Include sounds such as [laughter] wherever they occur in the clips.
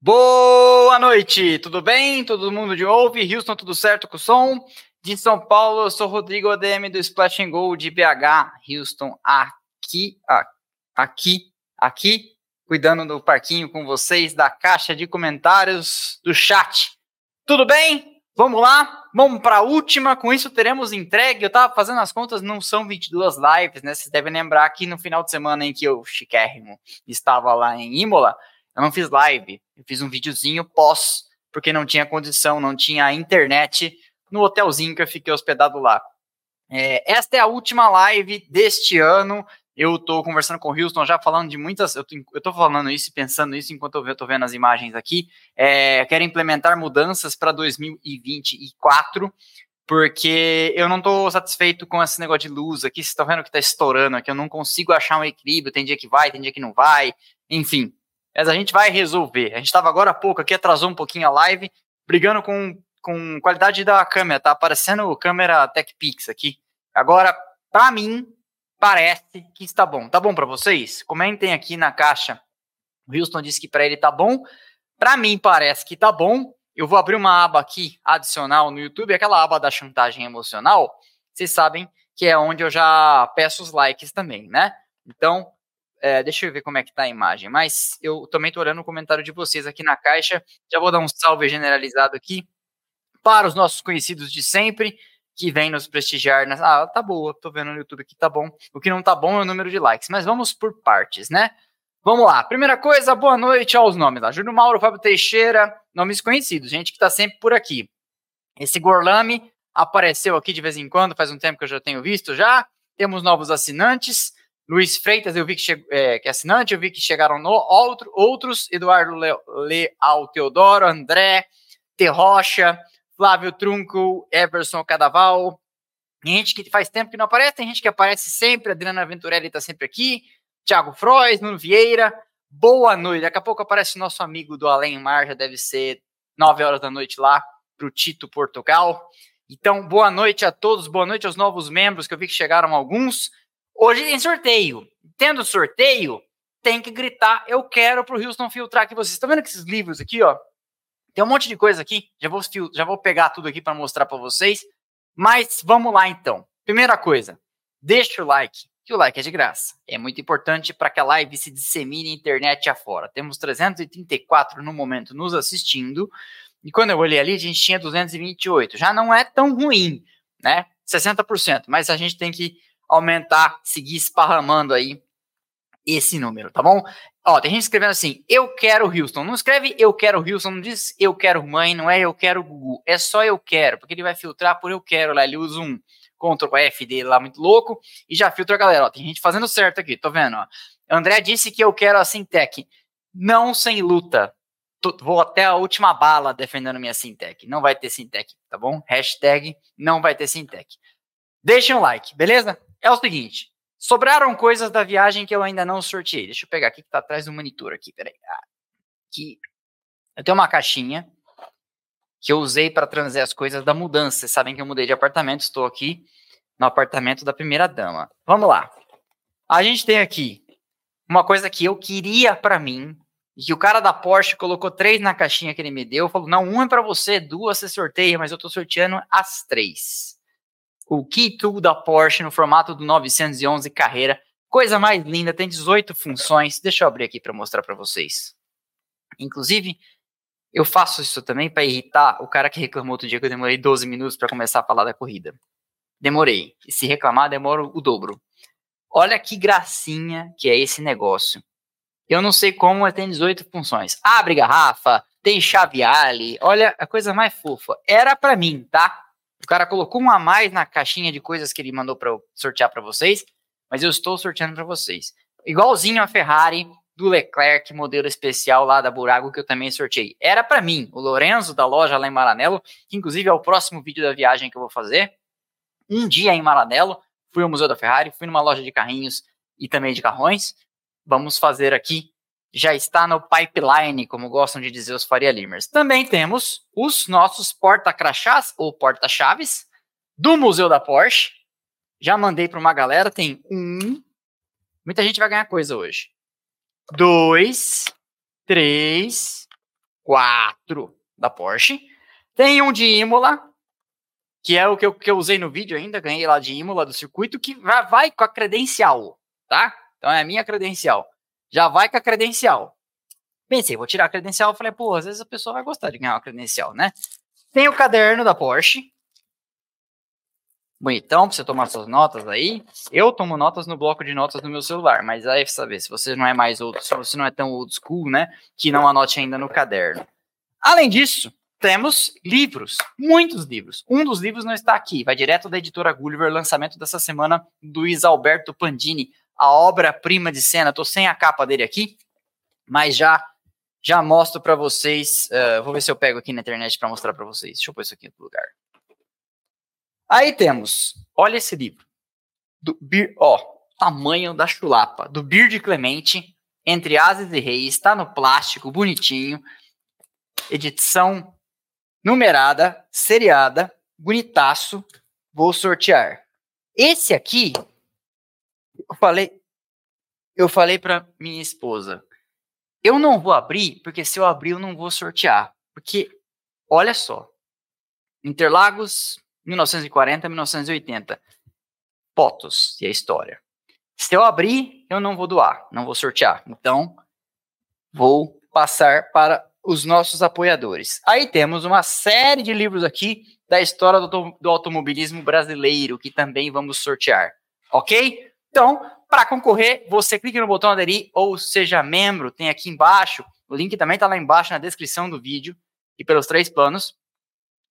Boa noite, tudo bem? Todo mundo de ouve? Houston, tudo certo com o som? De São Paulo, eu sou Rodrigo ADM do Splash and Go de BH, Houston, aqui, aqui, aqui, cuidando do parquinho com vocês, da caixa de comentários do chat. Tudo bem? Vamos lá? Vamos para a última, com isso teremos entregue. Eu estava fazendo as contas, não são 22 lives, né? Vocês devem lembrar que no final de semana em que eu, chiquérrimo, estava lá em Imola, eu não fiz live, eu fiz um videozinho pós, porque não tinha condição, não tinha internet no hotelzinho que eu fiquei hospedado lá. É, esta é a última live deste ano. Eu tô conversando com o Houston já falando de muitas. Eu tô falando isso e pensando isso enquanto eu, tô vendo as imagens aqui. É, quero implementar mudanças para 2024, porque eu não tô satisfeito com esse negócio de luz aqui. Vocês estão vendo que tá estourando aqui. Eu não consigo achar um equilíbrio. Tem dia que vai, tem dia que não vai. Enfim, mas a gente vai resolver. A gente estava agora há pouco aqui, atrasou um pouquinho a live, brigando com, com qualidade da câmera, tá aparecendo câmera TechPix aqui. Agora, para mim, parece que está bom. Tá bom para vocês? Comentem aqui na caixa. O Houston disse que para ele tá bom. Para mim parece que tá bom. Eu vou abrir uma aba aqui adicional no YouTube, aquela aba da chantagem emocional. Vocês sabem que é onde eu já peço os likes também, né? Então, é, deixa eu ver como é que tá a imagem, mas eu também tô olhando o comentário de vocês aqui na caixa. Já vou dar um salve generalizado aqui para os nossos conhecidos de sempre que vêm nos prestigiar. Nas... Ah, tá boa, tô vendo no YouTube aqui, tá bom. O que não tá bom é o número de likes, mas vamos por partes, né? Vamos lá. Primeira coisa, boa noite aos nomes lá. Júnior Mauro, Fábio Teixeira, nomes conhecidos, gente que tá sempre por aqui. Esse Gorlame apareceu aqui de vez em quando, faz um tempo que eu já tenho visto já. Temos novos assinantes. Luiz Freitas, eu vi que, é, que é assinante, eu vi que chegaram no outro, outros, Eduardo Leal Teodoro, André, T. Rocha, Flávio Trunco, Everson Cadaval, gente que faz tempo que não aparece, tem gente que aparece sempre, Adriana Venturelli está sempre aqui, Thiago Frois, Nuno Vieira, boa noite, daqui a pouco aparece nosso amigo do Além Mar, já deve ser nove horas da noite lá, para o Tito Portugal, então boa noite a todos, boa noite aos novos membros, que eu vi que chegaram alguns, Hoje tem sorteio. Tendo sorteio, tem que gritar, eu quero pro Houston filtrar aqui vocês. Estão vendo que esses livros aqui, ó? Tem um monte de coisa aqui. Já vou, já vou pegar tudo aqui para mostrar para vocês. Mas vamos lá então. Primeira coisa, deixa o like, que o like é de graça. É muito importante para que a live se dissemine internet afora. Temos 334 no momento nos assistindo. E quando eu olhei ali, a gente tinha 228. Já não é tão ruim, né? 60%. Mas a gente tem que aumentar, seguir esparramando aí esse número, tá bom? Ó, tem gente escrevendo assim, eu quero Houston. Não escreve eu quero Houston, não diz eu quero mãe, não é eu quero Google. É só eu quero, porque ele vai filtrar por eu quero lá. Ele usa um Ctrl F dele lá muito louco e já filtra a galera. Ó, tem gente fazendo certo aqui, tô vendo, ó. André disse que eu quero a Sintec. Não sem luta. Tô, vou até a última bala defendendo minha Sintec. Não vai ter Sintec, tá bom? Hashtag não vai ter Sintec. Deixem um like, beleza? É o seguinte: sobraram coisas da viagem que eu ainda não sorteei. Deixa eu pegar aqui que tá atrás do monitor aqui, peraí. Aqui. Eu tenho uma caixinha que eu usei para trazer as coisas da mudança. Vocês sabem que eu mudei de apartamento, estou aqui no apartamento da primeira dama. Vamos lá. A gente tem aqui uma coisa que eu queria para mim, e que o cara da Porsche colocou três na caixinha que ele me deu, falou: "Não, uma é para você, duas você sorteia, mas eu tô sorteando as três" o Key Tool da Porsche no formato do 911 Carreira. Coisa mais linda, tem 18 funções. Deixa eu abrir aqui para mostrar para vocês. Inclusive, eu faço isso também para irritar o cara que reclamou outro dia que eu demorei 12 minutos para começar a falar da corrida. Demorei. E se reclamar, demoro o dobro. Olha que gracinha que é esse negócio. Eu não sei como, mas tem 18 funções. Abre garrafa, tem chave Ali. Olha a coisa mais fofa. Era para mim, tá? Cara colocou um a mais na caixinha de coisas que ele mandou para sortear para vocês, mas eu estou sorteando para vocês. Igualzinho a Ferrari do Leclerc, modelo especial lá da Burago, que eu também sorteei. Era para mim, o Lorenzo da loja lá em Maranello, que inclusive é o próximo vídeo da viagem que eu vou fazer. Um dia em Maranello, fui ao Museu da Ferrari, fui numa loja de carrinhos e também de carrões. Vamos fazer aqui já está no pipeline, como gostam de dizer os Faria Limers. Também temos os nossos porta-crachás ou porta-chaves do Museu da Porsche. Já mandei para uma galera, tem um. Muita gente vai ganhar coisa hoje. Dois, três, 4 da Porsche. Tem um de Imola, que é o que eu, que eu usei no vídeo ainda, ganhei lá de Imola do circuito, que vai, vai com a credencial, tá? Então é a minha credencial. Já vai com a credencial. Pensei, vou tirar a credencial. Falei, pô, às vezes a pessoa vai gostar de ganhar uma credencial, né? Tem o caderno da Porsche. Bonitão, pra você tomar suas notas aí. Eu tomo notas no bloco de notas do meu celular, mas aí saber se você não é mais old, se você não é tão old school, né? Que não anote ainda no caderno. Além disso, temos livros, muitos livros. Um dos livros não está aqui, vai direto da editora Gulliver, lançamento dessa semana do Isalberto Pandini, a obra-prima de cena. Tô sem a capa dele aqui, mas já já mostro para vocês. Uh, vou ver se eu pego aqui na internet para mostrar para vocês. Deixa eu pôr isso aqui em outro lugar. Aí temos, olha esse livro. Do Bir, ó, tamanho da chulapa. Do Bir de Clemente, Entre Ases e Reis. Está no plástico, bonitinho. Edição numerada, seriada, bonitaço. Vou sortear. Esse aqui, eu falei, eu falei para minha esposa, eu não vou abrir, porque se eu abrir eu não vou sortear. Porque, olha só, Interlagos, 1940, 1980. Fotos e a história. Se eu abrir, eu não vou doar, não vou sortear. Então, vou passar para os nossos apoiadores. Aí temos uma série de livros aqui da história do, do automobilismo brasileiro, que também vamos sortear. Ok? Então, para concorrer, você clique no botão aderir ou seja membro, tem aqui embaixo. O link também está lá embaixo na descrição do vídeo e pelos três planos.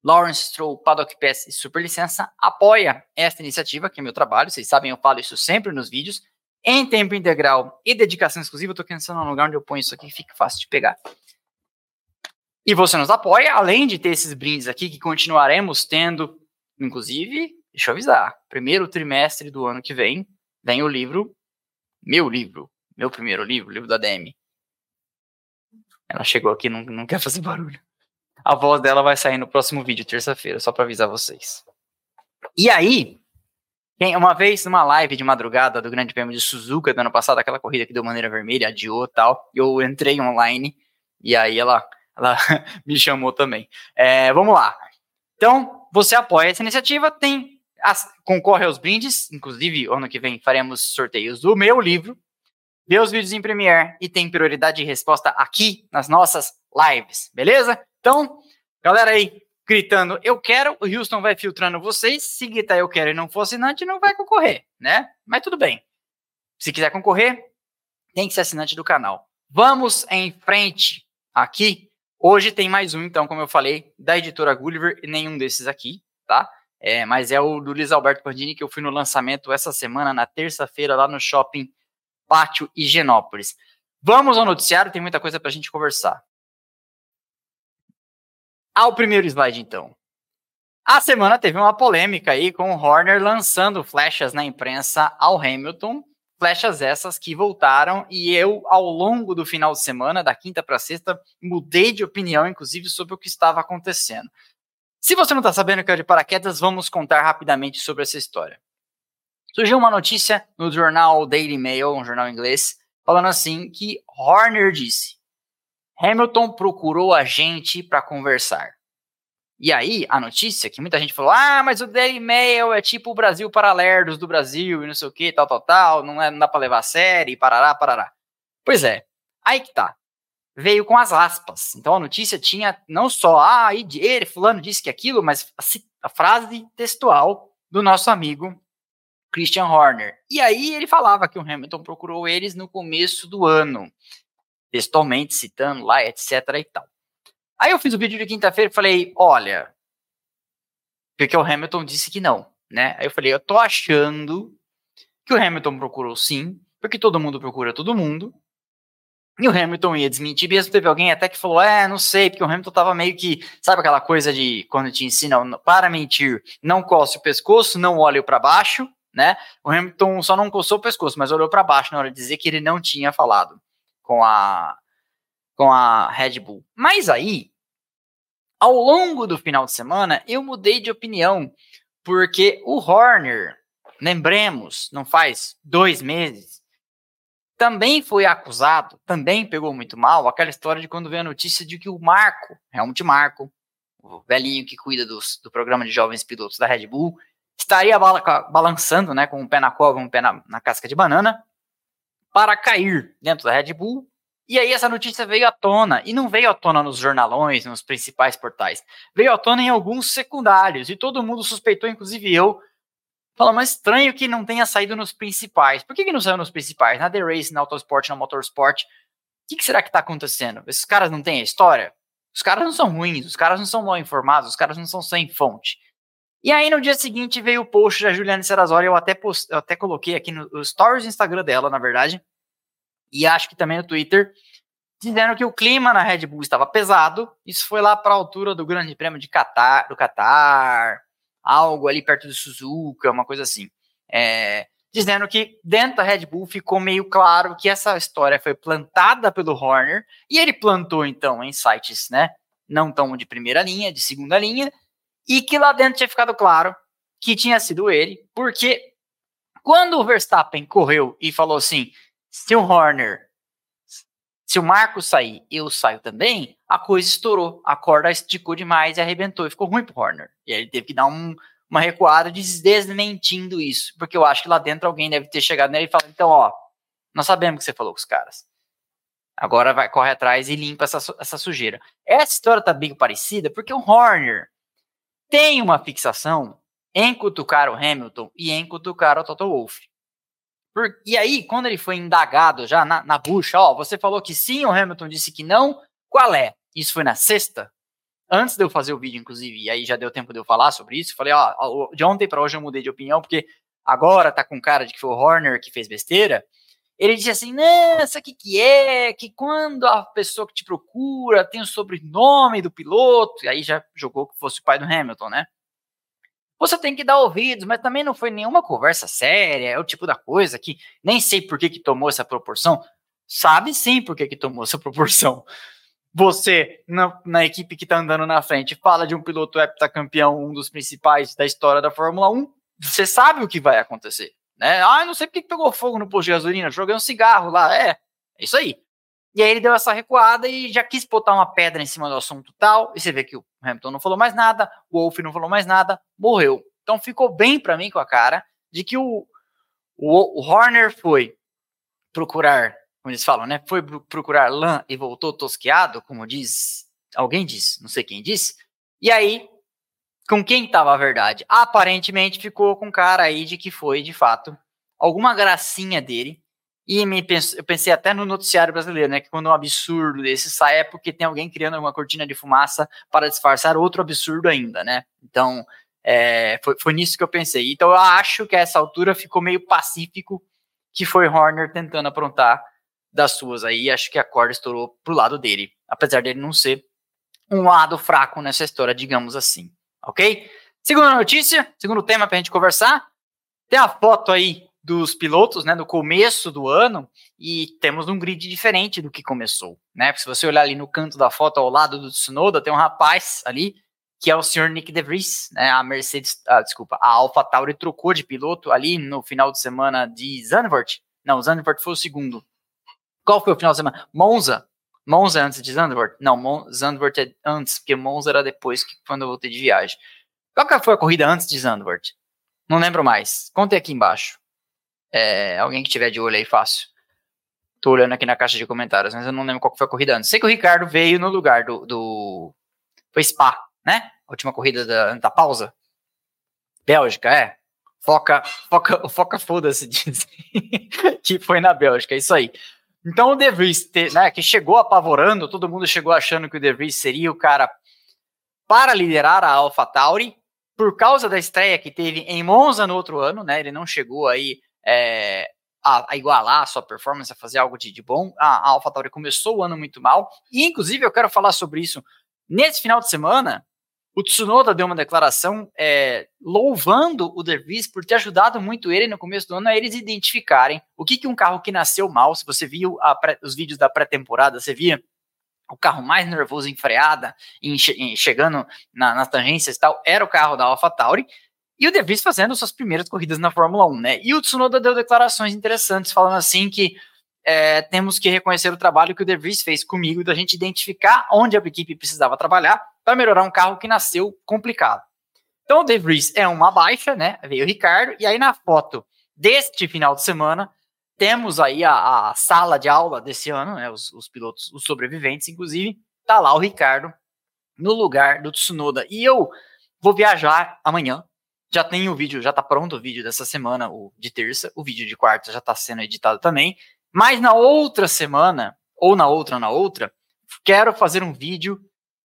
Lawrence Stroll, Paddock Pass e Superlicença apoia esta iniciativa, que é meu trabalho. Vocês sabem, eu falo isso sempre nos vídeos. Em tempo integral e dedicação exclusiva, eu estou pensando no lugar onde eu ponho isso aqui, fica fácil de pegar. E você nos apoia, além de ter esses brindes aqui que continuaremos tendo, inclusive, deixa eu avisar, primeiro trimestre do ano que vem, vem o livro, meu livro, meu primeiro livro, livro da DM. Ela chegou aqui, não, não quer fazer barulho. A voz dela vai sair no próximo vídeo, terça-feira, só para avisar vocês. E aí, uma vez numa live de madrugada do Grande Prêmio de Suzuka do ano passado, aquela corrida que deu maneira vermelha, adiou e tal, eu entrei online e aí ela, ela [laughs] me chamou também. É, vamos lá. Então, você apoia essa iniciativa, tem as, concorre aos brindes, inclusive ano que vem faremos sorteios do meu livro, vê os vídeos em Premiere e tem prioridade de resposta aqui nas nossas lives, beleza? Então, galera aí gritando eu quero, o Houston vai filtrando vocês, se gritar eu quero e não for assinante, não vai concorrer, né? Mas tudo bem. Se quiser concorrer, tem que ser assinante do canal. Vamos em frente aqui. Hoje tem mais um, então, como eu falei, da editora Gulliver e nenhum desses aqui, tá? É, mas é o do Luiz Alberto Pandini que eu fui no lançamento essa semana, na terça-feira, lá no shopping Pátio Higienópolis. Vamos ao noticiário, tem muita coisa para a gente conversar. Ao primeiro slide, então. A semana teve uma polêmica aí com o Horner lançando flechas na imprensa ao Hamilton, flechas essas que voltaram e eu, ao longo do final de semana, da quinta para sexta, mudei de opinião, inclusive, sobre o que estava acontecendo. Se você não está sabendo que é de paraquedas, vamos contar rapidamente sobre essa história. Surgiu uma notícia no jornal Daily Mail, um jornal inglês, falando assim que Horner disse: Hamilton procurou a gente para conversar. E aí, a notícia que muita gente falou: ah, mas o Daily Mail é tipo o Brasil para lerdos do Brasil e não sei o que, tal, tal, tal, não, é, não dá para levar a sério, parará, parará. Pois é, aí que tá veio com as aspas. Então a notícia tinha não só, ah, ele, fulano disse que aquilo, mas a, a frase textual do nosso amigo Christian Horner. E aí ele falava que o Hamilton procurou eles no começo do ano, textualmente citando lá, etc e tal. Aí eu fiz o vídeo de quinta-feira e falei, olha, porque o Hamilton disse que não, né? Aí eu falei, eu tô achando que o Hamilton procurou sim, porque todo mundo procura todo mundo, e o Hamilton ia desmentir, mesmo teve alguém até que falou, é, não sei, porque o Hamilton tava meio que, sabe aquela coisa de quando te ensinam para mentir, não coce o pescoço, não olhe para baixo, né? O Hamilton só não coçou o pescoço, mas olhou para baixo na hora de dizer que ele não tinha falado com a com a Red Bull. Mas aí, ao longo do final de semana, eu mudei de opinião, porque o Horner, lembremos, não faz dois meses, também foi acusado, também pegou muito mal, aquela história de quando veio a notícia de que o Marco, Helmut Marco, o velhinho que cuida dos, do programa de jovens pilotos da Red Bull, estaria balançando, né, com um pé na cova, um pé na, na casca de banana, para cair dentro da Red Bull. E aí essa notícia veio à tona, e não veio à tona nos jornalões, nos principais portais, veio à tona em alguns secundários, e todo mundo suspeitou, inclusive eu, Fala, mas estranho que não tenha saído nos principais. Por que, que não saiu nos principais? Na The Race, na Autosport, na Motorsport. O que, que será que está acontecendo? Esses caras não têm a história? Os caras não são ruins, os caras não são mal informados, os caras não são sem fonte. E aí, no dia seguinte, veio o post da Juliana Serrazori, eu até, post, eu até coloquei aqui no, no stories do Instagram dela, na verdade, e acho que também no Twitter, dizendo que o clima na Red Bull estava pesado. Isso foi lá para a altura do Grande Prêmio de Qatar, do Qatar, algo ali perto de Suzuka, uma coisa assim. É, dizendo que dentro da Red Bull ficou meio claro que essa história foi plantada pelo Horner e ele plantou então em sites, né, não tão de primeira linha, de segunda linha, e que lá dentro tinha ficado claro que tinha sido ele, porque quando o Verstappen correu e falou assim, se o Horner se o Marco sair, eu saio também, a coisa estourou. A corda esticou demais e arrebentou e ficou ruim pro Horner. E aí ele teve que dar um, uma recuada desmentindo isso. Porque eu acho que lá dentro alguém deve ter chegado nele e falado: então, ó, nós sabemos que você falou com os caras. Agora vai, corre atrás e limpa essa, essa sujeira. Essa história tá bem parecida porque o Horner tem uma fixação em cutucar o Hamilton e em cutucar o Toto Wolff. Por, e aí, quando ele foi indagado já na, na bucha, ó, você falou que sim, o Hamilton disse que não, qual é? Isso foi na sexta? Antes de eu fazer o vídeo, inclusive, e aí já deu tempo de eu falar sobre isso, falei, ó, de ontem para hoje eu mudei de opinião, porque agora tá com cara de que foi o Horner que fez besteira. Ele disse assim, não, isso aqui que é, que quando a pessoa que te procura tem o sobrenome do piloto, e aí já jogou que fosse o pai do Hamilton, né? Você tem que dar ouvidos, mas também não foi nenhuma conversa séria, é o tipo da coisa que nem sei por que, que tomou essa proporção. Sabe sim por que, que tomou essa [laughs] proporção. Você, na, na equipe que está andando na frente, fala de um piloto heptacampeão, um dos principais da história da Fórmula 1, você sabe o que vai acontecer. Né? Ah, não sei por que, pegou fogo no posto de gasolina, joguei um cigarro lá. É, é isso aí. E aí ele deu essa recuada e já quis botar uma pedra em cima do assunto tal. E você vê que o Hamilton não falou mais nada, o Wolff não falou mais nada, morreu. Então ficou bem para mim com a cara de que o, o, o Horner foi procurar, como eles falam, né? Foi procurar lã e voltou tosqueado, como diz alguém diz, não sei quem disse. E aí, com quem estava a verdade? Aparentemente ficou com cara aí de que foi, de fato, alguma gracinha dele e me eu pensei até no noticiário brasileiro, né? Que quando um absurdo desse sai é porque tem alguém criando uma cortina de fumaça para disfarçar outro absurdo ainda, né? Então, é, foi, foi nisso que eu pensei. Então, eu acho que a essa altura ficou meio pacífico que foi Horner tentando aprontar das suas aí. Acho que a corda estourou pro lado dele, apesar dele não ser um lado fraco nessa história, digamos assim. Ok? Segunda notícia, segundo tema pra gente conversar. Tem a foto aí dos pilotos, né, no começo do ano, e temos um grid diferente do que começou, né? se você olhar ali no canto da foto ao lado do Tsunoda, tem um rapaz ali que é o senhor Nick DeVries, né? A Mercedes, ah, desculpa, a AlphaTauri trocou de piloto ali no final de semana de Zandvoort. Não, Zandvoort foi o segundo. Qual foi o final de semana? Monza. Monza antes de Zandvoort? Não, Mon Zandvoort é antes, porque Monza era depois que quando eu voltei de viagem. Qual que foi a corrida antes de Zandvoort? Não lembro mais. Conte aqui embaixo. É, alguém que tiver de olho aí fácil. Tô olhando aqui na caixa de comentários, mas eu não lembro qual foi a corrida antes. Sei que o Ricardo veio no lugar do. do foi Spa, né? A última corrida da, da pausa. Bélgica, é. Foca, foca, [laughs] foca foda-se, [laughs] que foi na Bélgica, é isso aí. Então o De Vries, né, que chegou apavorando, todo mundo chegou achando que o De Vries seria o cara para liderar a AlphaTauri, por causa da estreia que teve em Monza no outro ano, né? Ele não chegou aí é, a, a, igualar a sua performance, a fazer algo de, de bom. A, a AlphaTauri começou o ano muito mal, e inclusive eu quero falar sobre isso. Nesse final de semana, o Tsunoda deu uma declaração é, louvando o De Vries por ter ajudado muito ele no começo do ano a eles identificarem o que, que um carro que nasceu mal, se você viu pré, os vídeos da pré-temporada, você via o carro mais nervoso em freada, em, em, chegando na, nas tangências e tal, era o carro da AlphaTauri, e o De Vries fazendo suas primeiras corridas na Fórmula 1, né? E o Tsunoda deu declarações interessantes, falando assim que é, temos que reconhecer o trabalho que o De Vries fez comigo, da gente identificar onde a equipe precisava trabalhar para melhorar um carro que nasceu complicado. Então o De Vries é uma baixa, né? Veio o Ricardo, e aí na foto deste final de semana, temos aí a, a sala de aula desse ano, né? Os, os pilotos, os sobreviventes, inclusive, tá lá o Ricardo no lugar do Tsunoda. E eu vou viajar amanhã. Já tem o vídeo, já tá pronto o vídeo dessa semana, o de terça. O vídeo de quarta já tá sendo editado também. Mas na outra semana, ou na outra, na outra, quero fazer um vídeo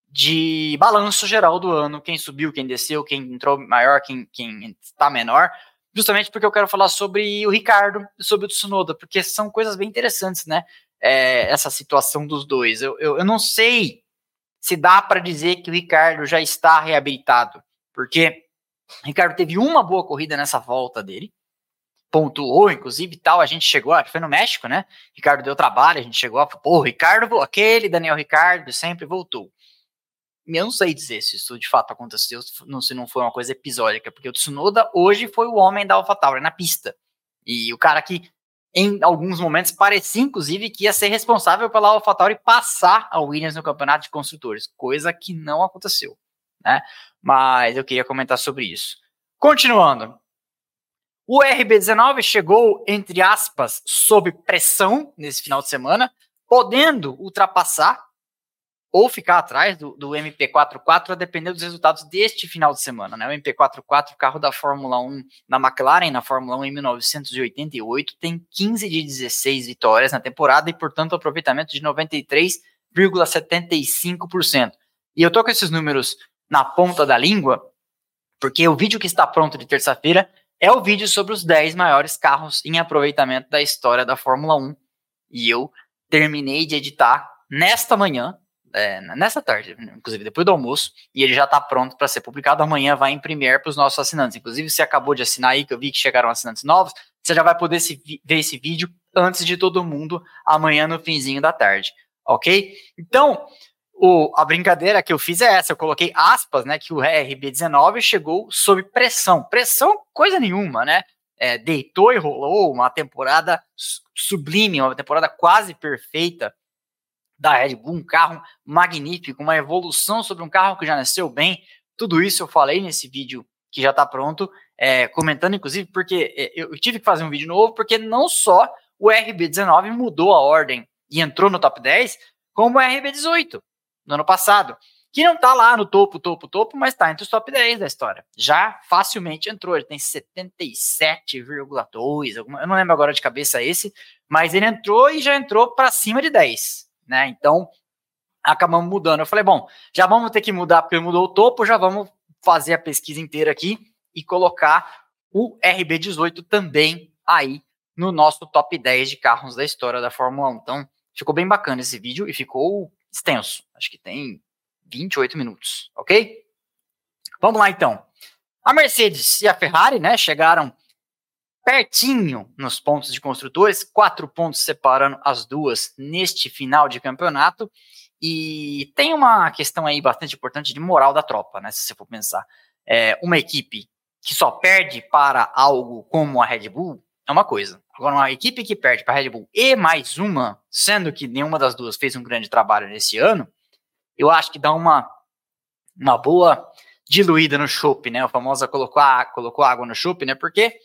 de balanço geral do ano, quem subiu, quem desceu, quem entrou maior, quem, quem está menor, justamente porque eu quero falar sobre o Ricardo e sobre o Tsunoda, porque são coisas bem interessantes, né? É, essa situação dos dois. Eu, eu, eu não sei se dá para dizer que o Ricardo já está reabilitado, porque Ricardo teve uma boa corrida nessa volta dele, pontuou, inclusive, tal, a gente chegou, foi no México, né? Ricardo deu trabalho, a gente chegou, pô, Ricardo, aquele Daniel Ricardo sempre voltou eu não sei dizer se isso de fato aconteceu, se não foi uma coisa episódica, porque o Tsunoda hoje foi o homem da AlphaTauri na pista. E o cara que em alguns momentos parecia inclusive que ia ser responsável pela AlphaTauri passar a Williams no campeonato de construtores, coisa que não aconteceu, né? Mas eu queria comentar sobre isso. Continuando. O RB19 chegou, entre aspas, sob pressão nesse final de semana, podendo ultrapassar ou ficar atrás do, do MP44 a depender dos resultados deste final de semana. Né? O MP44, carro da Fórmula 1 na McLaren, na Fórmula 1 em 1988, tem 15 de 16 vitórias na temporada e, portanto, aproveitamento de 93,75%. E eu tô com esses números na ponta da língua, porque o vídeo que está pronto de terça-feira é o vídeo sobre os 10 maiores carros em aproveitamento da história da Fórmula 1. E eu terminei de editar nesta manhã, é, nessa tarde, inclusive depois do almoço, e ele já está pronto para ser publicado. Amanhã vai imprimir para os nossos assinantes. Inclusive, você acabou de assinar aí, que eu vi que chegaram assinantes novos, você já vai poder se, ver esse vídeo antes de todo mundo amanhã no finzinho da tarde, ok? Então, o, a brincadeira que eu fiz é essa, eu coloquei aspas, né, que o RB19 chegou sob pressão. Pressão, coisa nenhuma, né? É, deitou e rolou uma temporada sublime, uma temporada quase perfeita da Red Bull, um carro magnífico, uma evolução sobre um carro que já nasceu bem. Tudo isso eu falei nesse vídeo que já está pronto, é, comentando inclusive porque é, eu tive que fazer um vídeo novo, porque não só o RB19 mudou a ordem e entrou no top 10, como o RB18 no ano passado, que não está lá no topo, topo, topo, mas está entre os top 10 da história. Já facilmente entrou, ele tem 77,2, eu não lembro agora de cabeça esse, mas ele entrou e já entrou para cima de 10 né? Então, acabamos mudando. Eu falei, bom, já vamos ter que mudar porque mudou o topo, já vamos fazer a pesquisa inteira aqui e colocar o RB18 também aí no nosso top 10 de carros da história da Fórmula 1. Então, ficou bem bacana esse vídeo e ficou extenso. Acho que tem 28 minutos, ok? Vamos lá então. A Mercedes e a Ferrari, né, chegaram pertinho nos pontos de construtores, quatro pontos separando as duas neste final de campeonato. E tem uma questão aí bastante importante de moral da tropa, né? Se você for pensar. É, uma equipe que só perde para algo como a Red Bull é uma coisa. Agora, uma equipe que perde para a Red Bull e mais uma, sendo que nenhuma das duas fez um grande trabalho nesse ano, eu acho que dá uma, uma boa diluída no chopp, né? O famoso colocou, colocou água no chopp, né? Porque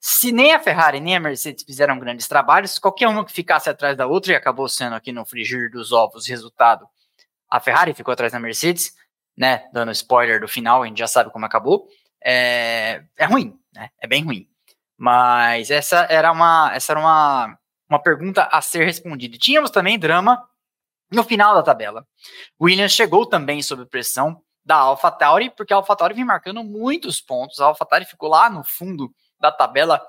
se nem a Ferrari nem a Mercedes fizeram grandes trabalhos, qualquer uma que ficasse atrás da outra, e acabou sendo aqui no frigir dos ovos, resultado, a Ferrari ficou atrás da Mercedes, né, dando spoiler do final, a gente já sabe como acabou, é, é ruim, né, é bem ruim. Mas essa era uma, essa era uma, uma pergunta a ser respondida. tínhamos também drama no final da tabela. Williams chegou também sob pressão da AlphaTauri, porque a AlphaTauri vem marcando muitos pontos, a AlphaTauri ficou lá no fundo da tabela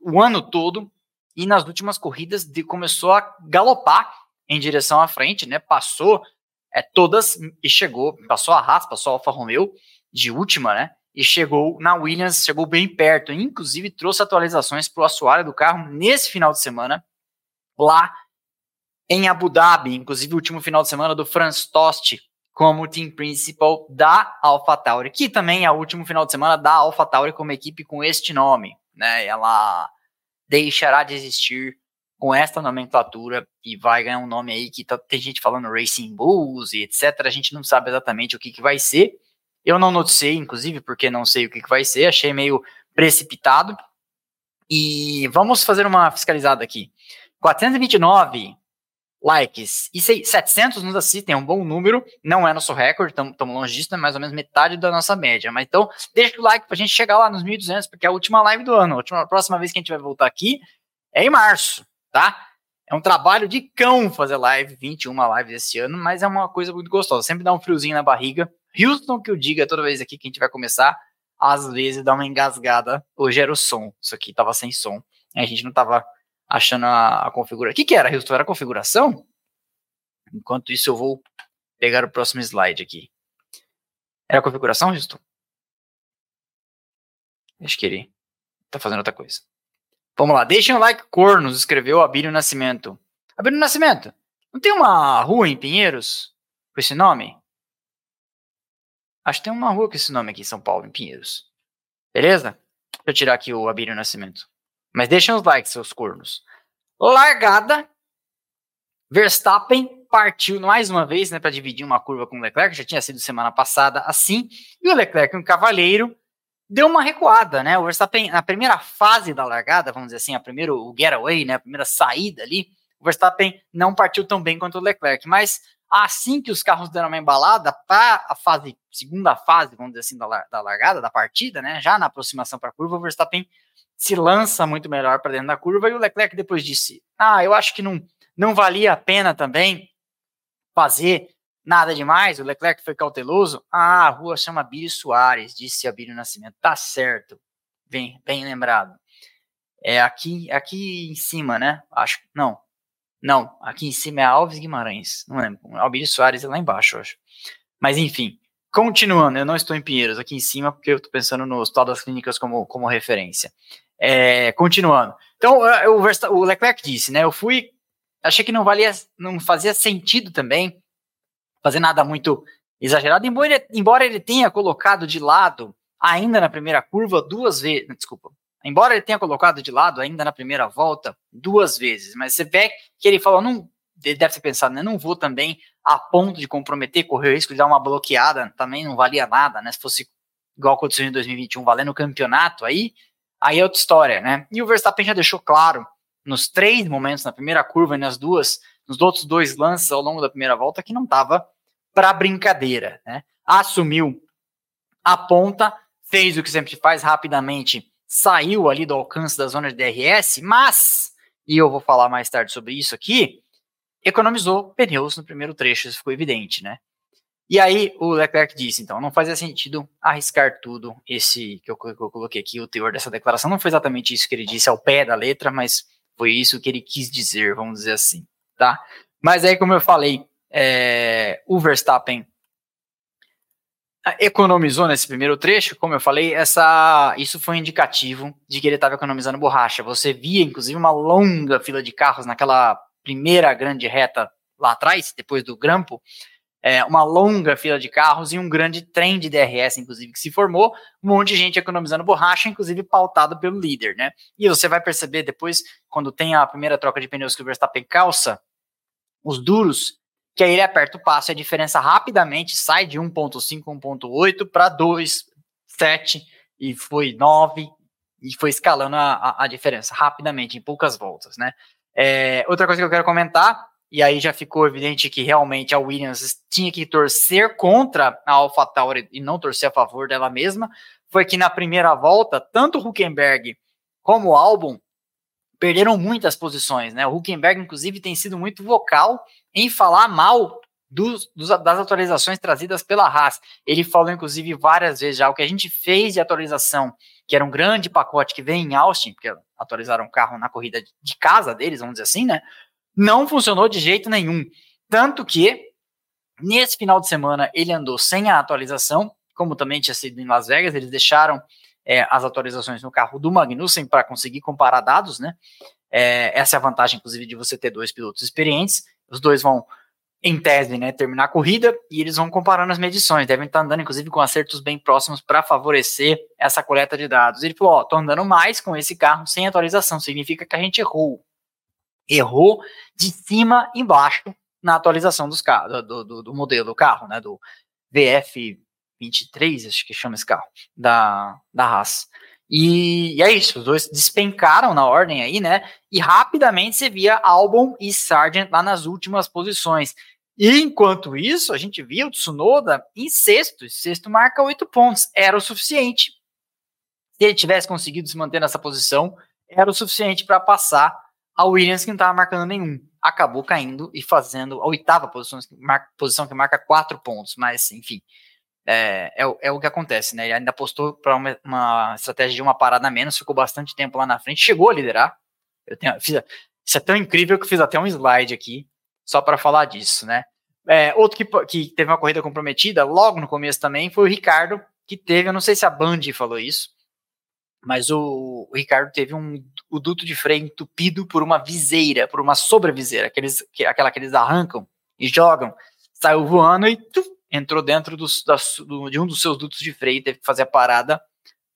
o ano todo e nas últimas corridas de, começou a galopar em direção à frente, né? Passou é, todas e chegou, passou a Haas, passou a Alfa Romeo de última, né? E chegou na Williams, chegou bem perto, inclusive trouxe atualizações para o assoalho do carro nesse final de semana, lá em Abu Dhabi, inclusive o último final de semana do Franz Tost como team principal da AlphaTauri, que também é o último final de semana da AlphaTauri como equipe com este nome, né? Ela deixará de existir com esta nomenclatura e vai ganhar um nome aí que tá, tem gente falando Racing Bulls e etc. A gente não sabe exatamente o que, que vai ser. Eu não noticiei, inclusive, porque não sei o que, que vai ser, achei meio precipitado. E vamos fazer uma fiscalizada aqui. 429 likes e 700 nos assistem, é um bom número, não é nosso recorde, estamos longe disso, é mais ou menos metade da nossa média. Mas então, deixa o like pra gente chegar lá nos 1.200, porque é a última live do ano. A, última, a próxima vez que a gente vai voltar aqui é em março, tá? É um trabalho de cão fazer live, 21 lives esse ano, mas é uma coisa muito gostosa. Sempre dá um friozinho na barriga. Houston, que eu diga toda vez aqui que a gente vai começar, às vezes dá uma engasgada. Hoje era o som, isso aqui tava sem som. A gente não tava achando a, a configuração. O que, que era, Houston? Era a configuração? Enquanto isso, eu vou pegar o próximo slide aqui. Era a configuração, Houston? Acho que ele tá fazendo outra coisa. Vamos lá, deixem um like, cornos, escreveu Abílio Nascimento. Abílio Nascimento, não tem uma rua em Pinheiros com esse nome? Acho que tem uma rua com esse nome aqui em São Paulo, em Pinheiros. Beleza? Deixa eu tirar aqui o Abílio Nascimento. Mas deixem os likes, seus cornos. Largada. Verstappen partiu mais uma vez, né, para dividir uma curva com o Leclerc, já tinha sido semana passada assim, e o Leclerc, um cavaleiro, deu uma recuada, né? O Verstappen, na primeira fase da largada, vamos dizer assim, a primeiro o getaway, né, a primeira saída ali, o Verstappen não partiu tão bem quanto o Leclerc, mas assim que os carros deram uma embalada para a fase, segunda fase, vamos dizer assim, da, da largada, da partida, né, já na aproximação para a curva, o Verstappen se lança muito melhor para dentro da curva, e o Leclerc depois disse: Ah, eu acho que não, não valia a pena também fazer nada demais. O Leclerc foi cauteloso. Ah, a rua chama Bílio Soares, disse Abílio Nascimento. Tá certo, bem, bem lembrado. É aqui, aqui em cima, né? Acho não, não. Aqui em cima é Alves Guimarães. Não lembro. Albílio Soares é lá embaixo, acho. Mas enfim, continuando. Eu não estou em Pinheiros aqui em cima porque eu estou pensando no Hospital das Clínicas como, como referência. É, continuando. Então, o, o Leclerc disse, né? Eu fui, achei que não valia, não fazia sentido também fazer nada muito exagerado, embora ele, embora ele tenha colocado de lado ainda na primeira curva duas vezes, desculpa, embora ele tenha colocado de lado ainda na primeira volta duas vezes, mas você vê que ele falou, não, ele deve ter pensado, né, não vou também a ponto de comprometer, correr o risco de dar uma bloqueada, também não valia nada, né, se fosse igual aconteceu em 2021, valendo o campeonato, aí aí é outra história, né? E o Verstappen já deixou claro nos três momentos, na primeira curva e nas duas, nos outros dois lances ao longo da primeira volta, que não estava para brincadeira, né? Assumiu a ponta, fez o que sempre faz rapidamente, saiu ali do alcance da zona de DRS, mas, e eu vou falar mais tarde sobre isso aqui, economizou pneus no primeiro trecho, isso ficou evidente, né? E aí o Leclerc disse, então, não fazia sentido arriscar tudo. Esse que eu, que eu, coloquei aqui, o teor dessa declaração, não foi exatamente isso que ele disse ao pé da letra, mas foi isso que ele quis dizer, vamos dizer assim, tá? Mas aí, como eu falei, é, o Verstappen economizou nesse primeiro trecho, como eu falei, essa, isso foi um indicativo de que ele estava economizando borracha. Você via, inclusive, uma longa fila de carros naquela primeira grande reta lá atrás, depois do grampo, é, uma longa fila de carros e um grande trem de DRS, inclusive, que se formou, um monte de gente economizando borracha, inclusive pautado pelo líder, né? E você vai perceber depois, quando tem a primeira troca de pneus que o Verstappen calça, os duros, que aí ele aperta o passo e a diferença rapidamente sai de 1.5, 1.8 para 2, 7 e foi 9 e foi escalando a, a, a diferença rapidamente, em poucas voltas, né? É, outra coisa que eu quero comentar e aí já ficou evidente que realmente a Williams tinha que torcer contra a AlphaTauri e não torcer a favor dela mesma, foi que na primeira volta, tanto o Huckenberg como o Albon perderam muitas posições, né? O Huckenberg, inclusive, tem sido muito vocal em falar mal dos, dos, das atualizações trazidas pela Haas. Ele falou, inclusive, várias vezes já o que a gente fez de atualização, que era um grande pacote que vem em Austin, porque atualizaram o carro na corrida de casa deles, vamos dizer assim, né? não funcionou de jeito nenhum. Tanto que, nesse final de semana, ele andou sem a atualização, como também tinha sido em Las Vegas, eles deixaram é, as atualizações no carro do Magnussen para conseguir comparar dados, né? É, essa é a vantagem, inclusive, de você ter dois pilotos experientes. Os dois vão, em tese, né, terminar a corrida e eles vão comparando as medições. Devem estar andando, inclusive, com acertos bem próximos para favorecer essa coleta de dados. Ele falou: Ó, tô andando mais com esse carro sem atualização, significa que a gente errou. errou de cima embaixo na atualização dos carros, do, do, do, modelo do carro, né, do VF23, acho que chama esse carro, da, da Haas. E, e, é isso, os dois despencaram na ordem aí, né? E rapidamente você via Albon e Sargent lá nas últimas posições. E enquanto isso, a gente via o Tsunoda em sexto. Sexto marca oito pontos. Era o suficiente. Se ele tivesse conseguido se manter nessa posição, era o suficiente para passar a Williams, que não estava marcando nenhum. Acabou caindo e fazendo a oitava posição, posição que marca quatro pontos. Mas, enfim, é, é, é, o que acontece, né? Ele ainda apostou para uma, uma, estratégia de uma parada a menos, ficou bastante tempo lá na frente, chegou a liderar. Eu tenho, fiz, isso é tão incrível que eu fiz até um slide aqui só para falar disso, né? É, outro que, que teve uma corrida comprometida logo no começo também foi o Ricardo, que teve, eu não sei se a Band falou isso, mas o, o Ricardo teve um, o duto de freio entupido por uma viseira, por uma sobreviseira, aqueles, que, aquela que eles arrancam e jogam, saiu voando e tuf, entrou dentro do, de um dos seus dutos de freio, teve que fazer a parada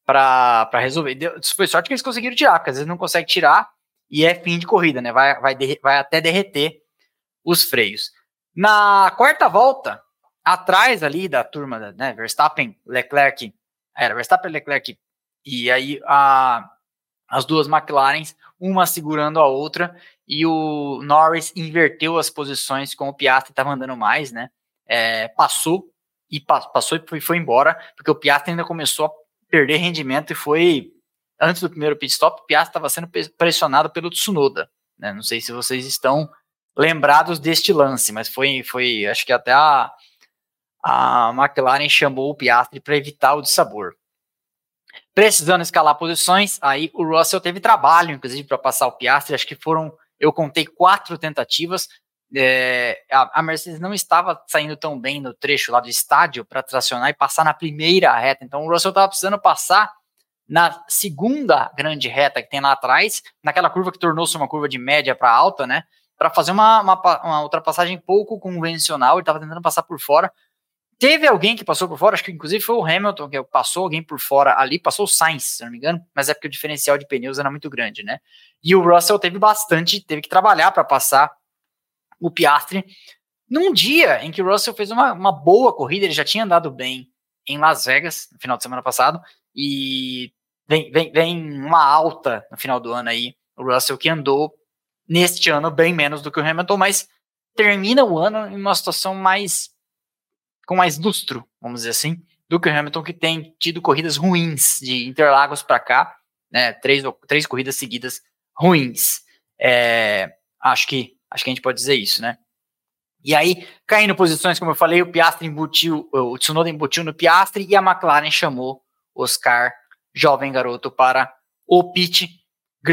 para resolver. Deu, foi sorte que eles conseguiram tirar, porque às vezes não consegue tirar e é fim de corrida, né? Vai, vai, vai até derreter os freios. Na quarta volta, atrás ali da turma, né? Verstappen, Leclerc, era Verstappen, Leclerc, e aí a, as duas McLarens, uma segurando a outra, e o Norris inverteu as posições com o Piastri estava andando mais, né? É, passou e passou e foi, embora, porque o Piastri ainda começou a perder rendimento e foi antes do primeiro pit stop, o Piastri estava sendo pressionado pelo Tsunoda. Né? Não sei se vocês estão lembrados deste lance, mas foi, foi acho que até a, a McLaren chamou o Piastri para evitar o dissabor. Precisando escalar posições, aí o Russell teve trabalho, inclusive, para passar o Piastri. Acho que foram, eu contei quatro tentativas é, a, Mercedes não estava saindo tão bem no trecho lá do estádio para tracionar e passar na primeira reta. Então o Russell estava precisando passar na segunda grande reta que tem lá atrás, naquela curva que tornou-se uma curva de média para alta, né? Para fazer uma, uma, uma, ultrapassagem pouco convencional. Ele estava tentando passar por fora. Teve alguém que passou por fora, acho que inclusive foi o Hamilton que passou alguém por fora ali, passou o Sainz, se não me engano, mas é porque o diferencial de pneus era muito grande, né? E o Russell teve bastante, teve que trabalhar para passar o Piastri, num dia em que o Russell fez uma, uma boa corrida, ele já tinha andado bem em Las Vegas, no final de semana passado, e vem, vem, vem uma alta no final do ano aí, o Russell que andou neste ano bem menos do que o Hamilton, mas termina o ano em uma situação mais com mais lustro, vamos dizer assim, do que o Hamilton que tem tido corridas ruins de Interlagos para cá, né, três, três corridas seguidas ruins. É, acho que Acho que a gente pode dizer isso, né? E aí, caindo posições, como eu falei, o Piastri embutiu, o Tsunoda embutiu no Piastri e a McLaren chamou Oscar, jovem garoto, para o pit.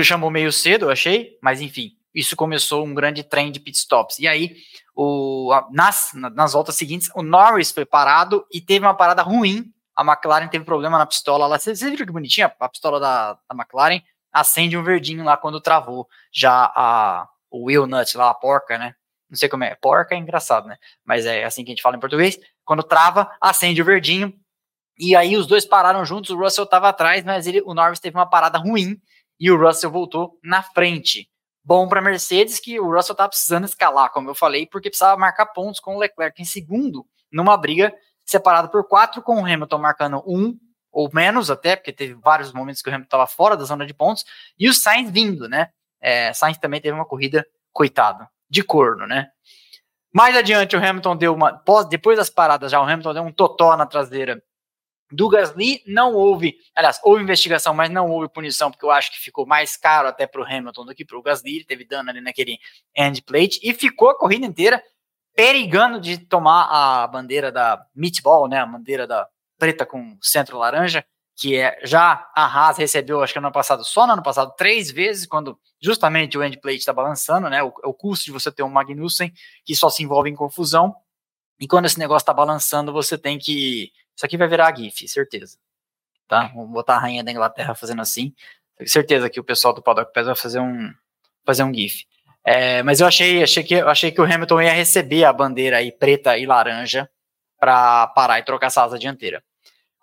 Chamou meio cedo, eu achei, mas enfim, isso começou um grande trem de pit stops. E aí, o, nas, nas voltas seguintes, o Norris foi parado e teve uma parada ruim. A McLaren teve problema na pistola lá. Vocês viram que bonitinha a pistola da, da McLaren? Acende um verdinho lá quando travou já a, o Will Nut lá, a porca, né? Não sei como é. Porca é engraçado, né? Mas é assim que a gente fala em português. Quando trava, acende o verdinho. E aí os dois pararam juntos, o Russell estava atrás, mas ele, o Norris teve uma parada ruim e o Russell voltou na frente. Bom para Mercedes que o Russell estava precisando escalar, como eu falei, porque precisava marcar pontos com o Leclerc em segundo, numa briga separada por quatro, com o Hamilton marcando um ou menos até, porque teve vários momentos que o Hamilton estava fora da zona de pontos, e o Sainz vindo, né? É, Sainz também teve uma corrida, coitado, de corno, né? Mais adiante, o Hamilton deu uma. Depois das paradas, já o Hamilton deu um totó na traseira do Gasly. Não houve, aliás, houve investigação, mas não houve punição, porque eu acho que ficou mais caro até para o Hamilton do que para o Gasly. Ele teve dano ali naquele end plate e ficou a corrida inteira perigando de tomar a bandeira da meatball, né? A bandeira da preta com centro laranja que é já a Haas recebeu, acho que no ano passado, só no ano passado, três vezes, quando justamente o endplate está balançando, né? O, o custo de você ter um Magnussen que só se envolve em confusão. E quando esse negócio está balançando, você tem que. Isso aqui vai virar GIF, certeza. Tá? Vou botar a rainha da Inglaterra fazendo assim. Tenho certeza que o pessoal do Paddock Pass vai fazer um, fazer um GIF. É, mas eu achei, achei, que, achei que o Hamilton ia receber a bandeira aí preta e laranja para parar e trocar essa asa dianteira.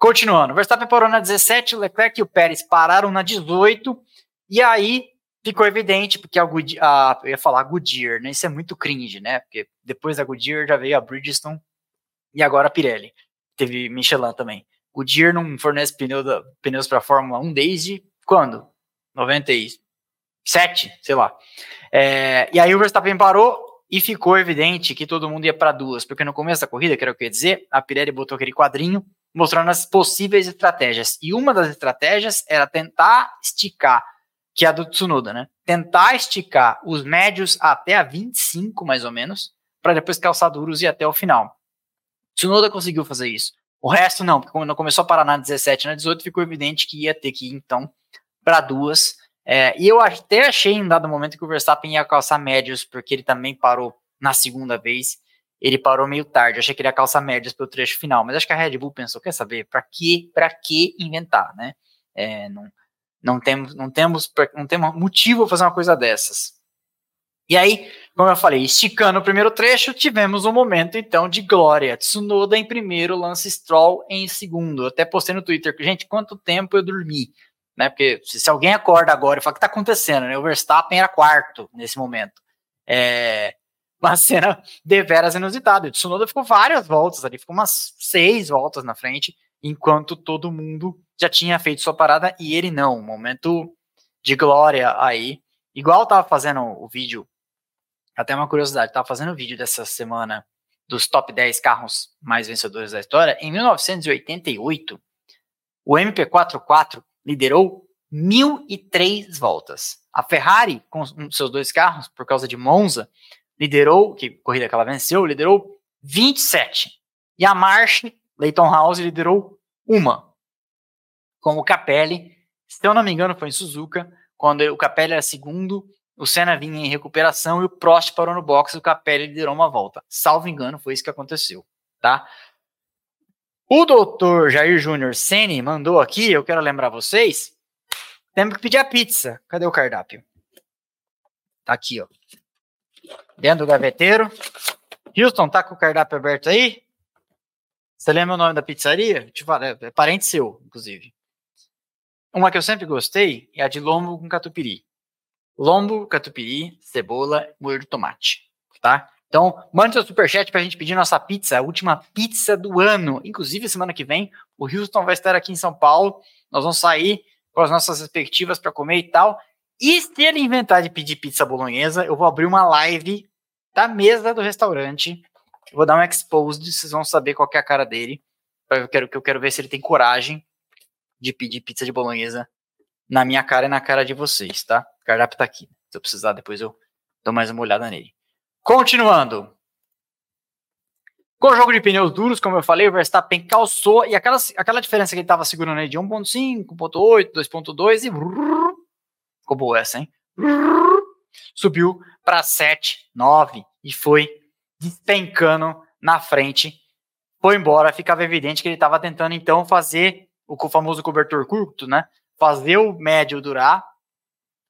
Continuando, Verstappen parou na 17, o Leclerc e o Pérez pararam na 18, e aí ficou evidente, porque a, Good, a eu ia falar Goodyear, né? Isso é muito cringe, né? Porque depois da Goodyear já veio a Bridgestone e agora a Pirelli. Teve Michelin também. Goodyear não fornece pneu da, pneus para Fórmula 1 desde quando? 97, sei lá. É, e aí o Verstappen parou e ficou evidente que todo mundo ia para duas, porque no começo da corrida, que era o que eu ia dizer, a Pirelli botou aquele quadrinho mostrando as possíveis estratégias. E uma das estratégias era tentar esticar que é a do Tsunoda, né? Tentar esticar os médios até a 25, mais ou menos, para depois calçar duros e até o final. Tsunoda conseguiu fazer isso. O resto não, porque quando começou a parar na 17 na 18, ficou evidente que ia ter que ir, então, para duas. É, e eu até achei em dado momento que o Verstappen ia calçar médios, porque ele também parou na segunda vez. Ele parou meio tarde, achei que ele ia calçar médios pelo trecho final, mas acho que a Red Bull pensou, quer saber, para que, para que inventar, né? É, não, não temos, não temos, não temos motivo para fazer uma coisa dessas. E aí, como eu falei, esticando o primeiro trecho, tivemos um momento então de glória. Tsunoda em primeiro, Lance Stroll em segundo. Eu até postei no Twitter, gente, quanto tempo eu dormi? Né? Porque se, se alguém acorda agora e fala o que está acontecendo, né? O Verstappen era quarto nesse momento. É [laughs] uma cena deveras inusitada. O Tsunoda ficou várias voltas ali, ficou umas seis voltas na frente, enquanto todo mundo já tinha feito sua parada e ele não. Um momento de glória aí. Igual tava fazendo o vídeo, até uma curiosidade, tava fazendo o vídeo dessa semana dos top 10 carros mais vencedores da história. Em 1988, o MP44 liderou 1.003 voltas. A Ferrari, com seus dois carros, por causa de Monza, liderou, que corrida que ela venceu, liderou 27. E a March, Leighton House, liderou uma com o Capelli. Se eu não me engano, foi em Suzuka, quando o Capelli era segundo, o Senna vinha em recuperação e o Prost parou no box e o Capelli liderou uma volta. Salvo engano, foi isso que aconteceu, tá? O doutor Jair Júnior Sene mandou aqui, eu quero lembrar vocês, temos que pedir a pizza. Cadê o cardápio? Tá aqui, ó. Dentro do gaveteiro. Houston, tá com o cardápio aberto aí? Você lembra o nome da pizzaria? Falo, é parente seu, inclusive. Uma que eu sempre gostei é a de lombo com catupiry. Lombo, catupiry, cebola, molho de tomate, tá? Então, mande seu superchat pra gente pedir nossa pizza, a última pizza do ano. Inclusive, semana que vem, o Houston vai estar aqui em São Paulo. Nós vamos sair com as nossas respectivas para comer e tal. E se ele inventar de pedir pizza bolonhesa, eu vou abrir uma live da mesa do restaurante. Vou dar um exposed, vocês vão saber qual é a cara dele. Eu quero, eu quero ver se ele tem coragem de pedir pizza de bolonhesa na minha cara e na cara de vocês, tá? O cardápio tá aqui. Se eu precisar, depois eu dou mais uma olhada nele. Continuando. Com o jogo de pneus duros, como eu falei, o Verstappen calçou e aquela, aquela diferença que ele estava segurando aí de 1.5, 1.8, 2.2 e ficou boa essa, hein? Subiu para 7, 9 e foi despencando na frente. Foi embora, ficava evidente que ele estava tentando então fazer o famoso cobertor curto, né? Fazer o médio durar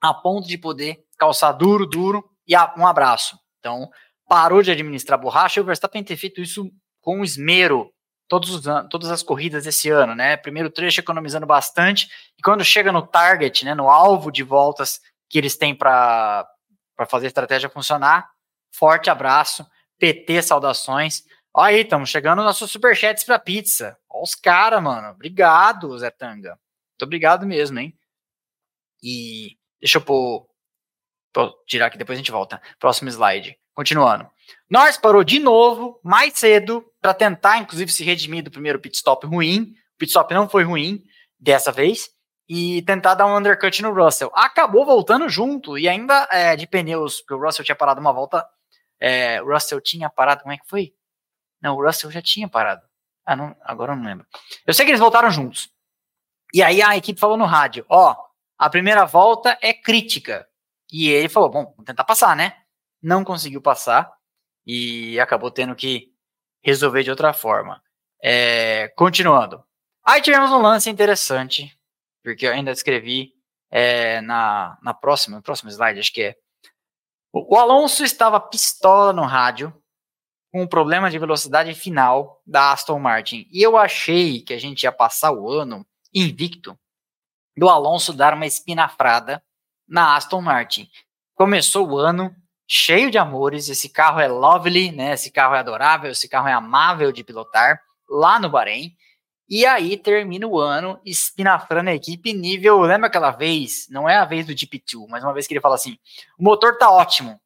a ponto de poder calçar duro, duro e um abraço. Então, parou de administrar borracha e o Verstappen ter feito isso com esmero todos os todas as corridas desse ano, né? Primeiro trecho economizando bastante e quando chega no target, né, no alvo de voltas que eles têm para fazer a estratégia funcionar, forte abraço, PT saudações. Aí, estamos chegando nossos superchats para pizza. Os caras, mano. Obrigado, Zé Tanga. Muito obrigado mesmo, hein? E deixa eu pôr. Tirar aqui, depois a gente volta. Próximo slide. Continuando. Norris parou de novo, mais cedo, para tentar, inclusive, se redimir do primeiro pit stop ruim. O pit stop não foi ruim dessa vez. E tentar dar um undercut no Russell. Acabou voltando junto e ainda é, de pneus, porque o Russell tinha parado uma volta. É, o Russell tinha parado, como é que foi? Não, o Russell já tinha parado. Ah, não, agora eu não lembro. Eu sei que eles voltaram juntos. E aí a equipe falou no rádio: ó, a primeira volta é crítica. E ele falou: bom, vamos tentar passar, né? Não conseguiu passar e acabou tendo que resolver de outra forma. É, continuando. Aí tivemos um lance interessante, porque eu ainda escrevi é, na, na próxima, no próximo slide, acho que é. O, o Alonso estava pistola no rádio com um problema de velocidade final da Aston Martin. E eu achei que a gente ia passar o ano invicto do Alonso dar uma espinafrada na Aston Martin. Começou o ano cheio de amores, esse carro é lovely, né? Esse carro é adorável, esse carro é amável de pilotar lá no Bahrein. E aí termina o ano espinafrando a equipe nível, lembra aquela vez, não é a vez do GP2, mas uma vez que ele fala assim, o motor tá ótimo,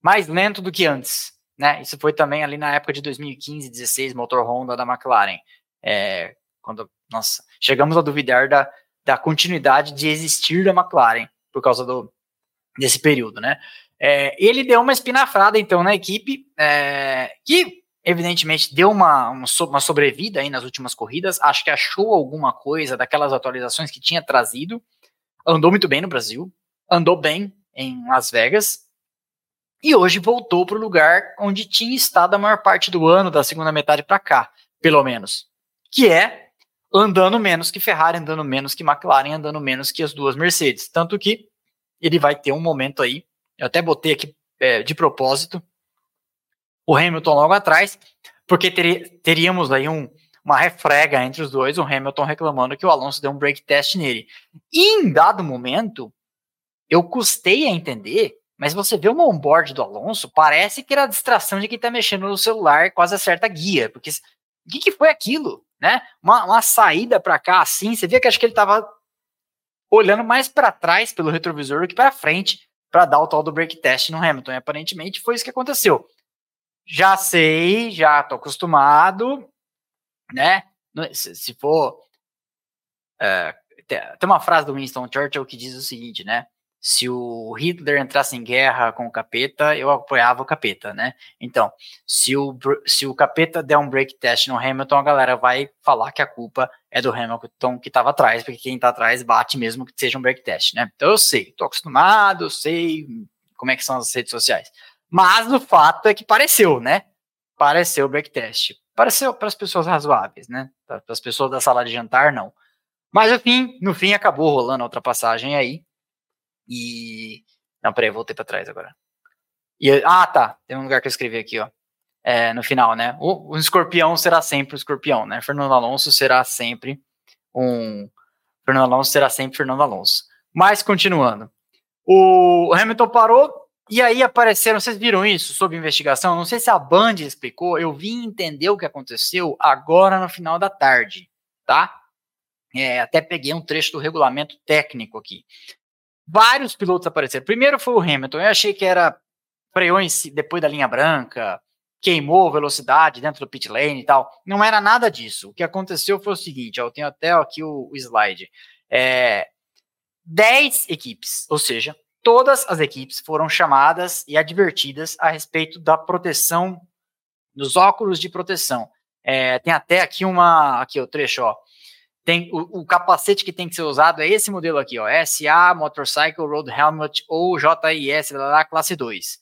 mais lento do que antes, né? Isso foi também ali na época de 2015, 16, motor Honda da McLaren. É, quando, nossa, chegamos a duvidar da, da continuidade de existir da McLaren por causa do, desse período, né? É, ele deu uma espinafrada, então, na equipe, é, que evidentemente deu uma, uma sobrevida aí nas últimas corridas. Acho que achou alguma coisa daquelas atualizações que tinha trazido. Andou muito bem no Brasil, andou bem em Las Vegas. E hoje voltou para o lugar onde tinha estado a maior parte do ano, da segunda metade para cá, pelo menos. Que é andando menos que Ferrari, andando menos que McLaren, andando menos que as duas Mercedes. Tanto que ele vai ter um momento aí, eu até botei aqui é, de propósito, o Hamilton logo atrás, porque teríamos aí um, uma refrega entre os dois, o Hamilton reclamando que o Alonso deu um break test nele. E em dado momento, eu custei a entender, mas você vê o onboard do Alonso, parece que era a distração de quem tá mexendo no celular quase acerta a guia, porque o que, que foi aquilo? Né? Uma, uma saída para cá assim, você via que acho que ele tava olhando mais para trás pelo retrovisor do que para frente para dar o tal do break test no Hamilton. E aparentemente foi isso que aconteceu já sei, já tô acostumado, né? Se, for. É, tem uma frase do Winston Churchill que diz o seguinte, né? Se o Hitler entrasse em guerra com o capeta, eu apoiava o capeta, né? Então, se o, se o capeta der um break test no Hamilton, a galera vai falar que a culpa é do Hamilton que estava atrás, porque quem está atrás bate mesmo que seja um break test, né? Então eu sei, tô acostumado, sei como é que são as redes sociais. Mas o fato é que pareceu, né? Pareceu o backtest. Pareceu para as pessoas razoáveis, né? Para as pessoas da sala de jantar, não. Mas no fim, no fim acabou rolando a ultrapassagem aí. E. Não, peraí, voltei para trás agora. E, ah, tá. Tem um lugar que eu escrevi aqui, ó. É, no final, né? O, o escorpião será sempre o escorpião, né? Fernando Alonso será sempre um. Fernando Alonso será sempre Fernando Alonso. Mas continuando. O Hamilton parou, e aí apareceram, vocês viram isso sob investigação? Não sei se a Band explicou, eu vim entender o que aconteceu agora no final da tarde, tá? É, até peguei um trecho do regulamento técnico aqui. Vários pilotos apareceram. Primeiro foi o Hamilton, eu achei que era freou depois da linha branca, queimou velocidade dentro do pit lane e tal. Não era nada disso. O que aconteceu foi o seguinte, ó, eu tenho até aqui o, slide. É, 10 equipes, ou seja, todas as equipes foram chamadas e advertidas a respeito da proteção dos óculos de proteção. É, tem até aqui uma aqui o trecho, ó. Tem o, o, capacete que tem que ser usado é esse modelo aqui, ó, SA Motorcycle Road Helmet ou JIS, lá, lá, classe 2.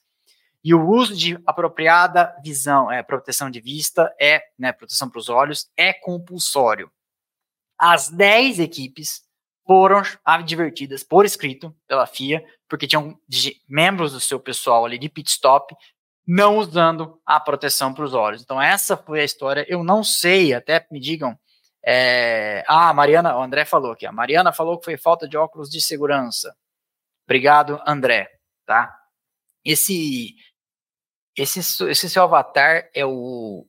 E o uso de apropriada visão, é proteção de vista, é, né, proteção para os olhos, é compulsório. As 10 equipes foram advertidas por escrito pela FIA, porque tinham membros do seu pessoal ali de pit stop não usando a proteção para os olhos. Então, essa foi a história. Eu não sei, até me digam. É... Ah, a Mariana, o André falou aqui. A Mariana falou que foi falta de óculos de segurança. Obrigado, André. Tá? Esse, esse, esse seu avatar é o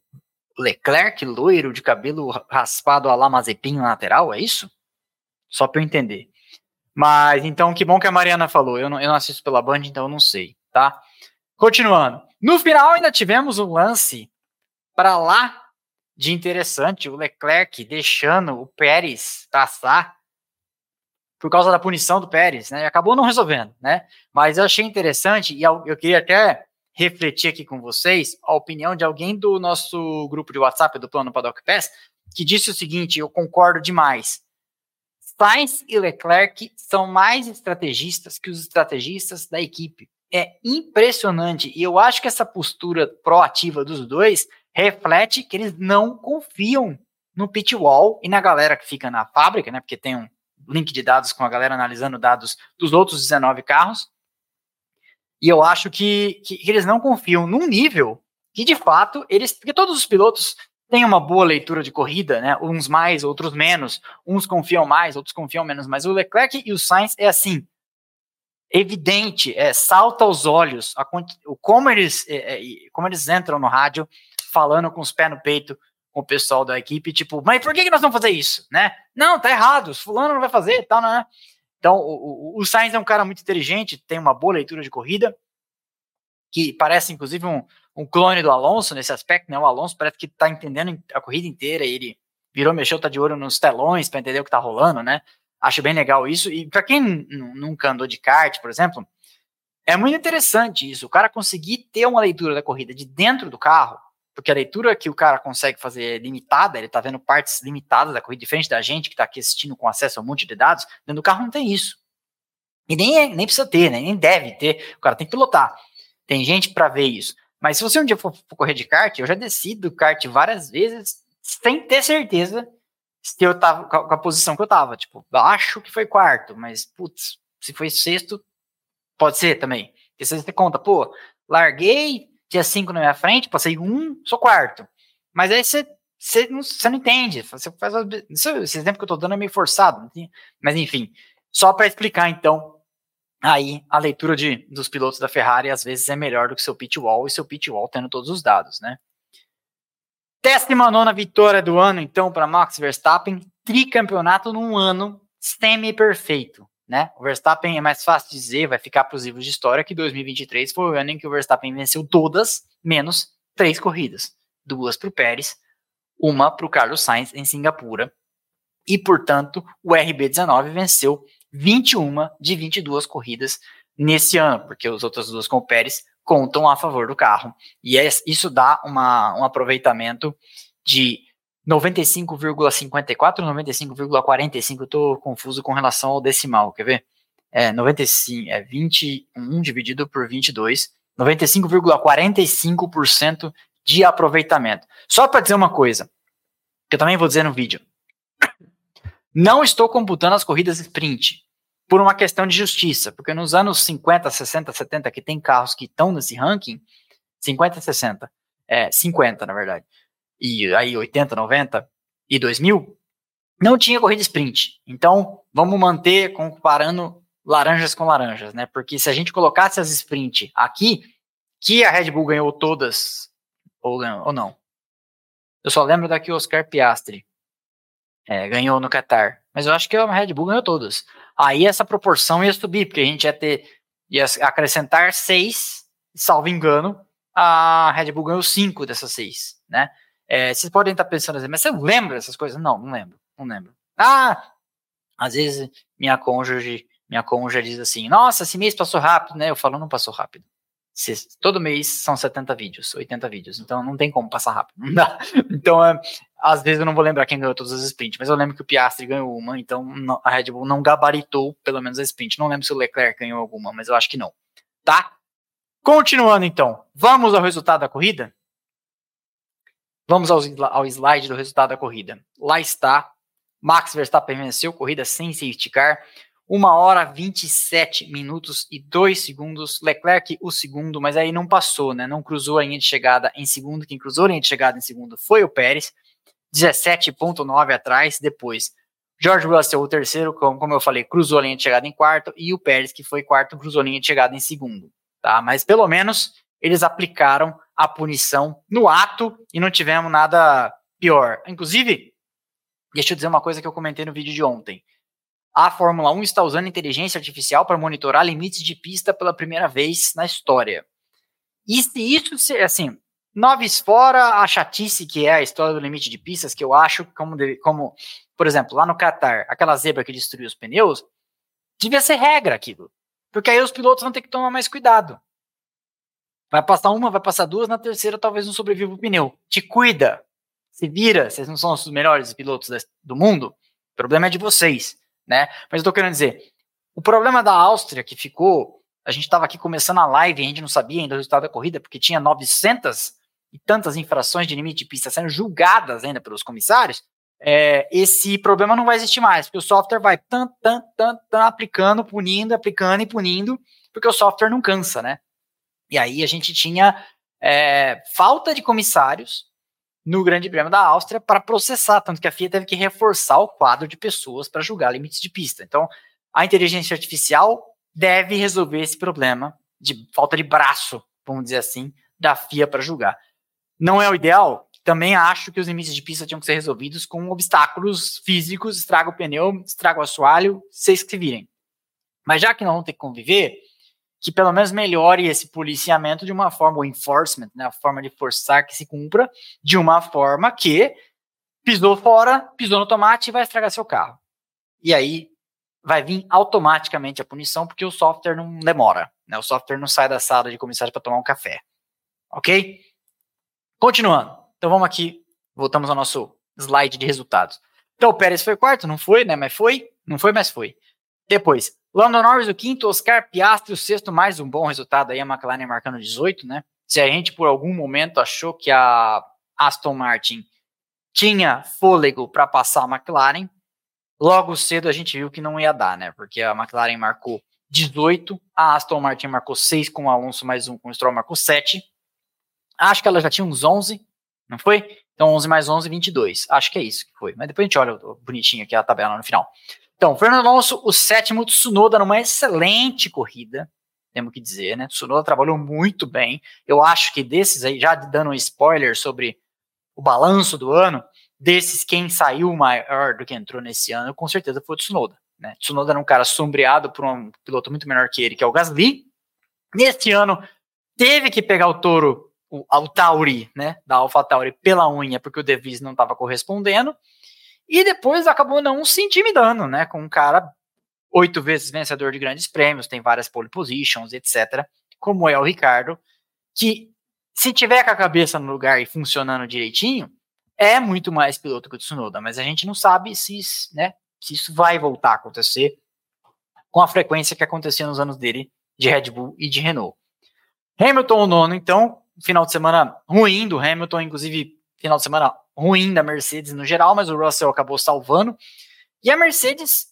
Leclerc, loiro, de cabelo raspado a lá lateral, é isso? Só para eu entender. Mas então, que bom que a Mariana falou. Eu não, eu não assisto pela Band, então eu não sei, tá? Continuando. No final, ainda tivemos um lance para lá de interessante. O Leclerc deixando o Pérez passar por causa da punição do Pérez, né? Acabou não resolvendo, né? Mas eu achei interessante e eu, eu queria até refletir aqui com vocês a opinião de alguém do nosso grupo de WhatsApp do Plano Paddock Pass, que disse o seguinte: eu concordo demais. Sainz e Leclerc são mais estrategistas que os estrategistas da equipe. É impressionante. E eu acho que essa postura proativa dos dois reflete que eles não confiam no pit wall e na galera que fica na fábrica, né? Porque tem um link de dados com a galera analisando dados dos outros 19 carros. E eu acho que, que, que eles não confiam num nível que de fato eles. Porque todos os pilotos tem uma boa leitura de corrida, né? Uns mais, outros menos. Uns confiam mais, outros confiam menos. Mas o Leclerc e o Sainz é assim. evidente, é, salta aos olhos a, como, eles, é, é como eles entram no rádio falando com os pés no peito com o pessoal da equipe, tipo, mas por que, que nós vamos fazer isso, né? Não, tá errado, fulano não vai fazer, tal, né? Então, o, o, o Sainz é um cara muito inteligente, tem uma boa leitura de corrida, que parece, inclusive, um, um clone do Alonso nesse aspecto, né? O Alonso parece que tá entendendo a corrida inteira, ele virou, mexeu, tá de olho nos telões para entender o que tá rolando, né? Acho bem legal isso. E para quem nunca andou de kart, por exemplo, é muito interessante isso. O cara conseguir ter uma leitura da corrida de dentro do carro, porque a leitura que o cara consegue fazer é limitada, ele tá vendo partes limitadas da corrida, diferente da gente que tá aqui assistindo com acesso a um monte de dados, dentro do carro não tem isso. E nem, é, nem precisa ter, né? nem deve ter. O cara tem que pilotar. Tem gente para ver isso. Mas se você um dia for, for correr de kart, eu já desci do kart várias vezes sem ter certeza se eu tava com a, posição que eu tava. Tipo, acho que foi quarto, mas, putz, se foi sexto, pode ser também. Porque você conta, pô, larguei, tinha cinco na minha frente, passei um, sou quarto. Mas aí você, você, não, você não entende. Você faz esse exemplo que eu tô dando é meio forçado. Mas enfim, só para explicar então, aí a leitura de, dos pilotos da Ferrari às vezes é melhor do que seu pit wall e seu pit wall tendo todos os dados, né? Décima nona vitória do ano, então, para Max Verstappen. Tricampeonato num ano semi-perfeito, né? O Verstappen é mais fácil dizer, vai ficar para os livros de história, que 2023 foi o ano em que o Verstappen venceu todas, menos três corridas. Duas para o Pérez, uma para o Carlos Sainz em Singapura. E, portanto, o RB19 venceu 21 de 22 corridas nesse ano, porque as outras duas com o Pérez contam a favor do carro. E é, isso dá uma, um aproveitamento de 95,54, 95,45. Estou confuso com relação ao decimal, quer ver? É 95, é 21 dividido por 22, 95,45% de aproveitamento. Só para dizer uma coisa, que eu também vou dizer no vídeo. Não estou computando as corridas sprint por uma questão de justiça, porque nos anos 50, 60, 70, que tem carros que estão nesse ranking, 50, 60, é, 50 na verdade, e aí 80, 90 e 2000, não tinha corrida sprint. Então, vamos manter comparando laranjas com laranjas, né? Porque se a gente colocasse as sprint aqui, que a Red Bull ganhou todas, ou, ou não. Eu só lembro daqui o Oscar Piastri. É, ganhou no Qatar. Mas eu acho que a Red Bull ganhou todas aí essa proporção ia subir, porque a gente ia ter, ia acrescentar seis, salvo engano, a Red Bull ganhou cinco dessas seis, né? É, vocês podem estar pensando assim, mas você lembra dessas coisas? Não, não lembro, não lembro. Ah, às vezes minha cônjuge, minha cônjuge diz assim, nossa, esse mês passou rápido, né? Eu falo, não passou rápido. Todo mês são 70 vídeos, 80 vídeos, então não tem como passar rápido. [laughs] Não dá. Então, é, às vezes eu não vou lembrar quem ganhou todas as sprints, mas eu lembro que o Piastri ganhou uma, então a Red Bull não gabaritou pelo menos a sprint. Não lembro se o Leclerc ganhou alguma, mas eu acho que não. Tá? Continuando então, vamos ao resultado da corrida? Vamos ao, ao slide do resultado da corrida. Lá está. Max Verstappen venceu corrida sem safety car. 1 hora 27 minutos e 2 segundos. Leclerc o segundo, mas aí não passou, né? Não cruzou a linha de chegada em segundo. Quem cruzou a linha de chegada em segundo foi o Pérez. 17,9 atrás. Depois, George Russell, o terceiro, como, eu falei, cruzou a linha de chegada em quarto. E o Pérez, que foi quarto, cruzou a linha de chegada em segundo. Tá? Mas pelo menos eles aplicaram a punição no ato e não tivemos nada pior. Inclusive, deixa eu dizer uma coisa que eu comentei no vídeo de ontem. A Fórmula 1 está usando inteligência artificial para monitorar limites de pista pela primeira vez na história. E se isso, assim, Noves fora a chatice que é a história do limite de pistas, que eu acho como, como por exemplo, lá no Qatar, aquela zebra que destruiu os pneus, devia ser regra aquilo. Porque aí os pilotos vão ter que tomar mais cuidado. Vai passar uma, vai passar duas, na terceira talvez não sobreviva o pneu. Te cuida. Se vira, vocês não são os melhores pilotos do mundo. O problema é de vocês, né? Mas eu tô querendo dizer, o problema da Áustria que ficou, a gente estava aqui começando a live e a gente não sabia ainda o resultado da corrida, porque tinha 900 e tantas infrações de limite de pista sendo julgadas ainda pelos comissários, é, esse problema não vai existir mais, porque o software vai tan, tan, tan, tan, aplicando, punindo, aplicando e punindo, porque o software não cansa, né? E aí a gente tinha é, falta de comissários no Grande Prêmio da Áustria para processar, tanto que a FIA teve que reforçar o quadro de pessoas para julgar limites de pista. Então, a inteligência artificial deve resolver esse problema de falta de braço, vamos dizer assim, da FIA para julgar. Não é o ideal? Também acho que os limites de pista tinham que ser resolvidos com obstáculos físicos, estraga o pneu, estraga o assoalho, vocês que se virem. Mas já que não vão ter que conviver, que pelo menos melhore esse policiamento de uma forma, o enforcement, né, a forma de forçar que se cumpra, de uma forma que pisou fora, pisou no tomate e vai estragar seu carro. E aí vai vir automaticamente a punição, porque o software não demora. Né? O software não sai da sala de comissário para tomar um café. Ok? Continuando. Então vamos aqui, voltamos ao nosso slide de resultados. Então o Pérez foi quarto, não foi, né? Mas foi. Não foi, mas foi. Depois, Lando Norris o quinto, Oscar Piastri o sexto, mais um bom resultado aí, a McLaren marcando 18, né? Se a gente por algum momento achou que a Aston Martin tinha fôlego para passar a McLaren, logo cedo a gente viu que não ia dar, né? Porque a McLaren marcou 18, a Aston Martin marcou 6 com o Alonso, mais um com o Stroll marcou 7. Acho que ela já tinha uns 11, não foi? Então 11 mais 11, 22. Acho que é isso que foi. Mas depois a gente olha bonitinho aqui a tabela no final. Então, Fernando Alonso, o sétimo, Tsunoda numa excelente corrida, temos que dizer, né? Tsunoda trabalhou muito bem. Eu acho que desses aí, já dando um spoiler sobre o balanço do ano, desses, quem saiu maior do que entrou nesse ano, com certeza foi o Tsunoda. Né? Tsunoda era um cara sombreado por um piloto muito menor que ele, que é o Gasly. Neste ano, teve que pegar o touro, o, o Tauri, né, da AlphaTauri pela unha, porque o De Vries não estava correspondendo. E depois acabou não se intimidando, né? Com um cara oito vezes vencedor de grandes prêmios, tem várias pole positions, etc. Como é o Ricardo, que se tiver com a cabeça no lugar e funcionando direitinho, é muito mais piloto que o Tsunoda, mas a gente não sabe se, né, se isso vai voltar a acontecer com a frequência que acontecia nos anos dele de Red Bull e de Renault. Hamilton o nono, então, final de semana ruim do Hamilton, inclusive final de semana ruim da Mercedes no geral, mas o Russell acabou salvando. E a Mercedes,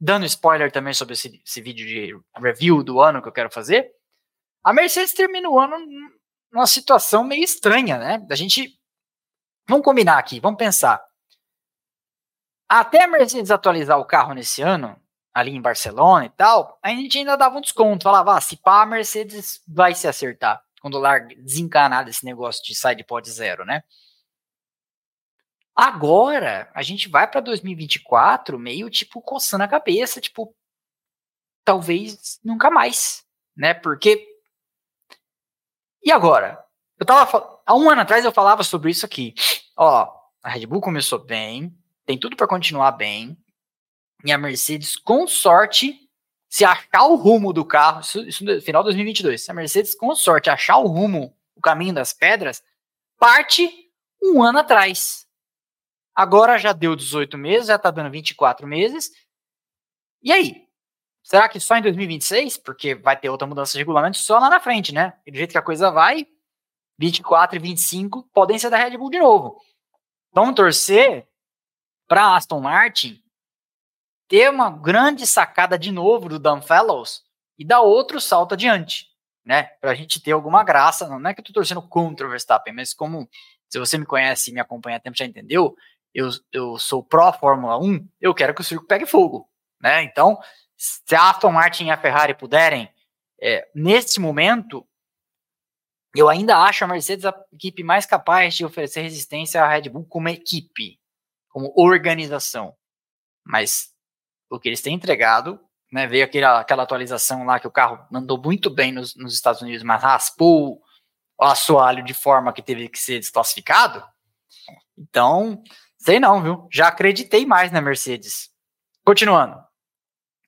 dando spoiler também sobre esse, esse vídeo de review do ano que eu quero fazer, a Mercedes termina o ano numa situação meio estranha, né? A gente. Vamos combinar aqui, vamos pensar. Até a Mercedes atualizar o carro nesse ano, ali em Barcelona e tal, a gente ainda dava um desconto. Falava, ah, se pá, a Mercedes vai se acertar. Quando larga desencanar desse negócio de side pod zero, né? Agora, a gente vai para 2024 meio tipo coçando a cabeça, tipo, talvez nunca mais, né? Porque. E agora? Eu tava. Há um ano atrás eu falava sobre isso aqui. Ó, a Red Bull começou bem, tem tudo para continuar bem, e a Mercedes, com sorte, se achar o rumo do carro, isso, isso no final de 2022, se a Mercedes, com sorte, achar o rumo, o caminho das pedras, parte um ano atrás. Agora já deu 18 meses, já está dando 24 meses. E aí? Será que só em 2026? Porque vai ter outra mudança de regulamento só lá na frente, né? E do jeito que a coisa vai, 24 e 25 podem ser da Red Bull de novo. Vamos torcer para Aston Martin ter uma grande sacada de novo do Dan Fellows e dar outro salto adiante, né? Para a gente ter alguma graça. Não é que eu estou torcendo contra o Verstappen, mas como se você me conhece e me acompanha há tempo já entendeu, eu, eu sou pró-Fórmula 1, eu quero que o circo pegue fogo. Né? Então, se a Aston Martin e a Ferrari puderem, é, nesse momento, eu ainda acho a Mercedes a equipe mais capaz de oferecer resistência à Red Bull como equipe, como organização. Mas o que eles têm entregado, né, veio aquela, aquela atualização lá que o carro andou muito bem nos, nos Estados Unidos, mas raspou o assoalho de forma que teve que ser desclassificado. Então, Sei não, viu? Já acreditei mais na Mercedes. Continuando.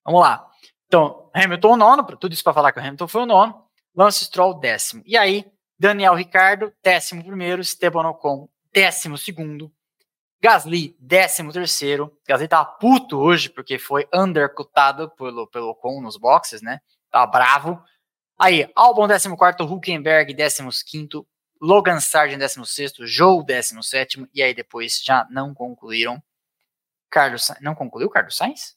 Vamos lá. Então, Hamilton nono, tudo isso para falar que o Hamilton foi o nono. Lance Stroll décimo. E aí, Daniel Ricardo, décimo primeiro. Esteban Ocon, décimo segundo. Gasly, décimo terceiro. Gasly tá puto hoje porque foi undercutado pelo, pelo Ocon nos boxes, né? Tá bravo. Aí, Albon, décimo quarto. Huckenberg, décimo quinto. Logan Sargent 16º, Joe 17º, e aí depois já não concluíram. Carlos não concluiu Carlos Sainz?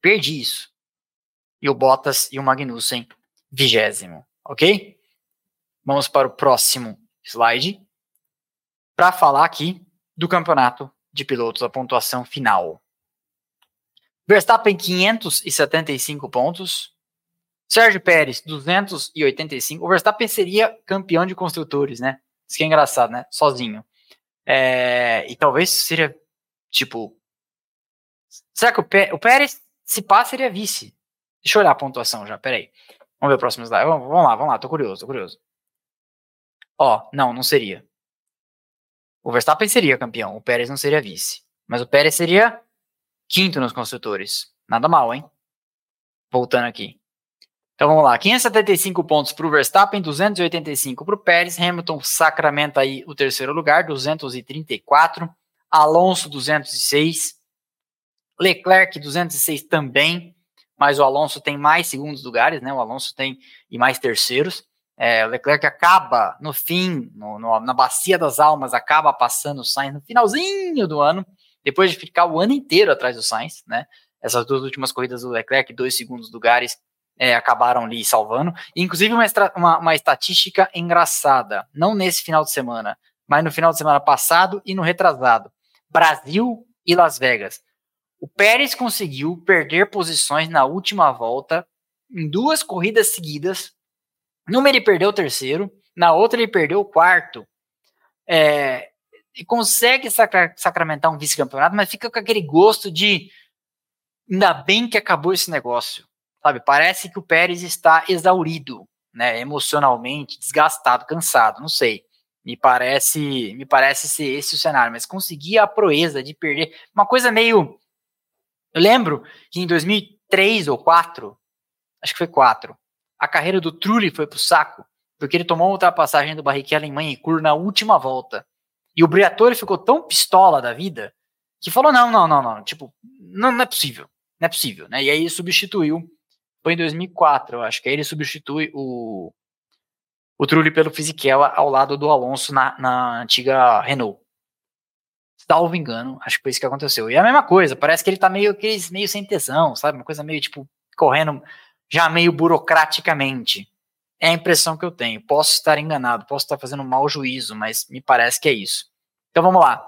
Perdi isso. E o Bottas e o Magnussen, vigésimo, ok? Vamos para o próximo slide para falar aqui do campeonato de pilotos, a pontuação final. Verstappen 575 pontos. Sérgio Pérez 285. O Verstappen seria campeão de construtores, né? Isso que é engraçado, né? Sozinho. É, e talvez seria tipo. Será que o, Pé, o Pérez, se passa, seria vice? Deixa eu olhar a pontuação já, peraí. Vamos ver o próximo slide. Vamos, vamos lá, vamos lá, tô curioso, tô curioso. Ó, não, não seria. O Verstappen seria campeão, o Pérez não seria vice. Mas o Pérez seria quinto nos construtores. Nada mal, hein? Voltando aqui. Então vamos lá, 575 pontos para o Verstappen, 285 para o Pérez, Hamilton sacramenta aí o terceiro lugar, 234, Alonso 206, Leclerc 206 também, mas o Alonso tem mais segundos lugares, né? O Alonso tem e mais terceiros. É, o Leclerc acaba no fim, no, no, na bacia das almas, acaba passando o Sainz no finalzinho do ano, depois de ficar o ano inteiro atrás do Sainz, né? Essas duas últimas corridas do Leclerc, dois segundos lugares, é, acabaram ali salvando. Inclusive, uma, uma, uma estatística engraçada, não nesse final de semana, mas no final de semana passado e no retrasado. Brasil e Las Vegas. O Pérez conseguiu perder posições na última volta em duas corridas seguidas. Numa ele perdeu o terceiro, na outra ele perdeu o quarto. É, e consegue sacra sacramentar um vice-campeonato, mas fica com aquele gosto de ainda bem que acabou esse negócio. Sabe, parece que o Pérez está exaurido, né, emocionalmente, desgastado, cansado, não sei. Me parece, me parece ser esse o cenário, mas conseguir a proeza de perder uma coisa meio Eu lembro que em 2003 ou 4, acho que foi 4, a carreira do Trulli foi pro saco, porque ele tomou uma ultrapassagem do Barrichello em Manhicur na última volta. E o Briatore ficou tão pistola da vida que falou: não, não, não, não, tipo, não, não é possível, não é possível, né? E aí substituiu foi em 2004, eu acho que aí ele substitui o, o Trulli pelo Fisichella ao lado do Alonso na, na antiga Renault. Salvo engano, acho que foi isso que aconteceu. E é a mesma coisa, parece que ele tá meio, meio sem tesão, sabe? Uma coisa meio, tipo, correndo já meio burocraticamente. É a impressão que eu tenho. Posso estar enganado, posso estar fazendo um mau juízo, mas me parece que é isso. Então vamos lá.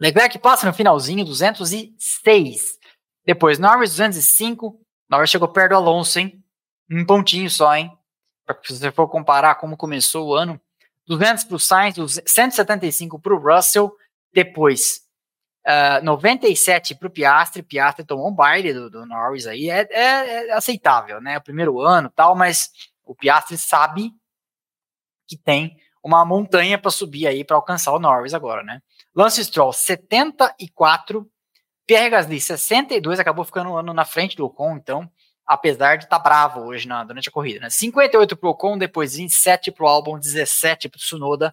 Leclerc passa no finalzinho, 206. Depois Norris 205, Norris chegou perto do Alonso, hein? Um pontinho só, hein? Se você for comparar como começou o ano, 200 para o Sainz, 175 para o Russell, depois uh, 97 para o Piastri, Piastri tomou um baile do, do Norris aí, é, é, é, aceitável, né? O primeiro ano tal, mas o Piastri sabe que tem uma montanha para subir aí para alcançar o Norris agora, né? Lance Stroll, 74 Pierre Gasly, 62, acabou ficando um ano na frente do Ocon, então, apesar de estar tá bravo hoje na, durante a corrida. Né? 58 para o Ocon, depois 27 para o Albon, 17 para o Tsunoda.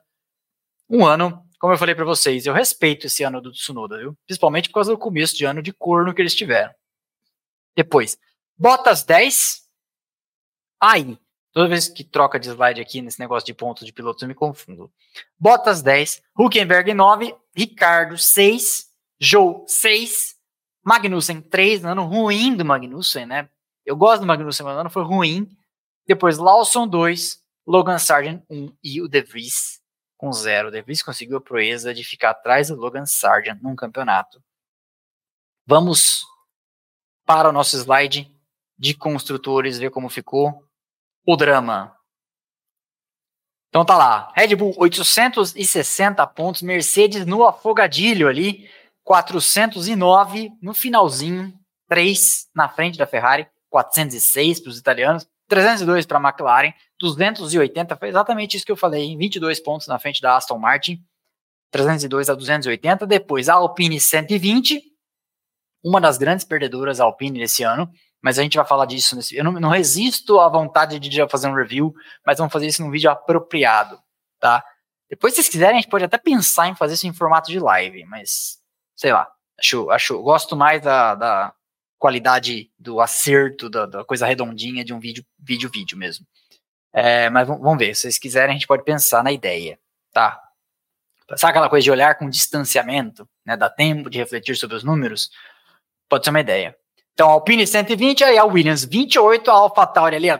Um ano, como eu falei para vocês, eu respeito esse ano do Tsunoda, viu? Principalmente por causa do começo de ano de corno que eles tiveram. Depois, Bottas 10. Aí, toda vez que troca de slide aqui nesse negócio de pontos de pilotos, eu me confundo. Bottas 10, Huckenberg 9, Ricardo 6, Joe 6, Magnussen 3, ano ruim do Magnussen, né? Eu gosto do Magnussen, mas ano foi ruim. Depois Lawson 2, Logan Sargent 1 e o De Vries com 0. O De Vries conseguiu a proeza de ficar atrás do Logan Sargent num campeonato. Vamos para o nosso slide de construtores, ver como ficou o drama. Então tá lá, Red Bull 860 pontos, Mercedes no afogadilho ali, 409 no finalzinho, 3 na frente da Ferrari, 406 para os italianos, 302 para a McLaren, 280, foi exatamente isso que eu falei, 22 pontos na frente da Aston Martin, 302 a 280, depois a Alpine 120, uma das grandes perdedoras Alpine nesse ano, mas a gente vai falar disso nesse Eu não, não resisto à vontade de já fazer um review, mas vamos fazer isso num vídeo apropriado, tá? Depois, se vocês quiserem, a gente pode até pensar em fazer isso em formato de live, mas sei lá, acho, acho, gosto mais da, da qualidade do acerto, da, da, coisa redondinha de um vídeo, vídeo, vídeo mesmo. É, mas vamos ver, se vocês quiserem, a gente pode pensar na ideia, tá? Sabe aquela coisa de olhar com distanciamento, né? Dá tempo de refletir sobre os números? Pode ser uma ideia. Então, a Alpine 120, aí a Williams 28, a AlphaTauri ali, ó,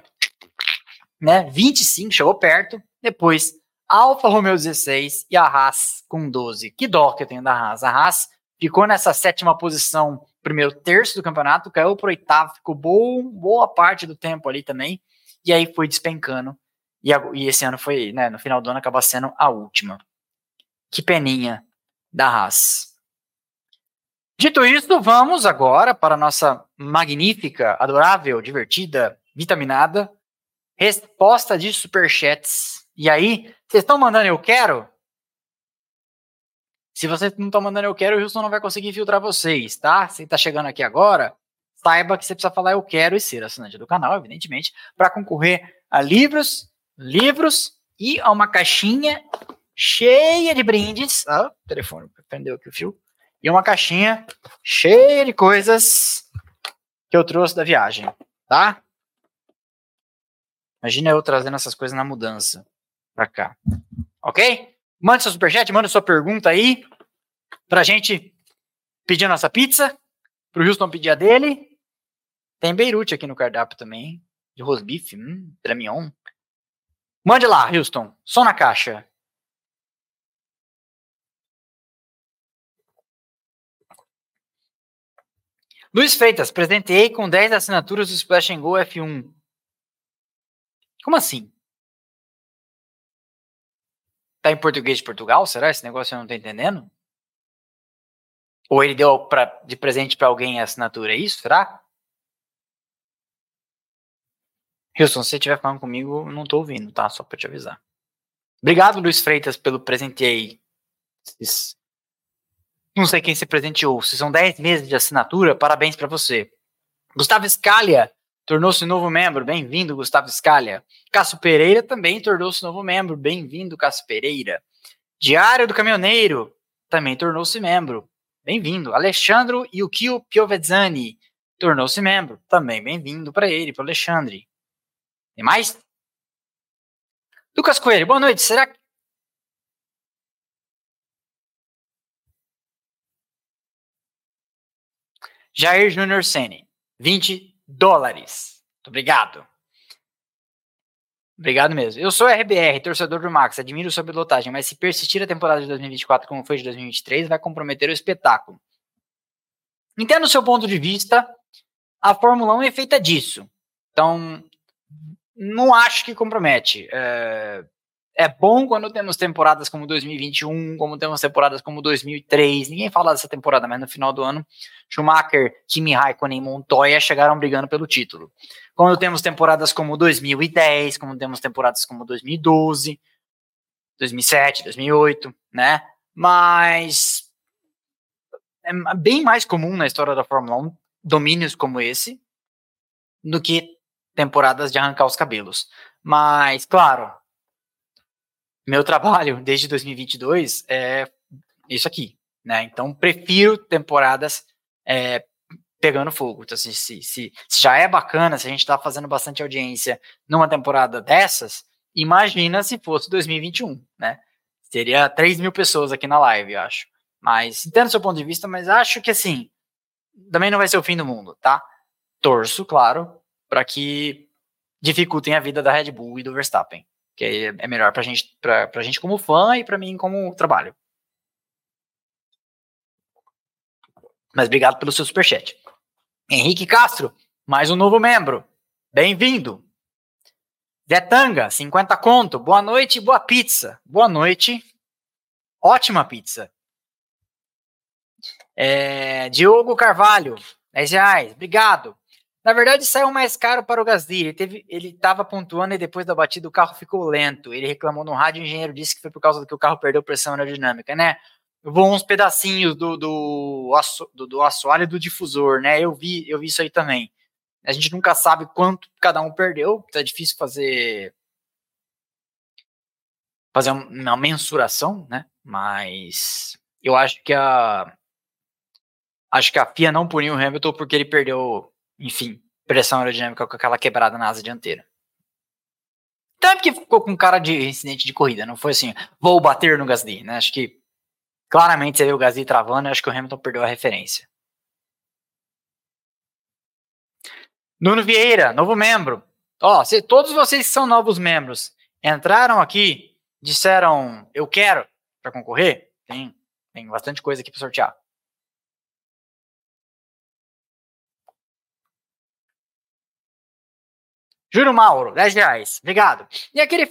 né? 25, chegou perto. Depois, Alfa Romeo 16 e a Haas com 12. Que dó que eu tenho da Haas. A Haas ficou nessa sétima posição primeiro terço do campeonato, caiu para oitavo, ficou bom, boa parte do tempo ali também, e aí foi despencando. E, e esse ano foi, né, no final do ano, acaba sendo a última. Que peninha da Haas. Dito isso, vamos agora para a nossa magnífica, adorável, divertida, vitaminada resposta de superchats. E aí, vocês estão mandando eu quero? Se vocês não estão mandando eu quero, o Wilson não vai conseguir filtrar vocês, tá? Se está chegando aqui agora, saiba que você precisa falar eu quero e ser assinante do canal, evidentemente, para concorrer a livros, livros e a uma caixinha cheia de brindes. Ah, o telefone prendeu aqui o fio. E uma caixinha cheia de coisas que eu trouxe da viagem, tá? Imagina eu trazendo essas coisas na mudança pra cá. Ok? Mande seu superchat, manda sua pergunta aí pra gente pedir a nossa pizza, pro Houston pedir a dele. Tem Beirute aqui no cardápio também, de rosbife, hum, tramion. Mande lá, Houston, só na caixa. Luiz Freitas, presenteei com 10 assinaturas do Splash Go F1. Como assim? Tá em português de Portugal? Será esse negócio eu não tô entendendo? Ou ele deu pra, de presente para alguém a assinatura, é isso? Será? Wilson, se você estiver falando comigo, não tô ouvindo, tá? Só pra te avisar. Obrigado, Luiz Freitas, pelo presente aí. Não sei quem se presenteou. Se são 10 meses de assinatura, parabéns para você. Gustavo Scalia tornou-se novo membro. Bem-vindo, Gustavo Scalia. Cássio Pereira também tornou-se novo membro. Bem-vindo, Cássio Pereira. Diário do Caminhoneiro também tornou-se membro. Bem-vindo. Alexandro Yukio Piovezzani tornou-se membro. Também bem-vindo para ele, para Alexandre. Tem mais? Lucas Coelho, boa noite. Será que Jair Júnior Sene, 20 dólares. Muito obrigado. Obrigado mesmo. Eu sou RBR, torcedor do Max, admiro sua pilotagem, mas se persistir a temporada de 2024 como foi de 2023, vai comprometer o espetáculo. Entendo o seu ponto de vista, a Fórmula 1 é feita disso. Então, não acho que compromete. É, é bom quando temos temporadas como 2021, como temos temporadas como 2003. Ninguém fala dessa temporada, mas no final do ano, Schumacher, Kimi Raikkonen e Montoya chegaram brigando pelo título. Quando temos temporadas como 2010, como temos temporadas como 2012, 2007, 2008, né? Mas é bem mais comum na história da Fórmula 1 domínios como esse do que temporadas de arrancar os cabelos. Mas, claro, meu trabalho desde 2022 é isso aqui, né? Então prefiro temporadas é, pegando fogo. Então, se, se, se, já é bacana, se a gente está fazendo bastante audiência numa temporada dessas, imagina se fosse 2021, né? Teria 3 mil pessoas aqui na live, eu acho. Mas entendo seu ponto de vista, mas acho que assim, também não vai ser o fim do mundo, tá? Torço, claro, para que dificultem a vida da Red Bull e do Verstappen que é, é melhor pra gente, pra, pra gente como fã e pra mim como trabalho. Mas obrigado pelo seu superchat. Henrique Castro, mais um novo membro. Bem-vindo. Detanga, 50 conto. Boa noite, boa pizza. Boa noite. Ótima pizza. É, Diogo Carvalho, 10 reais. Obrigado. Na verdade, saiu mais caro para o Gasly. Ele estava pontuando e depois da batida o carro ficou lento. Ele reclamou no rádio, o engenheiro disse que foi por causa do que o carro perdeu pressão aerodinâmica, né? Voou uns pedacinhos do, do, do, do assoalho do difusor, né? Eu vi, eu vi isso aí também. A gente nunca sabe quanto cada um perdeu, é difícil fazer fazer uma mensuração, né? Mas eu acho que a acho que a FIA não puniu o Hamilton porque ele perdeu enfim, pressão aerodinâmica com aquela quebrada na asa dianteira. Então é porque ficou com cara de incidente de corrida, não foi assim, vou bater no Gasly, né? Acho que claramente você viu o Gasly travando, acho que o Hamilton perdeu a referência. Nuno Vieira, novo membro. Ó, se todos vocês que são novos membros entraram aqui, disseram eu quero para concorrer, tem, tem bastante coisa aqui para sortear. Juro Mauro, 10 reais. Obrigado. E aquele,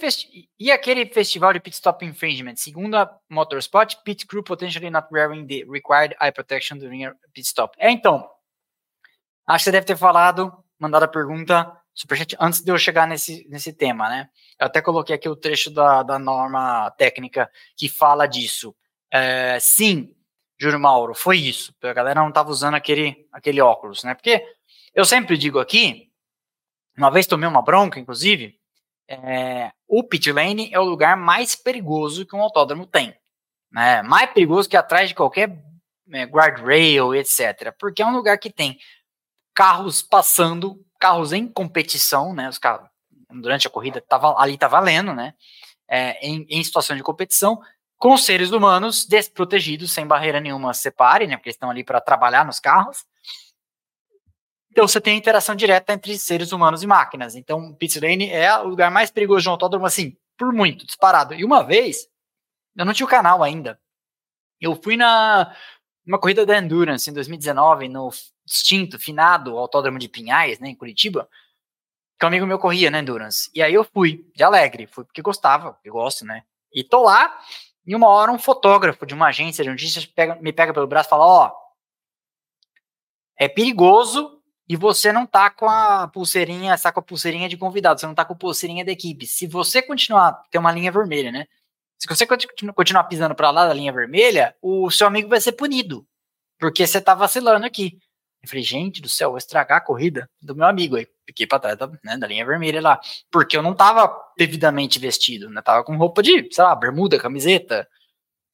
e aquele festival de pit stop infringement? Segundo a pit crew potentially not wearing the required eye protection during a pit stop. É, então. Acho que você deve ter falado, mandado a pergunta superchat antes de eu chegar nesse, nesse tema, né? Eu até coloquei aqui o trecho da, da norma técnica que fala disso. É, sim, Juro Mauro, foi isso. A galera não estava usando aquele, aquele óculos, né? Porque eu sempre digo aqui uma vez tomei uma bronca, inclusive. É, o pit lane é o lugar mais perigoso que um autódromo tem. Né? Mais perigoso que atrás de qualquer é, guardrail, etc. Porque é um lugar que tem carros passando, carros em competição, né? Os carros, durante a corrida tava, ali tá valendo, né? É, em, em, situação de competição, com seres humanos desprotegidos, sem barreira nenhuma separe, né? Porque eles estão ali para trabalhar nos carros. Então você tem interação direta entre seres humanos e máquinas. Então, pit lane é o lugar mais perigoso de um autódromo, assim, por muito, disparado. E uma vez, eu não tinha o canal ainda. Eu fui na uma corrida da Endurance em 2019, no extinto, finado Autódromo de Pinhais, né, em Curitiba, que um amigo meu corria na Endurance. E aí eu fui, de alegre, fui porque gostava, eu gosto, né? E tô lá, e uma hora um fotógrafo de uma agência de notícias pega, me pega pelo braço e fala, ó, oh, é perigoso e você não tá com a pulseirinha, está com a pulseirinha de convidado, você não tá com a pulseirinha da equipe. Se você continuar, tem uma linha vermelha, né? Se você continuar pisando para lá da linha vermelha, o seu amigo vai ser punido, porque você tá vacilando aqui. Eu falei, gente do céu, vou estragar a corrida do meu amigo aí. Fiquei pra trás da, né, da linha vermelha lá. Porque eu não tava devidamente vestido, né? Tava com roupa de, sei lá, bermuda, camiseta,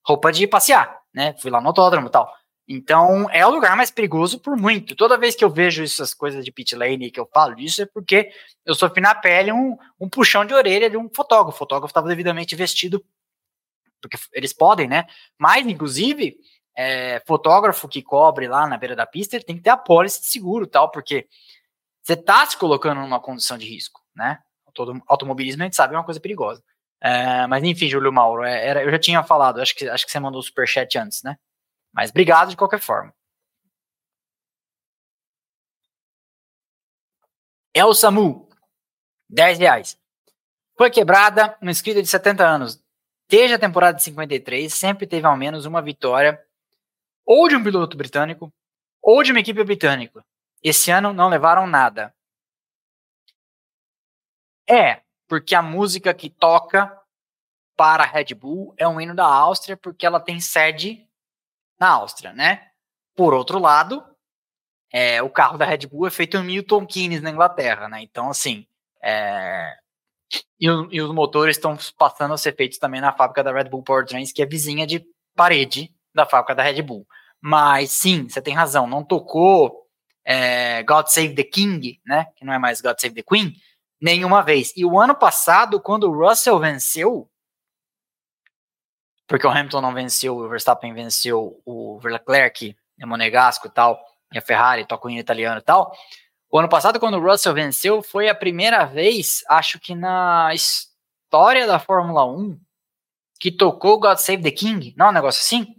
roupa de passear, né? Fui lá no autódromo e tal. Então, é o lugar mais perigoso por muito. Toda vez que eu vejo essas coisas de pit lane que eu falo disso, é porque eu sofri na pele um, um puxão de orelha de um fotógrafo. O fotógrafo estava devidamente vestido, porque eles podem, né? Mas, inclusive, é, fotógrafo que cobre lá na beira da pista, ele tem que ter a pólice de seguro tal, porque você está se colocando numa condição de risco, né? Todo automobilismo a gente sabe é uma coisa perigosa. É, mas enfim, Júlio Mauro, é, era, eu já tinha falado, acho que, acho que você mandou o superchat antes, né? Mas obrigado de qualquer forma. El Samu, 10 reais. Foi quebrada uma inscrita de 70 anos. Desde a temporada de 53, sempre teve ao menos uma vitória ou de um piloto britânico ou de uma equipe britânica. Esse ano não levaram nada. É, porque a música que toca para a Red Bull é um hino da Áustria, porque ela tem sede na Áustria, né? Por outro lado, é, o carro da Red Bull é feito em Milton Keynes, na Inglaterra, né? Então, assim, é, e, e, os motores estão passando a ser feitos também na fábrica da Red Bull Powertrains, que é vizinha de parede da fábrica da Red Bull. Mas, sim, você tem razão, não tocou é, God Save the King, né? Que não é mais God Save the Queen, nenhuma vez. E o ano passado, quando o Russell venceu, porque o Hamilton não venceu, o Verstappen venceu o Leclerc, o Monegasco e tal, e a Ferrari, toca o italiano e tal. O ano passado, quando o Russell venceu, foi a primeira vez, acho que na história da Fórmula 1, que tocou God Save the King. Não, é um negócio assim?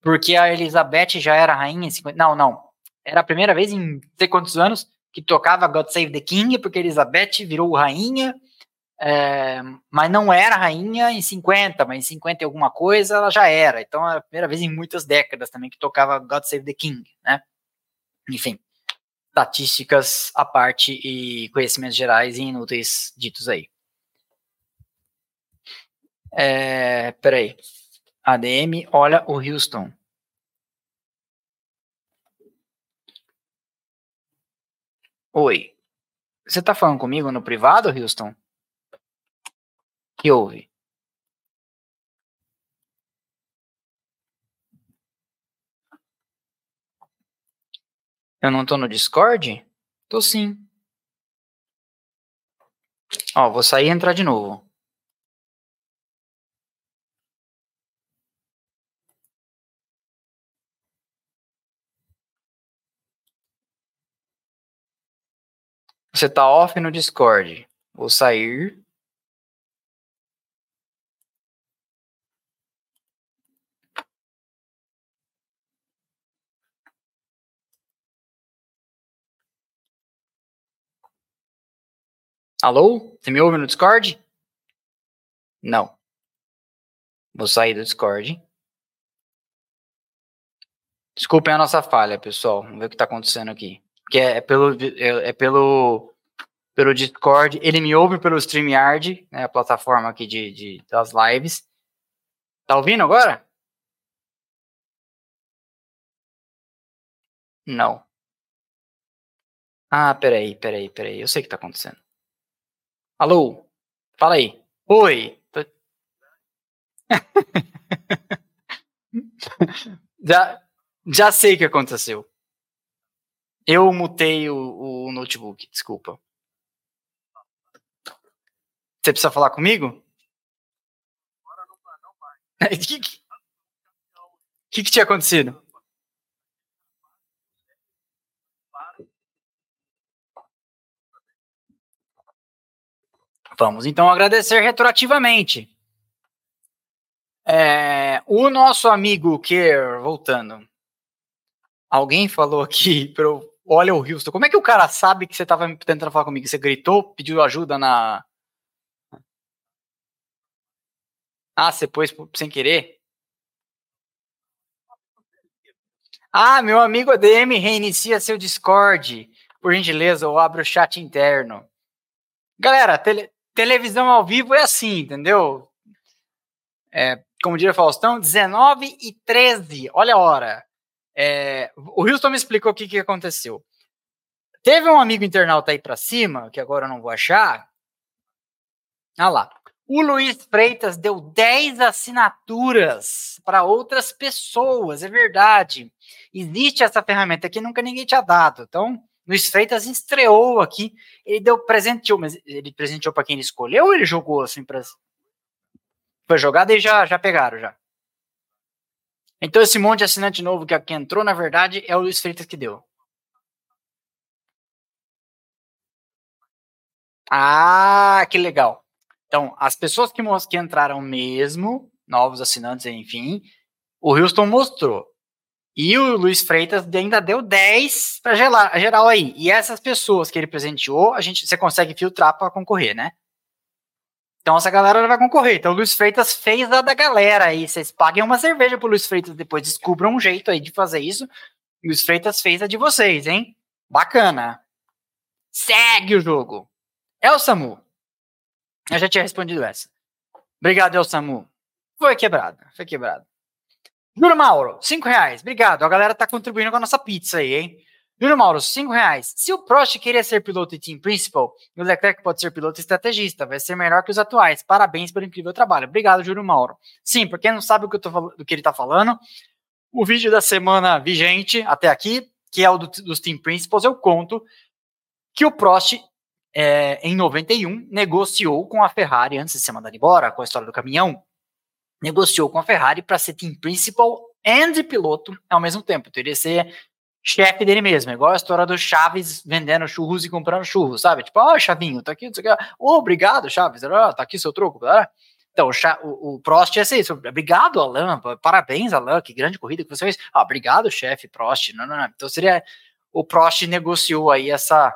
Porque a Elizabeth já era rainha em 50. Não, não. Era a primeira vez em sei quantos anos que tocava God Save the King, porque a Elizabeth virou rainha é, mas não era rainha em 50, mas em 50 e alguma coisa ela já era. Então é a primeira vez em muitas décadas também que tocava God Save the King, né? Enfim, estatísticas à parte e conhecimentos gerais e inúteis ditos aí. É, peraí. ADM, olha o Houston. Oi. Você tá falando comigo no privado, Houston? Que houve? Eu não tô no Discord? Tô sim. Ó, vou sair e entrar de novo. Você tá off no Discord. Vou sair. Alô? Você me ouve no Discord? Não. Vou sair do Discord. Desculpem a nossa falha, pessoal. Vamos ver o que está acontecendo aqui. Porque é, é pelo, é, é, pelo, pelo Discord. Ele me ouve pelo StreamYard, né, a plataforma aqui de, de, das lives. Tá ouvindo agora? Não. Ah, peraí, peraí, peraí. Eu sei o que tá acontecendo. Alô? Fala aí. Oi. [laughs] já, já sei o que aconteceu. Eu mutei o, o notebook, desculpa. Você precisa falar comigo? O [laughs] que, que, que tinha acontecido? Vamos então agradecer retroativamente. É, o nosso amigo Kerr, voltando. Alguém falou aqui, pro, olha o Houston. Como é que o cara sabe que você estava tentando falar comigo? Você gritou, pediu ajuda na. Ah, você pôs sem querer? Ah, meu amigo ADM, reinicia seu Discord. Por gentileza, ou abre o chat interno. Galera, tele, televisão ao vivo é assim, entendeu? É, como diria Faustão, 19 e 13, olha a hora. É, o Houston me explicou o que, que aconteceu. Teve um amigo internauta aí para cima, que agora eu não vou achar. Olha lá. O Luiz Freitas deu 10 assinaturas para outras pessoas, é verdade. Existe essa ferramenta que nunca ninguém tinha dado. Então, Luiz Freitas estreou aqui. Ele deu presenteou, mas ele presenteou para quem ele escolheu ou ele jogou assim para foi jogado e já já pegaram já. Então esse monte de assinante novo que aqui entrou, na verdade, é o Luiz Freitas que deu. Ah, que legal. Então, as pessoas que, que entraram mesmo, novos assinantes, enfim, o Houston mostrou. E o Luiz Freitas ainda deu 10 para geral aí. E essas pessoas que ele presenteou, a gente, você consegue filtrar para concorrer, né? Então essa galera vai concorrer. Então o Luiz Freitas fez a da galera aí. Vocês paguem uma cerveja pro Luiz Freitas depois. Descubram um jeito aí de fazer isso. Luiz Freitas fez a de vocês, hein? Bacana. Segue o jogo. É o Samu. Eu já tinha respondido essa. Obrigado, El Samu. Foi quebrado. Foi quebrado. Juro Mauro, 5 reais. Obrigado. A galera tá contribuindo com a nossa pizza aí, hein? Juro Mauro, 5 reais. Se o Prost queria ser piloto e team principal, o Leclerc pode ser piloto estrategista. Vai ser melhor que os atuais. Parabéns pelo incrível trabalho. Obrigado, Juro Mauro. Sim, pra quem não sabe que, tô, do que ele tá falando, o vídeo da semana vigente até aqui, que é o do, dos team principals, eu conto que o Prost, é, em 91, negociou com a Ferrari, antes de ser mandado embora, com a história do caminhão, negociou com a Ferrari para ser team principal e piloto ao mesmo tempo. Que ser chefe dele mesmo, igual a história do Chaves vendendo churros e comprando churros, sabe? Tipo, ó, oh, Chavinho, tá aqui, não Oh, obrigado, Chaves, oh, tá aqui seu troco? Então, o, o Prost ia ser isso. Obrigado, Alan. Parabéns, Alan. Que grande corrida que você fez. Ah, obrigado, chefe Prost. Não, não, não. Então seria. O Prost negociou aí essa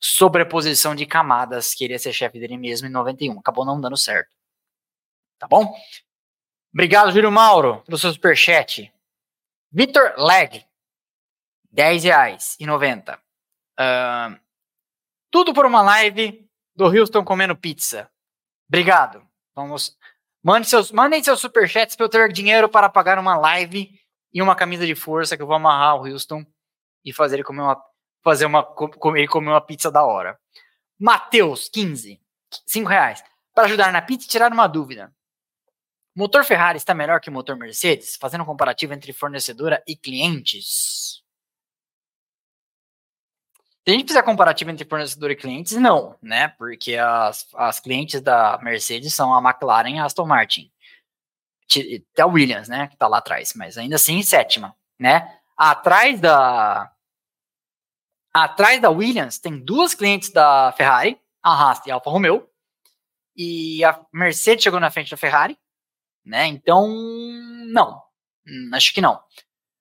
sobreposição de camadas. Queria ser chefe dele mesmo em 91. Acabou não dando certo. Tá bom? Obrigado, Júlio Mauro, pelo seu superchat. Vitor Leg, 10 reais e 90. Uh, tudo por uma live do Houston comendo pizza. Obrigado. Vamos. Mande seus, mandem seus superchats para eu ter dinheiro para pagar uma live e uma camisa de força que eu vou amarrar o Houston e fazer ele comer uma, fazer uma, comer, comer uma pizza da hora. Matheus, 15. 5 reais. Para ajudar na pizza e tirar uma dúvida. Motor Ferrari está melhor que motor Mercedes? Fazendo um comparativo entre fornecedora e clientes. Se a gente fizer comparativo entre fornecedor e clientes, não, né? Porque as, as clientes da Mercedes são a McLaren e a Aston Martin. Até a Williams, né? Que tá lá atrás, mas ainda assim sétima, né? Atrás da. Atrás da Williams tem duas clientes da Ferrari, a Haas e a Alfa Romeo. E a Mercedes chegou na frente da Ferrari, né? Então, não, hum, acho que não.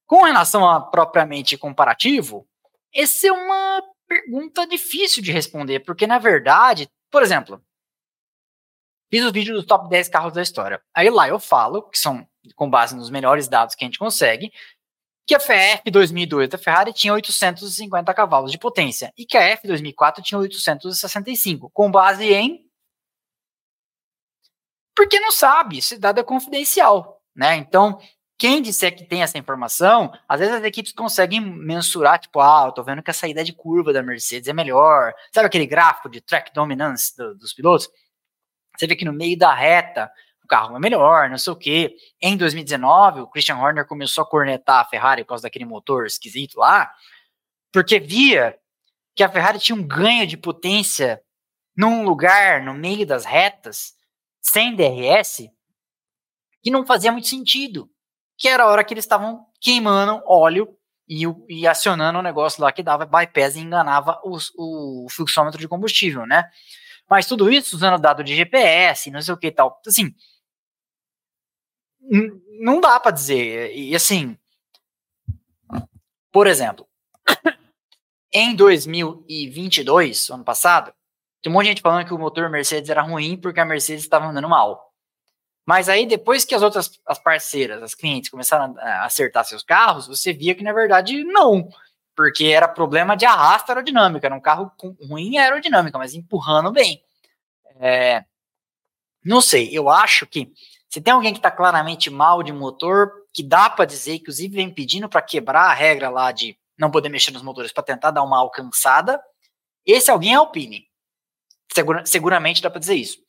Com relação a propriamente comparativo, essa é uma pergunta difícil de responder, porque na verdade por exemplo, fiz o vídeo dos top 10 carros da história. Aí lá eu falo, que são com base nos melhores dados que a gente consegue, que a FF 2002 da Ferrari tinha 850 cavalos de potência e que a F 2004 tinha 865, com base em porque não sabe, esse dado é confidencial, né? Então, quem disser que tem essa informação, às vezes as equipes conseguem mensurar, tipo, ah, eu tô vendo que a saída de curva da Mercedes é melhor. Sabe aquele gráfico de track dominance do, dos pilotos? Você vê que no meio da reta o carro é melhor, não sei o quê. Em 2019, o Christian Horner começou a cornetar a Ferrari por causa daquele motor esquisito lá, porque via que a Ferrari tinha um ganho de potência num lugar no meio das retas, sem DRS, que não fazia muito sentido que era a hora que eles estavam queimando óleo e, e, acionando o um negócio lá que dava bypass e enganava os, o fluxômetro de combustível, né? Mas tudo isso usando dado de GPS, não sei o que e tal. Assim, não dá para dizer. E assim, por exemplo, [coughs] em 2022, ano passado, tem um monte de gente falando que o motor Mercedes era ruim porque a Mercedes estava andando mal. Mas aí, depois que as outras as parceiras, as clientes, começaram a acertar seus carros, você via que, na verdade, não. Porque era problema de arrasto aerodinâmica. Era um carro com ruim aerodinâmica, mas empurrando bem. É, não sei, eu acho que se tem alguém que está claramente mal de motor, que dá para dizer, inclusive vem pedindo para quebrar a regra lá de não poder mexer nos motores para tentar dar uma alcançada, esse alguém é Alpine. Segura, seguramente dá para dizer isso.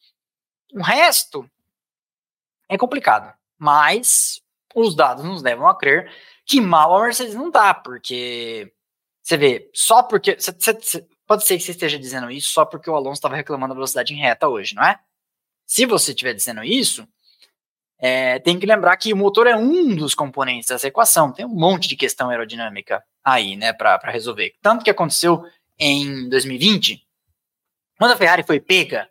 O resto, é complicado. Mas os dados nos levam a crer que mal a Mercedes não dá, porque você vê, só porque. Cê, cê, pode ser que você esteja dizendo isso só porque o Alonso estava reclamando da velocidade em reta hoje, não é? Se você estiver dizendo isso, é, tem que lembrar que o motor é um dos componentes dessa equação. Tem um monte de questão aerodinâmica aí, né, para resolver. Tanto que aconteceu em 2020, quando a Ferrari foi pega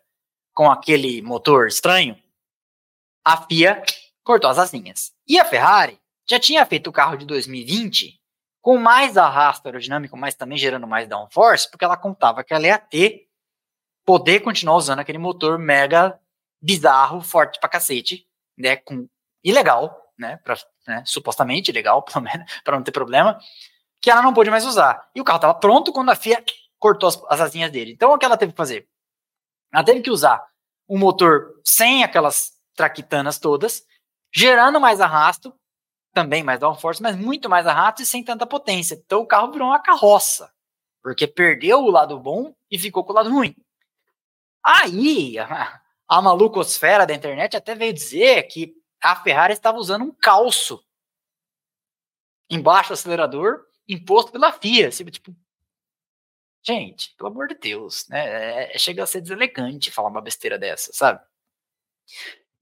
com aquele motor estranho, a FIA cortou as asinhas. E a Ferrari já tinha feito o carro de 2020 com mais arrasto aerodinâmico, mas também gerando mais downforce, porque ela contava que ela ia ter poder continuar usando aquele motor mega bizarro, forte pra cacete, né, com ilegal, né, pra, né supostamente ilegal, [laughs] pelo menos, para não ter problema, que ela não pôde mais usar. E o carro estava pronto quando a FIA cortou as, as asinhas dele. Então o que ela teve que fazer? Ela teve que usar um motor sem aquelas traquitanas todas, gerando mais arrasto, também mais downforce, mas muito mais arrasto e sem tanta potência. Então o carro virou uma carroça, porque perdeu o lado bom e ficou com o lado ruim. Aí, a, a malucosfera da internet até veio dizer que a Ferrari estava usando um calço embaixo do acelerador imposto pela FIA. Tipo, gente, pelo amor de Deus, né? É, chega a ser deselegante falar uma besteira dessa, sabe?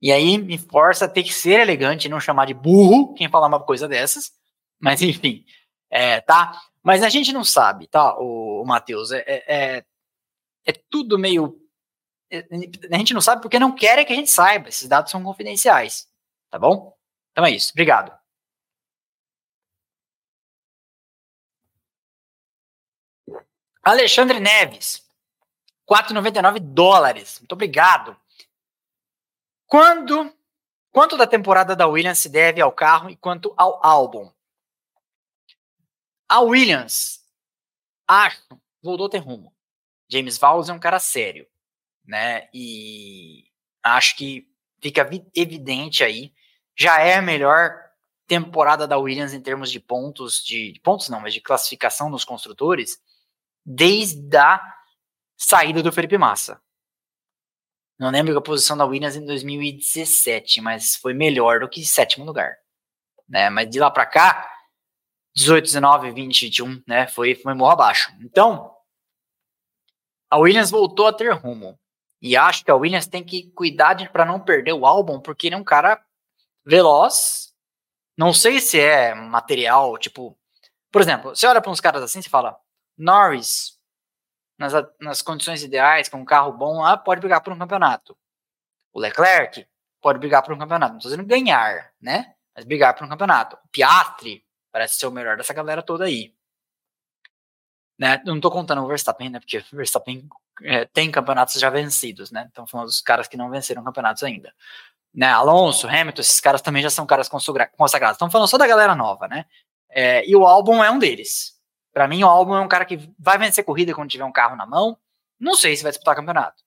E aí me força a ter que ser elegante e não chamar de burro quem falar uma coisa dessas. Mas enfim, é, tá? Mas a gente não sabe, tá, o, o Matheus? É, é, é, é tudo meio. É, a gente não sabe porque não querem que a gente saiba. Esses dados são confidenciais. Tá bom? Então é isso. Obrigado. Alexandre Neves, 4,99 dólares. Muito obrigado. Quando, quanto da temporada da Williams se deve ao carro e quanto ao álbum? A Williams, acho, voltou a ter rumo. James Vowles é um cara sério, né? E acho que fica evidente aí. Já é a melhor temporada da Williams em termos de pontos, de pontos não, mas de classificação nos construtores, desde a saída do Felipe Massa. Não lembro a posição da Williams em 2017, mas foi melhor do que sétimo lugar. Né? Mas de lá para cá, 18, 19, 20, 21, né? Foi, foi morro abaixo. Então, a Williams voltou a ter rumo. E acho que a Williams tem que cuidar para não perder o álbum, porque ele é um cara veloz. Não sei se é material, tipo. Por exemplo, você olha para uns caras assim e fala: Norris, nas, nas condições ideais, com um carro bom lá, pode brigar por um campeonato. O Leclerc pode brigar por um campeonato. Não estou dizendo ganhar, né? Mas brigar por um campeonato. O Piastri parece ser o melhor dessa galera toda aí. Né? Não estou contando o Verstappen, né? Porque o Verstappen é, têm campeonatos já vencidos, né? Então, falando dos caras que não venceram campeonatos ainda. Né, Alonso, Hamilton, esses caras também já são caras consagrados. Estamos falando só da galera nova, né? É, e o álbum é um deles. Para mim, o álbum é um cara que vai vencer corrida quando tiver um carro na mão. Não sei se vai disputar campeonato.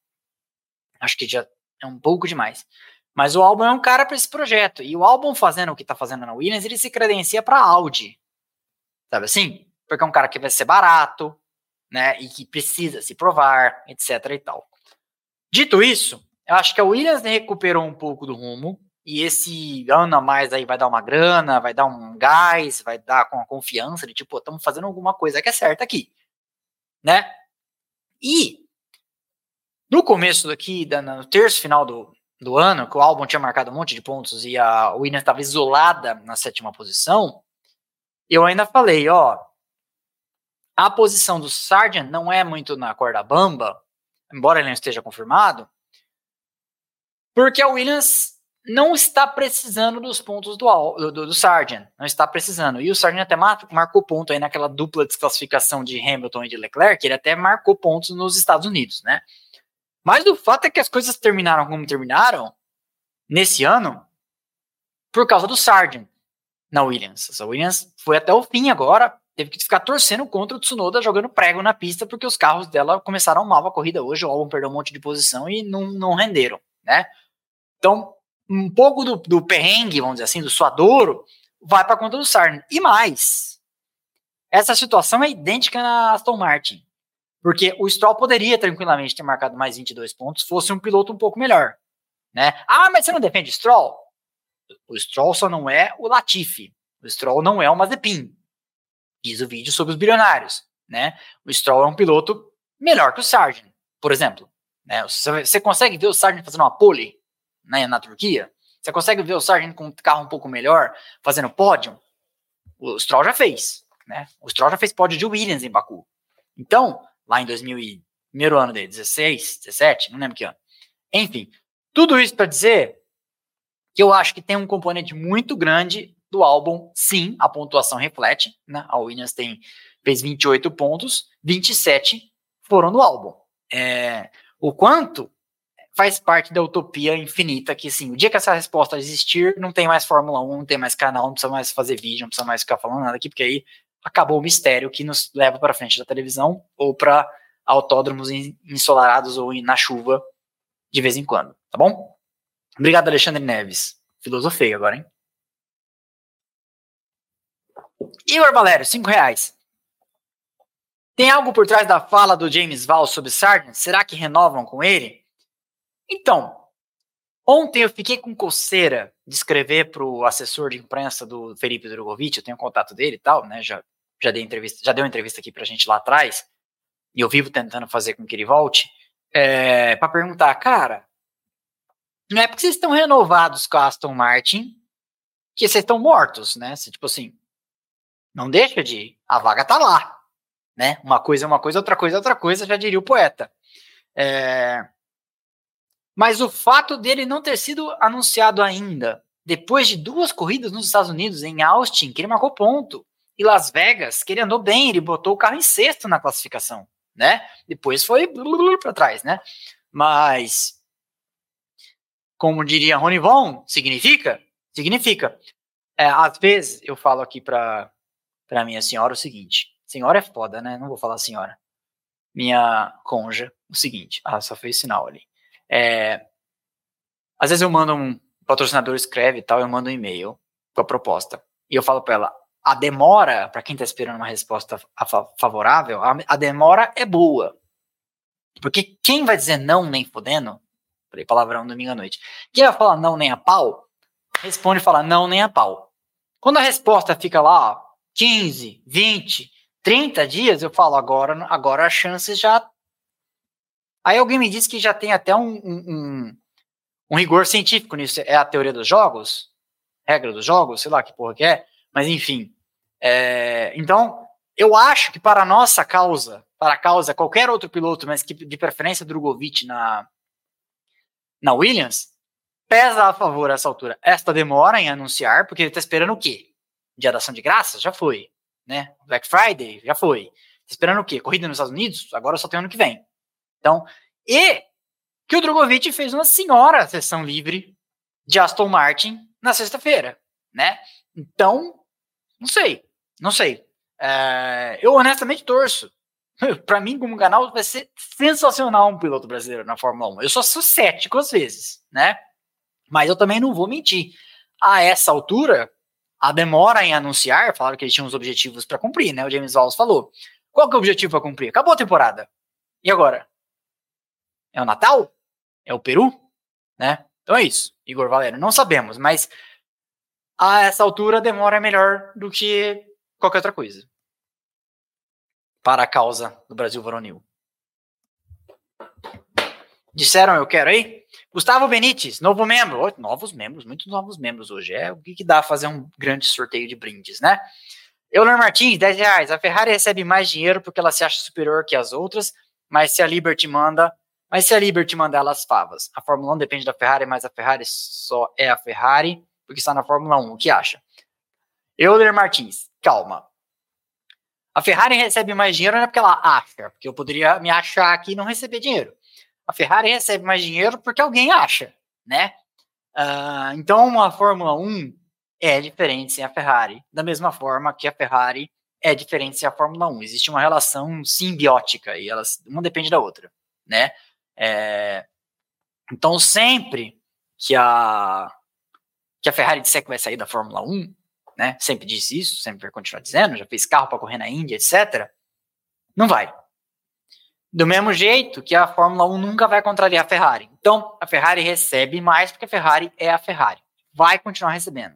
Acho que já é um pouco demais. Mas o álbum é um cara para esse projeto. E o álbum fazendo o que tá fazendo na Williams, ele se credencia para Audi. Sabe assim? Porque é um cara que vai ser barato, né? E que precisa se provar, etc e tal. Dito isso, eu acho que a Williams recuperou um pouco do rumo. E esse ano a mais aí vai dar uma grana, vai dar um gás, vai dar com a confiança de tipo, estamos fazendo alguma coisa que é certa aqui, né? E no começo daqui, no terço final do, do ano, que o álbum tinha marcado um monte de pontos e a Williams estava isolada na sétima posição, eu ainda falei, ó, a posição do Sargent não é muito na corda bamba, embora ele não esteja confirmado, porque a Williams não está precisando dos pontos do, do, do Sargent, não está precisando. E o Sargent até marcou ponto aí naquela dupla desclassificação de Hamilton e de Leclerc, ele até marcou pontos nos Estados Unidos, né? Mas o fato é que as coisas terminaram como terminaram nesse ano por causa do Sargent na Williams. A Williams foi até o fim agora, teve que ficar torcendo contra o Tsunoda jogando prego na pista porque os carros dela começaram mal a corrida hoje, o álbum perdeu um monte de posição e não, não renderam, né? Então, um pouco do, do perrengue, vamos dizer assim, do suadouro, vai para conta do Sargent. E mais, essa situação é idêntica na Aston Martin. Porque o Stroll poderia tranquilamente ter marcado mais 22 pontos, fosse um piloto um pouco melhor. Né? Ah, mas você não defende Stroll? O Stroll só não é o Latifi. O Stroll não é o Mazepin. Diz o vídeo sobre os bilionários. Né? O Stroll é um piloto melhor que o Sargent, por exemplo. Né? Você consegue ver o Sargent fazendo uma pole né, na Turquia? Você consegue ver o Sargent com um carro um pouco melhor, fazendo pódio? O Stroll já fez. Né? O Stroll já fez pódio de Williams em Baku. Então, lá em 2000 e, primeiro ano dele, 16, 17, não lembro que ano. Enfim, tudo isso para dizer que eu acho que tem um componente muito grande do álbum, sim, a pontuação reflete, né? A Williams tem fez 28 pontos, 27 foram no álbum. É, o quanto faz parte da utopia infinita que, assim, o dia que essa resposta existir, não tem mais Fórmula 1, não tem mais canal, não precisa mais fazer vídeo, não precisa mais ficar falando nada aqui, porque aí acabou o mistério que nos leva para frente da televisão ou para autódromos ensolarados ou na chuva de vez em quando, tá bom? Obrigado, Alexandre Neves. Filosofei agora, hein? Igor Valério, cinco reais. Tem algo por trás da fala do James Val sobre Sargent? Será que renovam com ele? Então, Ontem eu fiquei com coceira de escrever para o assessor de imprensa do Felipe Drogovic, eu tenho contato dele e tal, né? Já, já dei entrevista, já deu entrevista aqui para a gente lá atrás, e eu vivo tentando fazer com que ele volte, é, para perguntar, cara, não é porque vocês estão renovados com a Aston Martin que vocês estão mortos, né? Tipo assim, não deixa de ir, a vaga tá lá, né? Uma coisa é uma coisa, outra coisa é outra coisa, já diria o poeta. É, mas o fato dele não ter sido anunciado ainda, depois de duas corridas nos Estados Unidos, em Austin, que ele marcou ponto, e Las Vegas, que ele andou bem, ele botou o carro em sexto na classificação, né? Depois foi para trás, né? Mas, como diria Rony Von, significa? Significa. É, às vezes eu falo aqui para para minha senhora o seguinte: senhora é foda, né? Não vou falar senhora. Minha conja, o seguinte. Ah, só fez sinal ali. É, às vezes eu mando um patrocinador escreve e tal, eu mando um e-mail com a proposta. E eu falo para ela, a demora, para quem está esperando uma resposta favorável, a, a, demora é boa. Porque quem vai dizer não nem fodendo, falei palavrão domingo à noite, quem vai falar não nem a pau, responde e fala não nem a pau. Quando a resposta fica lá, ó, 15, 20, 30 dias, eu falo agora, agora as chances já Aí alguém me disse que já tem até um, um, um, rigor científico nisso. É a teoria dos jogos? Regra dos jogos? Sei lá que porra que é. Mas enfim. É, então, eu acho que para a nossa causa, para a causa qualquer outro piloto, mas que de preferência Drogovic na, na Williams, pesa a favor essa altura. Esta demora em anunciar, porque ele está esperando o quê? Dia da ação de graças? Já foi. Né? Black Friday? Já foi. Tá esperando o quê? Corrida nos Estados Unidos? Agora só tem ano que vem. Então, e que o Drogovic fez uma senhora sessão livre de Aston Martin na sexta-feira, né? Então, não sei, não sei. É, eu honestamente torço. [laughs] para mim, como canal, vai ser sensacional um piloto brasileiro na Fórmula 1. Eu só sou cético às vezes, né? Mas eu também não vou mentir. A essa altura, a demora em anunciar, falaram que eles tinham os objetivos para cumprir, né? O James Wallace falou. Qual que é o objetivo para cumprir? Acabou a temporada. E agora? É o Natal? É o Peru? Né? Então é isso, Igor Valério. Não sabemos, mas a essa altura demora é melhor do que qualquer outra coisa para a causa do Brasil varonil. Disseram eu quero aí? Gustavo Benites, novo membro. Novos membros, muitos novos membros hoje. É o que, que dá fazer um grande sorteio de brindes, né? Euler Martins, 10 reais. A Ferrari recebe mais dinheiro porque ela se acha superior que as outras, mas se a Liberty manda, mas se a Liberty manda elas favas. A Fórmula 1 depende da Ferrari, mas a Ferrari só é a Ferrari porque está na Fórmula 1. O que acha? Euler Martins, calma. A Ferrari recebe mais dinheiro não é porque ela acha, porque eu poderia me achar aqui e não receber dinheiro. A Ferrari recebe mais dinheiro porque alguém acha, né? Uh, então a Fórmula 1 é diferente sem a Ferrari, da mesma forma que a Ferrari é diferente sem a Fórmula 1. Existe uma relação simbiótica e elas uma depende da outra, né? É, então sempre que a que a Ferrari disser que vai sair da Fórmula 1, né? Sempre disse isso, sempre vai continuar dizendo, já fez carro para correr na Índia, etc. Não vai. Do mesmo jeito que a Fórmula 1 nunca vai contrariar a Ferrari. Então, a Ferrari recebe mais porque a Ferrari é a Ferrari. Vai continuar recebendo.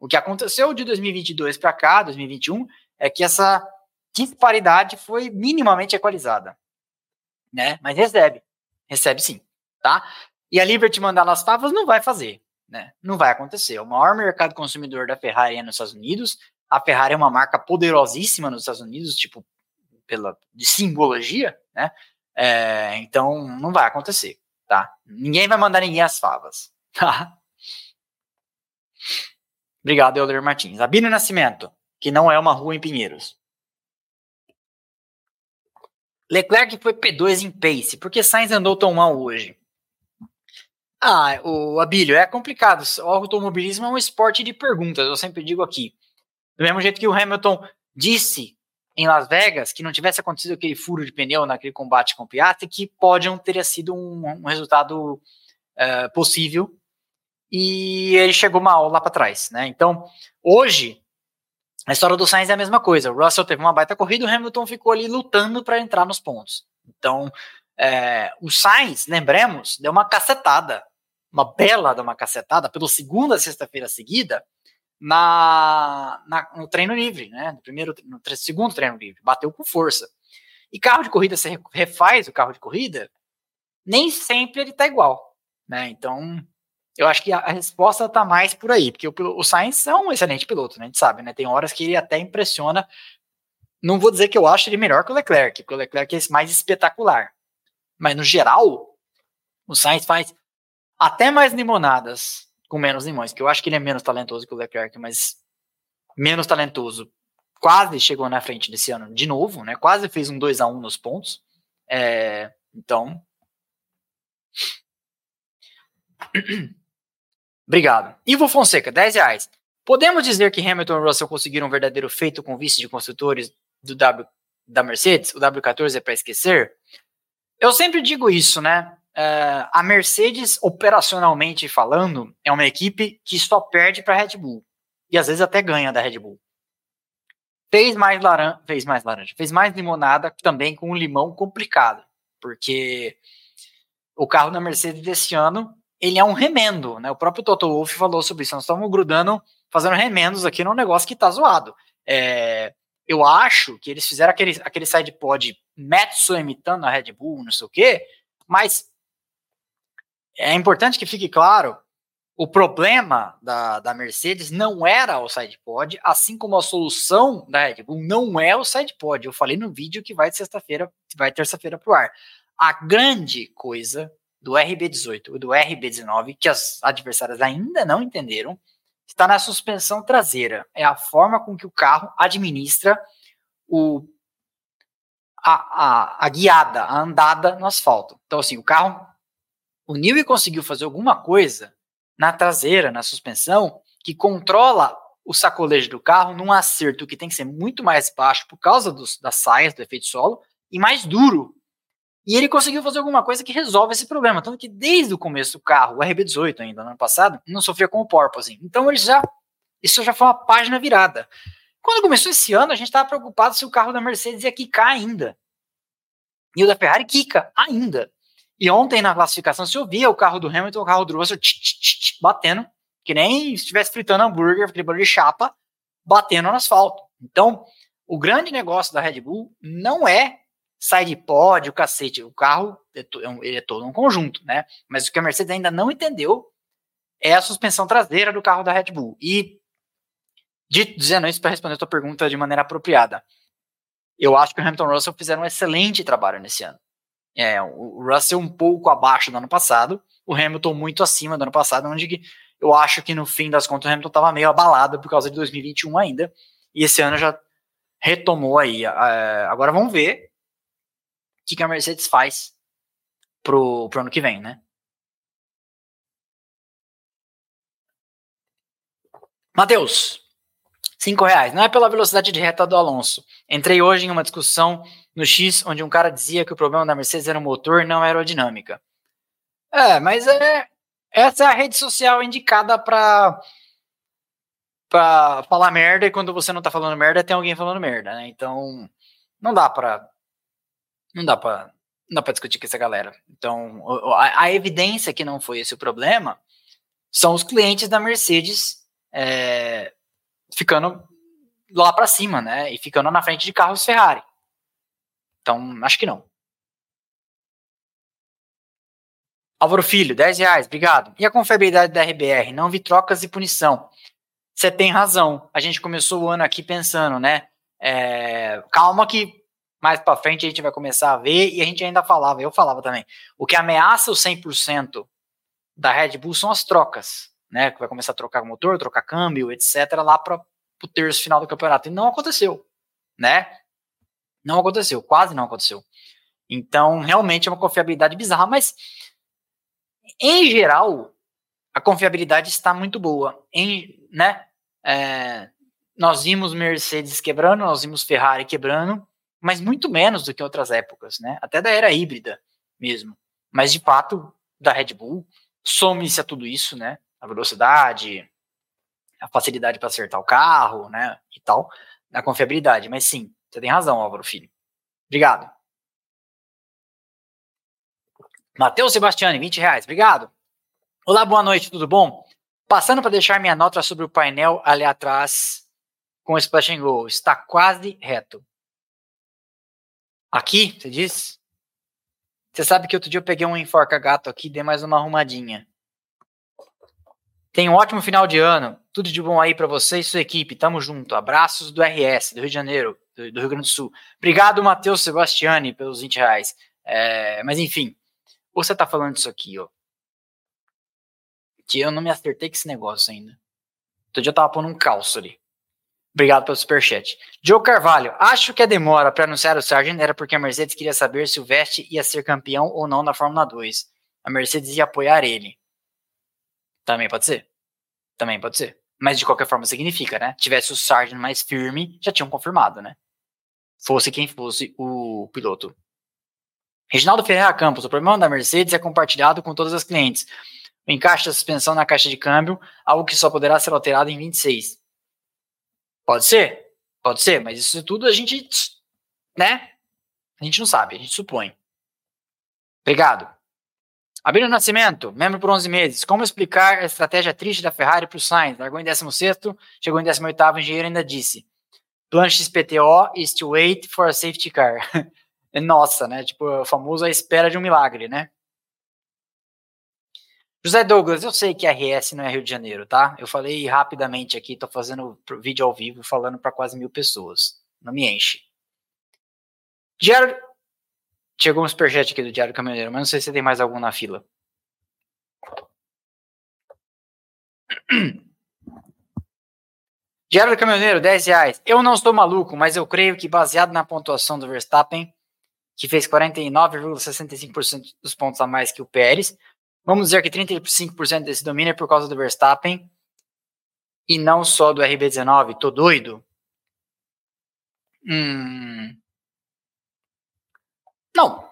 O que aconteceu de 2022 para cá, 2021, é que essa disparidade foi minimamente equalizada. Né? Mas recebe. Recebe sim. Tá? E a Liberty mandar nas favas não vai fazer. Né? Não vai acontecer. O maior mercado consumidor da Ferrari é nos Estados Unidos. A Ferrari é uma marca poderosíssima nos Estados Unidos, tipo, pela de simbologia, né? É, então não vai acontecer, tá? Ninguém vai mandar ninguém as favas, [laughs] tá? Obrigado, Elder Martins. Abílio Nascimento, que não é uma rua em Pinheiros. Leclerc foi P2 em pace, porque Sainz andou tão mal hoje. Ah, o Abílio, é complicado. O automobilismo é um esporte de perguntas, eu sempre digo aqui. Do mesmo jeito que o Hamilton disse em Las Vegas que não tivesse acontecido aquele furo de pneu naquele combate com o Piastri, que pode não ter sido um, um resultado uh, possível e ele chegou mal lá para trás, né? Então, hoje, a história do Sainz é a mesma coisa. O Russell teve uma baita corrida, o Hamilton ficou ali lutando para entrar nos pontos. Então, é, o Sainz, lembremos, deu uma cacetada uma bela de uma cacetada pela segunda sexta-feira seguida na, na, no treino livre, né? No primeiro, no segundo treino livre, bateu com força. E carro de corrida, você refaz o carro de corrida, nem sempre ele tá igual, né? Então, eu acho que a, resposta tá mais por aí, porque o, o Sainz é um excelente piloto, né? A gente sabe, né? Tem horas que ele até impressiona. Não vou dizer que eu acho ele melhor que o Leclerc, porque o Leclerc é mais espetacular. Mas no geral, o Sainz faz até mais limonadas com menos limões, que eu acho que ele é menos talentoso que o Leclerc, mas menos talentoso. Quase chegou na frente desse ano de novo, né? Quase fez um 2 a 1 nos pontos. É, então. [clears throat] [clears throat] Obrigado. Ivo Fonseca, 10 reais. Podemos dizer que Hamilton e Russell conseguiram um verdadeiro feito com vice de construtores do W da Mercedes? O W14 é para esquecer? Eu sempre digo isso, né? Uh, a Mercedes, operacionalmente falando, é uma equipe que só perde para a Red Bull. E às vezes até ganha da Red Bull. Fez mais laranja, fez mais laranja, fez mais limonada também com um limão complicado, porque o carro da Mercedes desse ano, ele é um remendo, né? O próprio Toto Wolff falou sobre isso, nós estamos grudando, fazendo remendos aqui num negócio que tá zoado. É, eu acho que eles fizeram aquele, aquele side pod Metsu imitando a Red Bull, não sei o quê, mas é importante que fique claro, o problema da, da Mercedes não era o sidepod, assim como a solução da Red Bull não é o sidepod. Eu falei no vídeo que vai sexta-feira, vai terça-feira pro ar. A grande coisa do RB18 e do RB19, que as adversárias ainda não entenderam, está na suspensão traseira. É a forma com que o carro administra o a, a, a guiada, a andada no asfalto. Então, assim, o carro, o Newey conseguiu fazer alguma coisa na traseira, na suspensão, que controla o sacolejo do carro num acerto que tem que ser muito mais baixo por causa dos, das saias, do efeito solo, e mais duro. E ele conseguiu fazer alguma coisa que resolve esse problema. Tanto que desde o começo do carro, o RB18 ainda no ano passado, não sofria com o porpoising. Então ele já. Isso já foi uma página virada. Quando começou esse ano, a gente estava preocupado se o carro da Mercedes ia quicar ainda. E o da Ferrari quica ainda. E ontem na classificação se ouvia o carro do Hamilton, o carro do Russell tch, tch, tch, batendo, que nem se estivesse fritando hambúrguer, aquele barulho de chapa, batendo no asfalto. Então, o grande negócio da Red Bull não é side pod, o cacete. O carro é é ele é todo um conjunto, né? Mas o que a Mercedes ainda não entendeu é a suspensão traseira do carro da Red Bull. E dizendo isso para responder a tua pergunta de maneira apropriada, eu acho que o Hamilton Russell fizeram um excelente trabalho nesse ano. É, o Russell um pouco abaixo do ano passado, o Hamilton muito acima do ano passado, onde eu acho que no fim das contas o Hamilton estava meio abalado por causa de 2021 ainda, e esse ano já retomou aí. Uh, agora vamos ver o que, que a Mercedes faz pro, pro ano que vem, né? Matheus, cinco reais. Não é pela velocidade de reta do Alonso. Entrei hoje em uma discussão no X onde um cara dizia que o problema da Mercedes era o motor, não a aerodinâmica. É, mas é essa é a rede social indicada para para falar merda e quando você não tá falando merda tem alguém falando merda, né? Então não dá para não dá para não para discutir com essa galera. Então a, a, evidência que não foi esse o problema são os clientes da Mercedes é, ficando lá para cima, né? E ficando na frente de carros Ferrari. Então acho que não. Álvaro Filho, 10 reais, obrigado. E a confiabilidade da RBR? Não vi trocas e punição. Você tem razão. A gente começou o ano aqui pensando, né? É, calma que mais para frente a gente vai começar a ver e a gente ainda falava, eu falava também, o que ameaça o 100% da Red Bull são as trocas, né? Que vai começar a trocar motor, trocar câmbio, etc. lá para o terço final do campeonato. E não aconteceu, né? Não aconteceu, quase não aconteceu. Então, realmente é uma confiabilidade bizarra, mas em geral, a confiabilidade está muito boa. Em, né? É, nós vimos Mercedes quebrando, nós vimos Ferrari quebrando, mas muito menos do que outras épocas, né? Até da era híbrida mesmo. Mas de fato, da Red Bull, some-se a tudo isso, né? A velocidade, a facilidade para acertar o carro, né? E tal, a confiabilidade. Mas sim, você tem razão, Álvaro Filho. Obrigado. Matheus Sebastiani, 20 reais. Obrigado. Olá, boa noite, tudo bom? Passando para deixar minha nota sobre o painel ali atrás com o Splash and Go. Está quase reto. Aqui, você disse? Você sabe que outro dia eu peguei um enforca gato aqui e dei mais uma arrumadinha. Tenha um ótimo final de ano. Tudo de bom aí para você e sua equipe. Tamo junto. Abraços do RS, do Rio de Janeiro, do, Rio Grande do Sul. Obrigado, Matheus Sebastiani, pelos 20 reais. É, mas enfim, você tá falando disso aqui, ó. Que eu não me acertei com esse negócio ainda. Outro dia eu tava pondo um calço ali. Obrigado pelo superchat. Joe Carvalho, acho que a demora para anunciar o Sargent era porque a Mercedes queria saber se o Veste ia ser campeão ou não na Fórmula 2. A Mercedes ia apoiar ele. Também pode ser. Também pode ser. Mas de qualquer forma significa, né? Tivesse o Sargent mais firme, já tinham confirmado, né? Fosse quem fosse o piloto. Reginaldo Ferreira Campos, o problema da Mercedes é compartilhado com todas as clientes. O encaixe da suspensão na caixa de câmbio, algo que só poderá ser alterado em 26. Pode ser, pode ser, mas isso tudo a gente, né? A gente não sabe, a gente supõe. Obrigado. Abílio Nascimento, membro por 11 meses. Como explicar a estratégia triste da Ferrari para o Sainz? Largou em 16, chegou em 18, o engenheiro ainda disse: Plan XPTO is to wait for a safety car. [laughs] Nossa, né? Tipo, o famoso a espera de um milagre, né? José Douglas, eu sei que RS não é Rio de Janeiro, tá? Eu falei rapidamente aqui, tô fazendo vídeo ao vivo falando para quase mil pessoas. Não me enche. Diário. Chegou um superchat aqui do Diário Caminhoneiro, mas não sei se tem mais algum na fila. [clears throat] Diário do Caminhoneiro, 10 reais. Eu não estou maluco, mas eu creio que baseado na pontuação do Verstappen, que fez 49,65% dos pontos a mais que o Pérez. Vamos dizer que 35% desse domínio é por causa do Verstappen e não só do RB19. Tô doido? Hum. Não.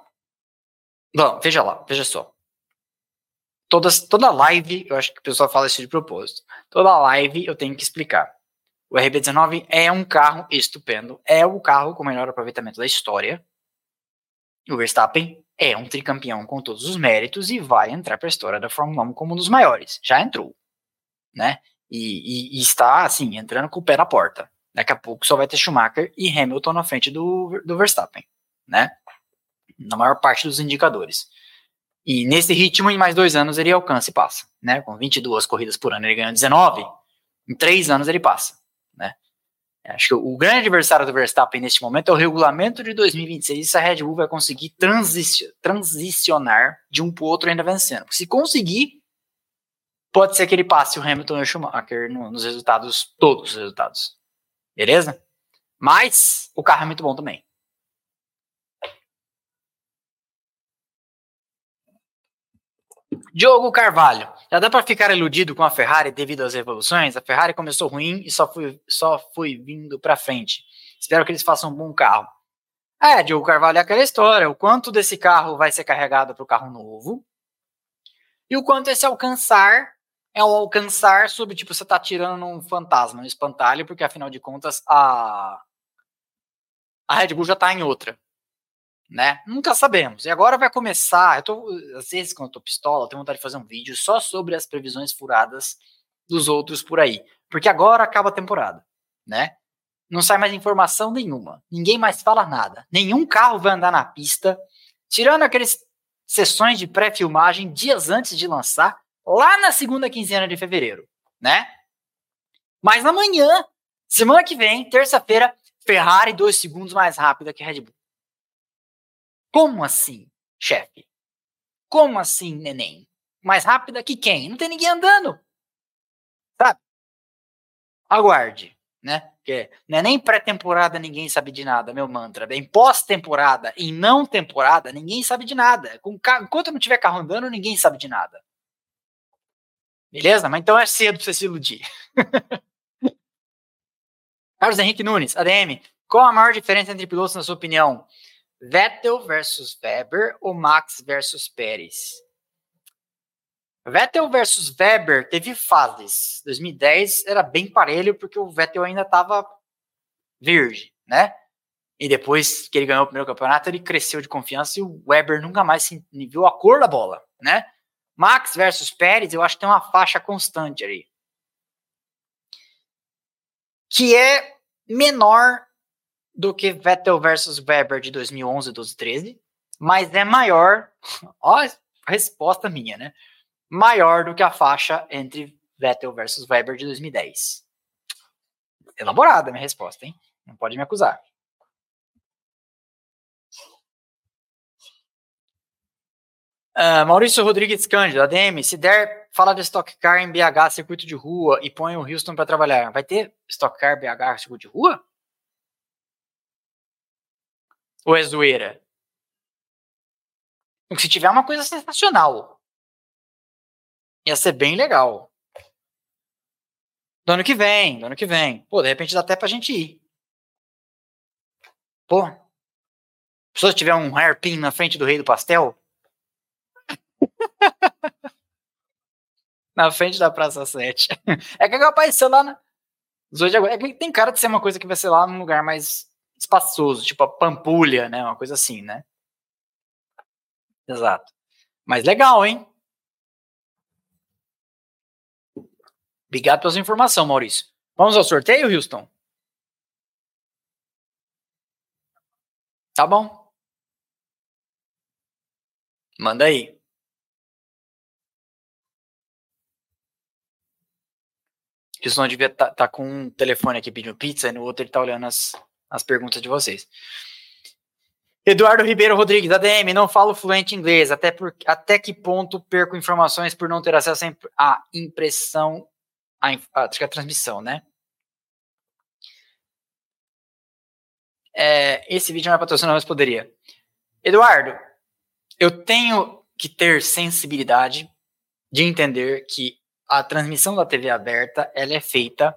Bom, veja lá, veja só. Todas, toda live, eu acho que o pessoal fala isso de propósito. Toda live eu tenho que explicar. O RB19 é um carro estupendo, é o carro com o melhor aproveitamento da história. O Verstappen é um tricampeão com todos os méritos e vai entrar para a história da Fórmula 1 como um dos maiores. Já entrou, né? E, e, e, está, assim, entrando com o pé na porta. Daqui a pouco só vai ter Schumacher e Hamilton na frente do, do Verstappen, né? Na maior parte dos indicadores. E nesse ritmo, em mais dois anos, ele alcança e passa, né? Com 22 corridas por ano, ele ganha 19. Em três anos, ele passa, né? Acho que o grande adversário do Verstappen neste momento é o regulamento de 2026 se a Red Bull vai conseguir transi transicionar de um para o outro ainda vencendo. Se conseguir, pode ser que ele passe o Hamilton e o Schumacher no, nos resultados, todos os resultados. Beleza? Mas o carro é muito bom também. Diogo Carvalho. Já dá para ficar iludido com a Ferrari devido às revoluções? A Ferrari começou ruim e só foi, só foi vindo para frente. Espero que eles façam um bom carro. É, Diogo Carvalho é aquela história. O quanto desse carro vai ser carregado para o carro novo e o quanto esse alcançar é um alcançar sobre, tipo, você tá tirando um fantasma, um espantalho, porque afinal de contas a, a Red Bull já tá em outra né? Nunca sabemos. E agora vai começar. Eu tô, às vezes, quando eu tô pistola, eu tenho vontade de fazer um vídeo só sobre as previsões furadas dos outros por aí. Porque agora acaba a temporada, né? Não sai mais informação nenhuma. Ninguém mais fala nada. Nenhum carro vai andar na pista, tirando aqueles sessões de pré-filmagem dias antes de lançar, lá na segunda quinzena de fevereiro, né? Mas amanhã, semana que vem, terça-feira, Ferrari dois segundos mais rápida que Red Bull. Como assim, chefe? Como assim, neném? Mais rápida que quem? Não tem ninguém andando. Sabe? Aguarde, né? Porque não é nem pré-temporada, ninguém sabe de nada, meu mantra. Em pós-temporada, em não temporada, ninguém sabe de nada. Com carro, enquanto não tiver carro andando, ninguém sabe de nada. Beleza? Mas então é cedo pra você se iludir. [laughs] Carlos Henrique Nunes, ADM. Qual a maior diferença entre pilotos, na sua opinião? Vettel versus Weber ou Max versus Pérez? Vettel versus Weber teve fases. 2010 era bem parelho porque o Vettel ainda estava verde, né? E depois que ele ganhou o primeiro campeonato, ele cresceu de confiança e o Weber nunca mais viu a cor da bola, né? Max versus Pérez, eu acho que tem uma faixa constante ali. Que é menor do que Vettel versus Weber de 2011, 12, 13, mas é maior, [laughs] ó resposta minha, né? Maior do que a faixa entre Vettel versus Weber de 2010. Elaborada a minha resposta, hein? Não pode me acusar. Uh, Maurício Rodrigues Cândido, ADM, se der, fala de Stock Car em BH, circuito de rua, e põe o Houston para trabalhar. Vai ter Stock Car BH, circuito de rua? Ou é zoeira? Se tiver uma coisa sensacional. Ia ser bem legal. Do ano que vem, do ano que vem. Pô, de repente dá até pra gente ir. Pô. Se tiver um hairpin na frente do rei do pastel. [laughs] na frente da Praça 7. [laughs] É que ser lá na. É que tem cara de ser uma coisa que vai ser lá num lugar mais espaçoso, tipo a Pampulha, né? Uma coisa assim, né? Exato. Mas legal, hein? Obrigado pela sua informação, Maurício. Vamos ao sorteio, Houston? Tá bom. Manda aí. Houston devia estar tá, tá com um telefone aqui pedindo pizza e no outro ele tá olhando as, as perguntas de vocês. Eduardo Ribeiro Rodrigues, ADM, não falo fluente inglês, até, por, até que ponto perco informações por não ter acesso à impressão, à, acho que é transmissão, né? É, esse vídeo não é patrocinado, mas poderia. Eduardo, eu tenho que ter sensibilidade de entender que a transmissão da TV aberta ela é feita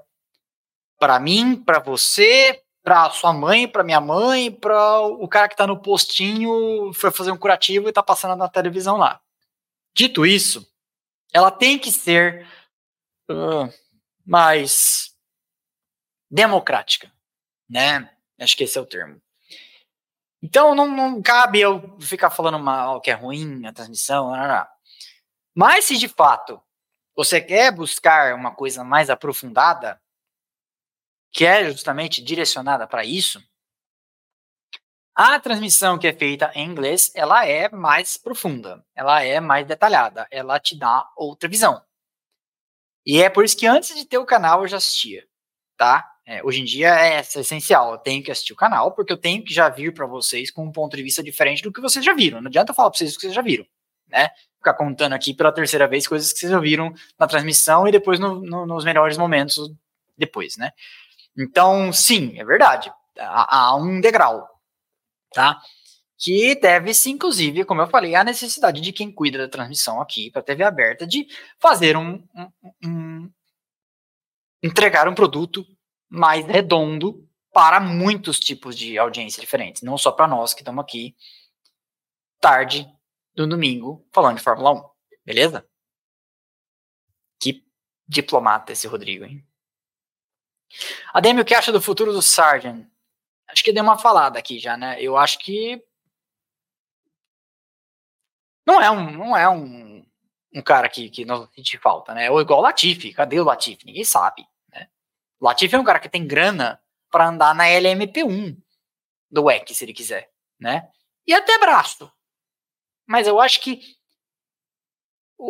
para mim, para você, para sua mãe, para minha mãe, para o cara que está no postinho, foi fazer um curativo e está passando na televisão lá. Dito isso, ela tem que ser uh, mais democrática, né? Acho que esse é o termo. Então não, não cabe eu ficar falando mal que é ruim a transmissão, não, não, não. Mas se de fato você quer buscar uma coisa mais aprofundada, que é justamente direcionada para isso, a transmissão que é feita em inglês, ela é mais profunda, ela é mais detalhada, ela te dá outra visão. E é por isso que antes de ter o canal eu já assistia, tá? É, hoje em dia é, essencial, eu tenho que assistir o canal, porque eu tenho que já vir para vocês com um ponto de vista diferente do que vocês já viram. Não adianta eu falar para vocês o que vocês já viram, né? Ficar contando aqui pela terceira vez coisas que vocês já viram na transmissão e depois no, no, nos melhores momentos depois, né? Então, sim, é verdade. Há, há um degrau, tá? Que deve-se, inclusive, como eu falei, a necessidade de quem cuida da transmissão aqui para a TV aberta de fazer um, um, um entregar um produto mais redondo para muitos tipos de audiência diferentes, não só para nós que estamos aqui tarde do domingo falando de Fórmula 1, beleza? Que diplomata esse Rodrigo, hein? Ademir, o que acha do futuro do Sargent? Acho que deu uma falada aqui já, né? Eu acho que não é um, não é um, um cara que, que não sente falta, né? Ou igual o Latifi. Cadê o Latifi? Ninguém sabe. O Latifi é um cara que tem grana para andar na LMP1 do WEC, se ele quiser, né? E até braço. Mas eu acho que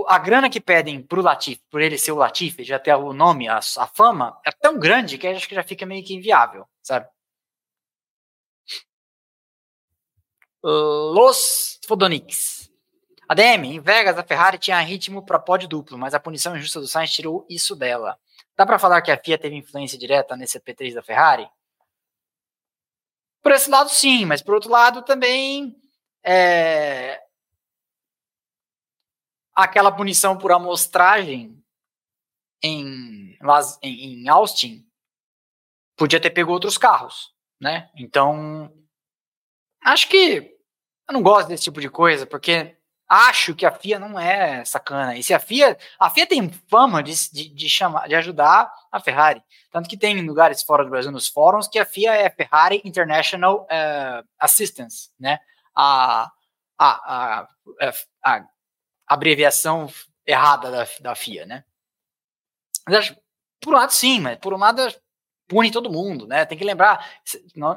a grana que pedem pro Latifi, por ele ser o Latifi, já ter o nome, a, a fama, é tão grande que acho que já fica meio que inviável, sabe? Los Fodonics. ADM, em Vegas, a Ferrari tinha ritmo para pódio duplo, mas a punição injusta do Sainz tirou isso dela. Dá para falar que a FIA teve influência direta nesse P3 da Ferrari? Por esse lado, sim, mas por outro lado também é... aquela punição por amostragem em, em Austin podia ter pego outros carros, né? Então, acho que eu não gosto desse tipo de coisa, porque acho que a FIA não é sacana. E se a FIA. A FIA tem fama de, de, de, chamar, de ajudar a Ferrari. Tanto que tem lugares fora do Brasil nos fóruns que a FIA é Ferrari International uh, Assistance, né? A, a, a, a, abreviação errada da, da FIA, né? Mas, por um lado, sim, mas por um lado pune todo mundo, né? Tem que lembrar.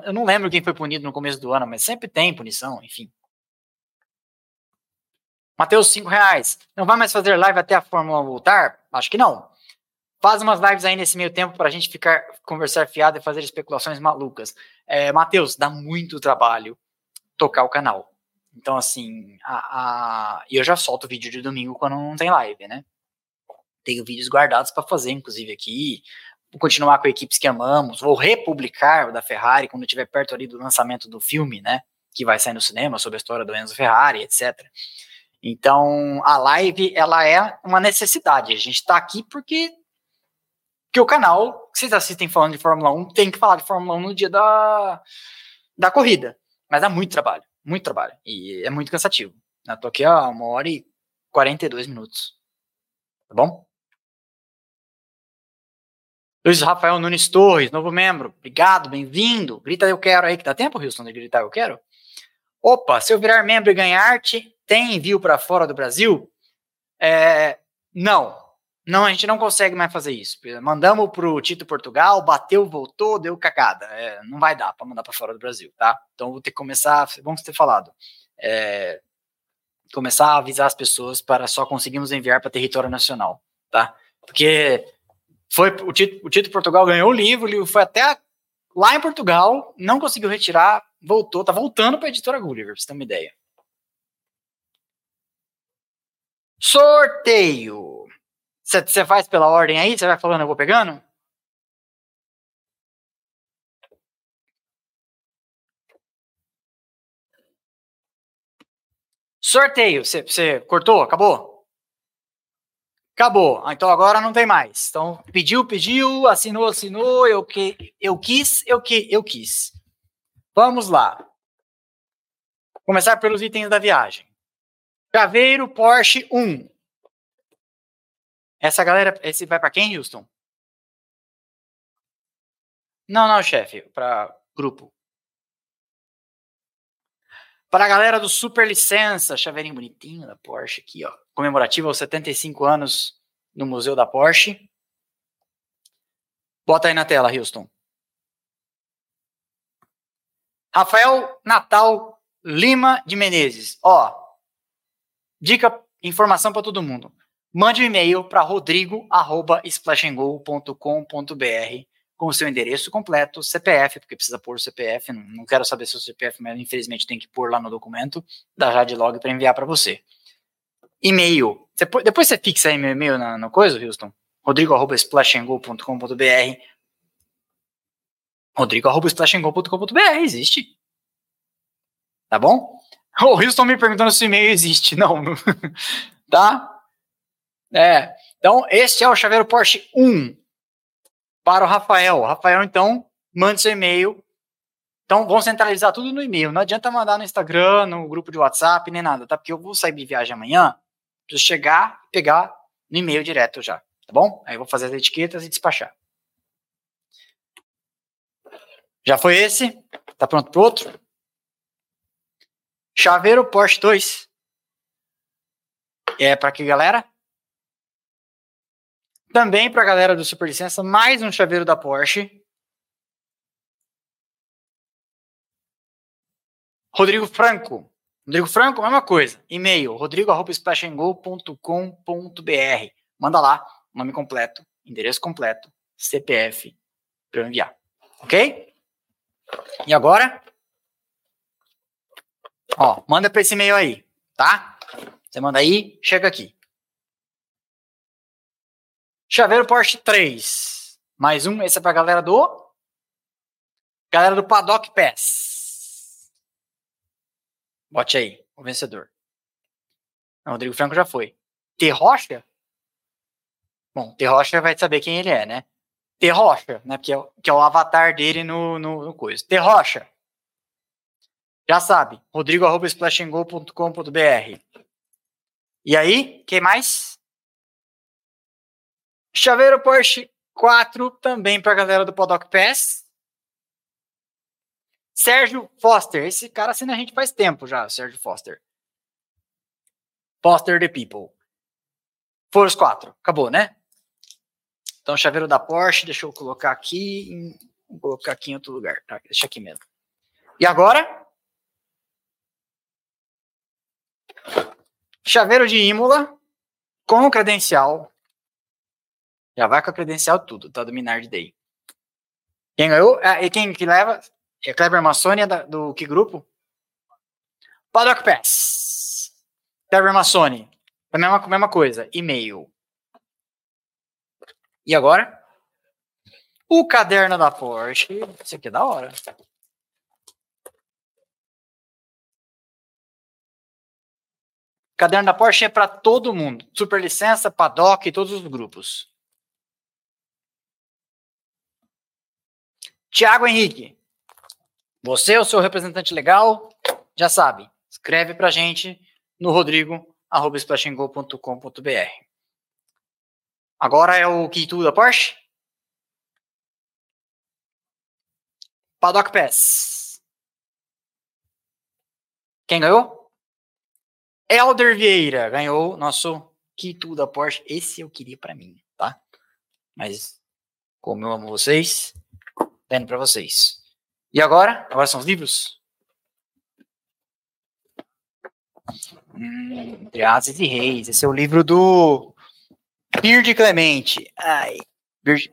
Eu não lembro quem foi punido no começo do ano, mas sempre tem punição, enfim. Mateus, 5 reais. Não vai mais fazer live até a Fórmula 1 voltar? Acho que não. Faz umas lives aí nesse meio tempo para a gente ficar, conversar fiado e fazer especulações malucas. É, Matheus, dá muito trabalho tocar o canal. Então, assim, a, a... eu já solto vídeo de domingo quando não tem live, né? Tenho vídeos guardados para fazer, inclusive aqui. Vou continuar com equipes que amamos. Vou republicar o da Ferrari quando estiver perto ali do lançamento do filme, né? Que vai sair no cinema sobre a história do Enzo Ferrari, etc. Então, a live, ela é uma necessidade. A gente está aqui porque, porque o canal, vocês assistem falando de Fórmula 1, tem que falar de Fórmula 1 no dia da, da corrida. Mas dá muito trabalho, muito trabalho. E é muito cansativo. Eu tô aqui há uma hora e 42 minutos. Tá bom? Luiz Rafael Nunes Torres, novo membro. Obrigado, bem-vindo. Grita eu quero aí, que dá tempo, Wilson, de gritar eu quero? Opa, se eu virar membro e ganhar arte, tem envio para fora do Brasil? É, não. Não, a gente não consegue mais fazer isso. Mandamos para o Tito Portugal, bateu, voltou, deu cagada. É, não vai dar para mandar para fora do Brasil, tá? Então vou ter que começar, vamos ter falado, é, começar a avisar as pessoas para só conseguimos enviar para território nacional, tá? Porque foi o Tito, o Tito Portugal ganhou o livro, o livro foi até lá em Portugal, não conseguiu retirar, voltou, tá voltando para a editora Gulliver, para você ter uma ideia. Sorteio. Você faz pela ordem aí? Você vai falando, eu vou pegando? Sorteio. Você cortou? Acabou? Acabou. Ah, então agora não tem mais. Então pediu, pediu, assinou, assinou. Eu que eu quis, eu que eu quis. Vamos lá. Começar pelos itens da viagem. Chaveiro Porsche 1. Essa galera, esse vai para quem, Houston? Não, não, chefe, para grupo. Para a galera do Super Licença, chaveirinho bonitinho da Porsche aqui, ó, comemorativo aos 75 anos no Museu da Porsche. Bota aí na tela, Houston. Rafael Natal Lima de Menezes. Ó, dica, informação para todo mundo. Mande um e-mail para rodrigo@splashandgo.com.br com o seu endereço completo, CPF, porque precisa pôr o CPF, não, quero saber seu CPF, mas infelizmente tem que pôr lá no documento da Jadlog para enviar para você. E-mail. Depois você fixa aí meu e-mail na, na coisa, Houston. rodrigo.splashandgo.com.br rodrigo.splashandgo.com.br existe. Tá bom? O Houston me perguntando se o e-mail existe. [laughs] Não. tá? É. Então, este é o chaveiro Porsche 1 para o Rafael. Rafael, então, mande seu e-mail. Então, vamos centralizar tudo no e-mail. Não adianta mandar no Instagram, no grupo de WhatsApp, nem nada, tá? Porque eu vou sair de viagem amanhã, preciso chegar e pegar no e-mail direto já, tá bom? Aí eu vou fazer as etiquetas e despachar. Já foi esse? Tá pronto pro outro? Chaveiro Porsche 2. É para que galera? Também para a galera do Super Licença, mais um chaveiro da Porsche. Rodrigo Franco. Rodrigo Franco, mesma coisa. E-mail, rodrigo.splashandgo.com.br. Manda lá, nome completo, endereço completo, CPF, para eu enviar. Ok? E agora? Ó, manda para esse e-mail aí, tá? Você manda aí, chega aqui. Chaveiro Porsche 3. Mais um, esse é pra galera do. Galera do Paddock Pass. Bote aí, o vencedor. O Rodrigo Franco já foi. T. Rocha? Bom, T. Rocha vai saber quem ele é, né? T. Rocha, né? Porque é, o, que é o avatar dele no, no, no coisa. T. Rocha. Já sabe. rodrigo.splashandgo.com.br E aí, quem mais? Chaveiro Porsche 4 também para a galera do Podoc Pass. Sérgio Foster. Esse cara assina a gente faz tempo já, Sérgio Foster. Foster the People. Foram os quatro. Acabou, né? Então, chaveiro da Porsche, deixa eu colocar aqui. Em, vou colocar aqui em outro lugar. Tá, deixa aqui mesmo. E agora? Chaveiro de Imola com credencial já vai com a credencial tudo, tá? Do Minard Day. Quem ganhou? Ah, e quem que leva? É Kleber Massoni, da, do que grupo? Paddock Pass. Kleber Massoni. A mesma, mesma coisa. E-mail. E agora? O caderno da Porsche. Isso aqui é da hora. Caderno da Porsche é para todo mundo. Super licença, paddock, todos os grupos. Tiago Henrique, você é o seu representante legal, já sabe, escreve pra gente no rodrigo.com.br. Agora é o tudo da Porsche? Paddock Pass. Quem ganhou? Elder Vieira ganhou nosso Key da Porsche. Esse eu queria para mim, tá? Mas como eu amo vocês, lendo para vocês. E agora? Agora são os livros? Hum, entre Ases e Reis. Esse é o livro do Beard Clemente. Ai, Beard.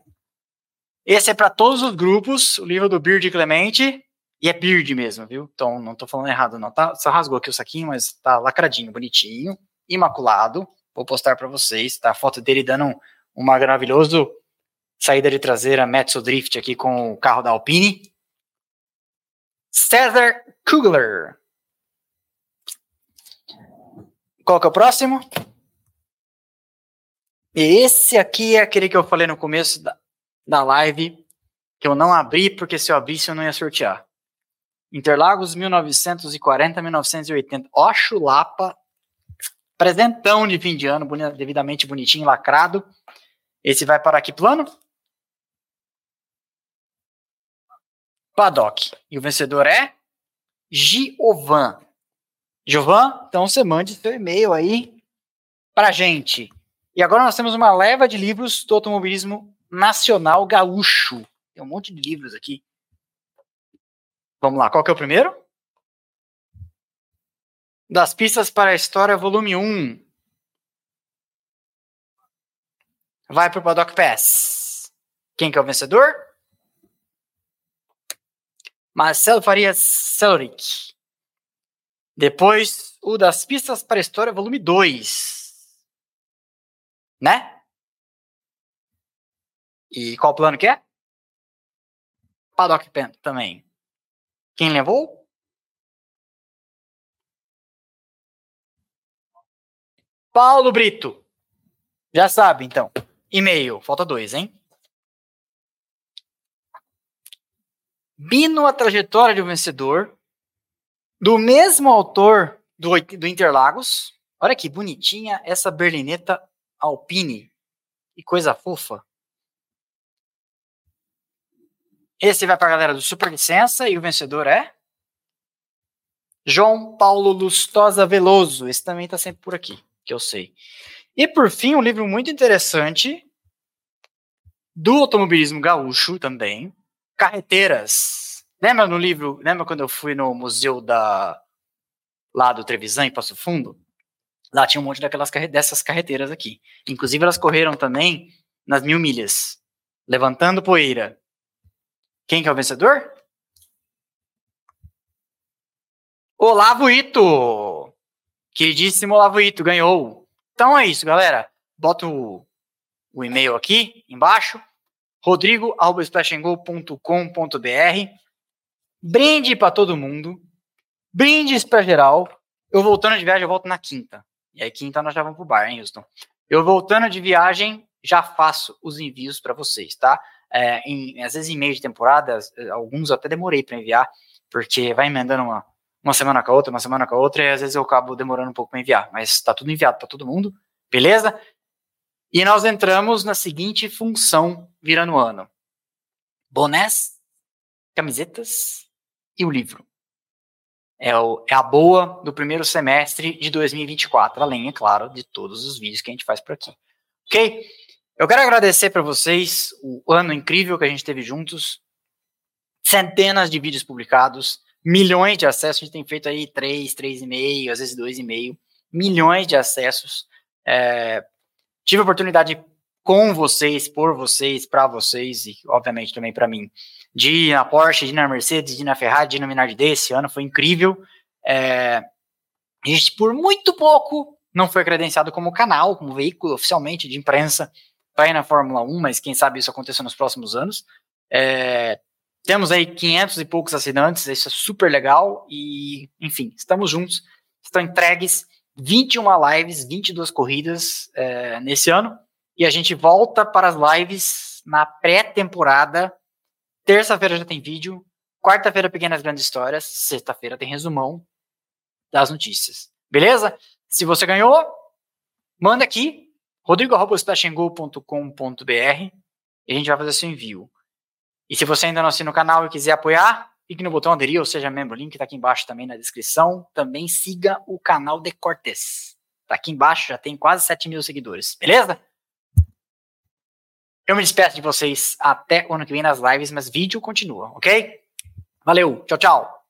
Esse é para todos os grupos, o livro do Beard Clemente. E é Beard mesmo, viu? Então não tô falando errado, não. Tá, só rasgou aqui o saquinho, mas tá lacradinho, bonitinho, imaculado. Vou postar para vocês, tá? A foto dele dando um, um maravilhoso saída de traseira Metso Drift aqui com o carro da Alpine. Cesar Kugler. Qual que é o próximo? Esse aqui é aquele que eu falei no começo da, da live, que eu não abri, porque se eu abrisse eu não ia sortear. Interlagos 1940-1980. Ó, chulapa. Presentão de fim de ano, devidamente bonitinho, lacrado. Esse vai para que plano? Paddock. E o vencedor é Giovan. Giovan, então você mande seu e-mail aí pra gente. E agora nós temos uma leva de livros do automobilismo nacional gaúcho. Tem um monte de livros aqui. Vamos lá, qual que é o primeiro? Das Pistas para a História, volume 1. Vai para o Paddock Pass. Quem que é o vencedor? Marcelo Farias Celoric. Depois, o das Pistas para a História, volume 2. Né? E qual plano que é? Paddock Pen também. Quem levou? Paulo Brito. Já sabe, então. E-mail. Falta dois, hein? Bino, a trajetória de um vencedor, do mesmo autor do, do Interlagos. Olha que bonitinha essa berlineta Alpine. Que coisa fofa. Esse vai para a galera do Super Licença e o vencedor é João Paulo Lustosa Veloso. Esse também está sempre por aqui, que eu sei. E por fim, um livro muito interessante do automobilismo gaúcho também, Carreteiras. Lembra no livro, lembra quando eu fui no museu da lá do Trevisan em Passo Fundo? Lá tinha um monte daquelas dessas carreteiras aqui. Inclusive elas correram também nas mil milhas, levantando poeira. Quem que é o vencedor? Olavo Ito! Queridíssimo Olavo Ito, ganhou. Então é isso, galera. Bota o, o e-mail aqui embaixo rodrigo.splashandgo.com.br. Brinde para todo mundo. Brindes para geral. Eu voltando de viagem, eu volto na quinta. E aí, quinta nós já vamos pro bar, hein, Houston? Eu voltando de viagem, já faço os envios para vocês, tá? É, em, às vezes em meio de temporada, alguns até demorei para enviar, porque vai emendando uma, uma semana com a outra, uma semana com a outra, e às vezes eu acabo demorando um pouco para enviar. Mas tá tudo enviado para todo mundo, beleza? E nós entramos na seguinte função virando ano: bonés, camisetas e o livro. É, o, é, a boa do primeiro semestre de 2024, além, é claro, de todos os vídeos que a gente faz por aqui. Ok? Eu quero agradecer para vocês o ano incrível que a gente teve juntos, centenas de vídeos publicados, milhões de acessos, a gente tem feito aí três, três e meio, às vezes dois e meio, milhões de acessos. É, tive a oportunidade com vocês, por vocês, para vocês e obviamente também para mim, de ir na Porsche, de ir na Mercedes, de ir na Ferrari, de ir no Minardi desse ano, foi incrível. É, a gente, por muito pouco, não foi credenciado como canal, como veículo oficialmente de imprensa para ir na Fórmula 1, mas quem sabe isso aconteça nos próximos anos. É, temos aí 500 e poucos assinantes, isso é super legal e, enfim, estamos juntos, estão entregues 21 lives, 22 corridas é, nesse ano. E a gente volta para as lives na pré-temporada. Terça-feira já tem vídeo. Quarta-feira, pequenas grandes histórias. Sexta-feira tem resumão das notícias. Beleza? Se você ganhou, manda aqui, rodrigo.splashandgo.com.br e a gente vai fazer seu envio. E se você ainda não assina o canal e quiser apoiar, clique no botão aderir, ou seja, membro, o link está aqui embaixo também na descrição. Também siga o canal de Cortes. Tá aqui embaixo, já tem quase 7 mil seguidores, beleza? Eu me despeço de vocês até o ano que vem nas lives, mas vídeo continua, ok? Valeu, tchau, tchau.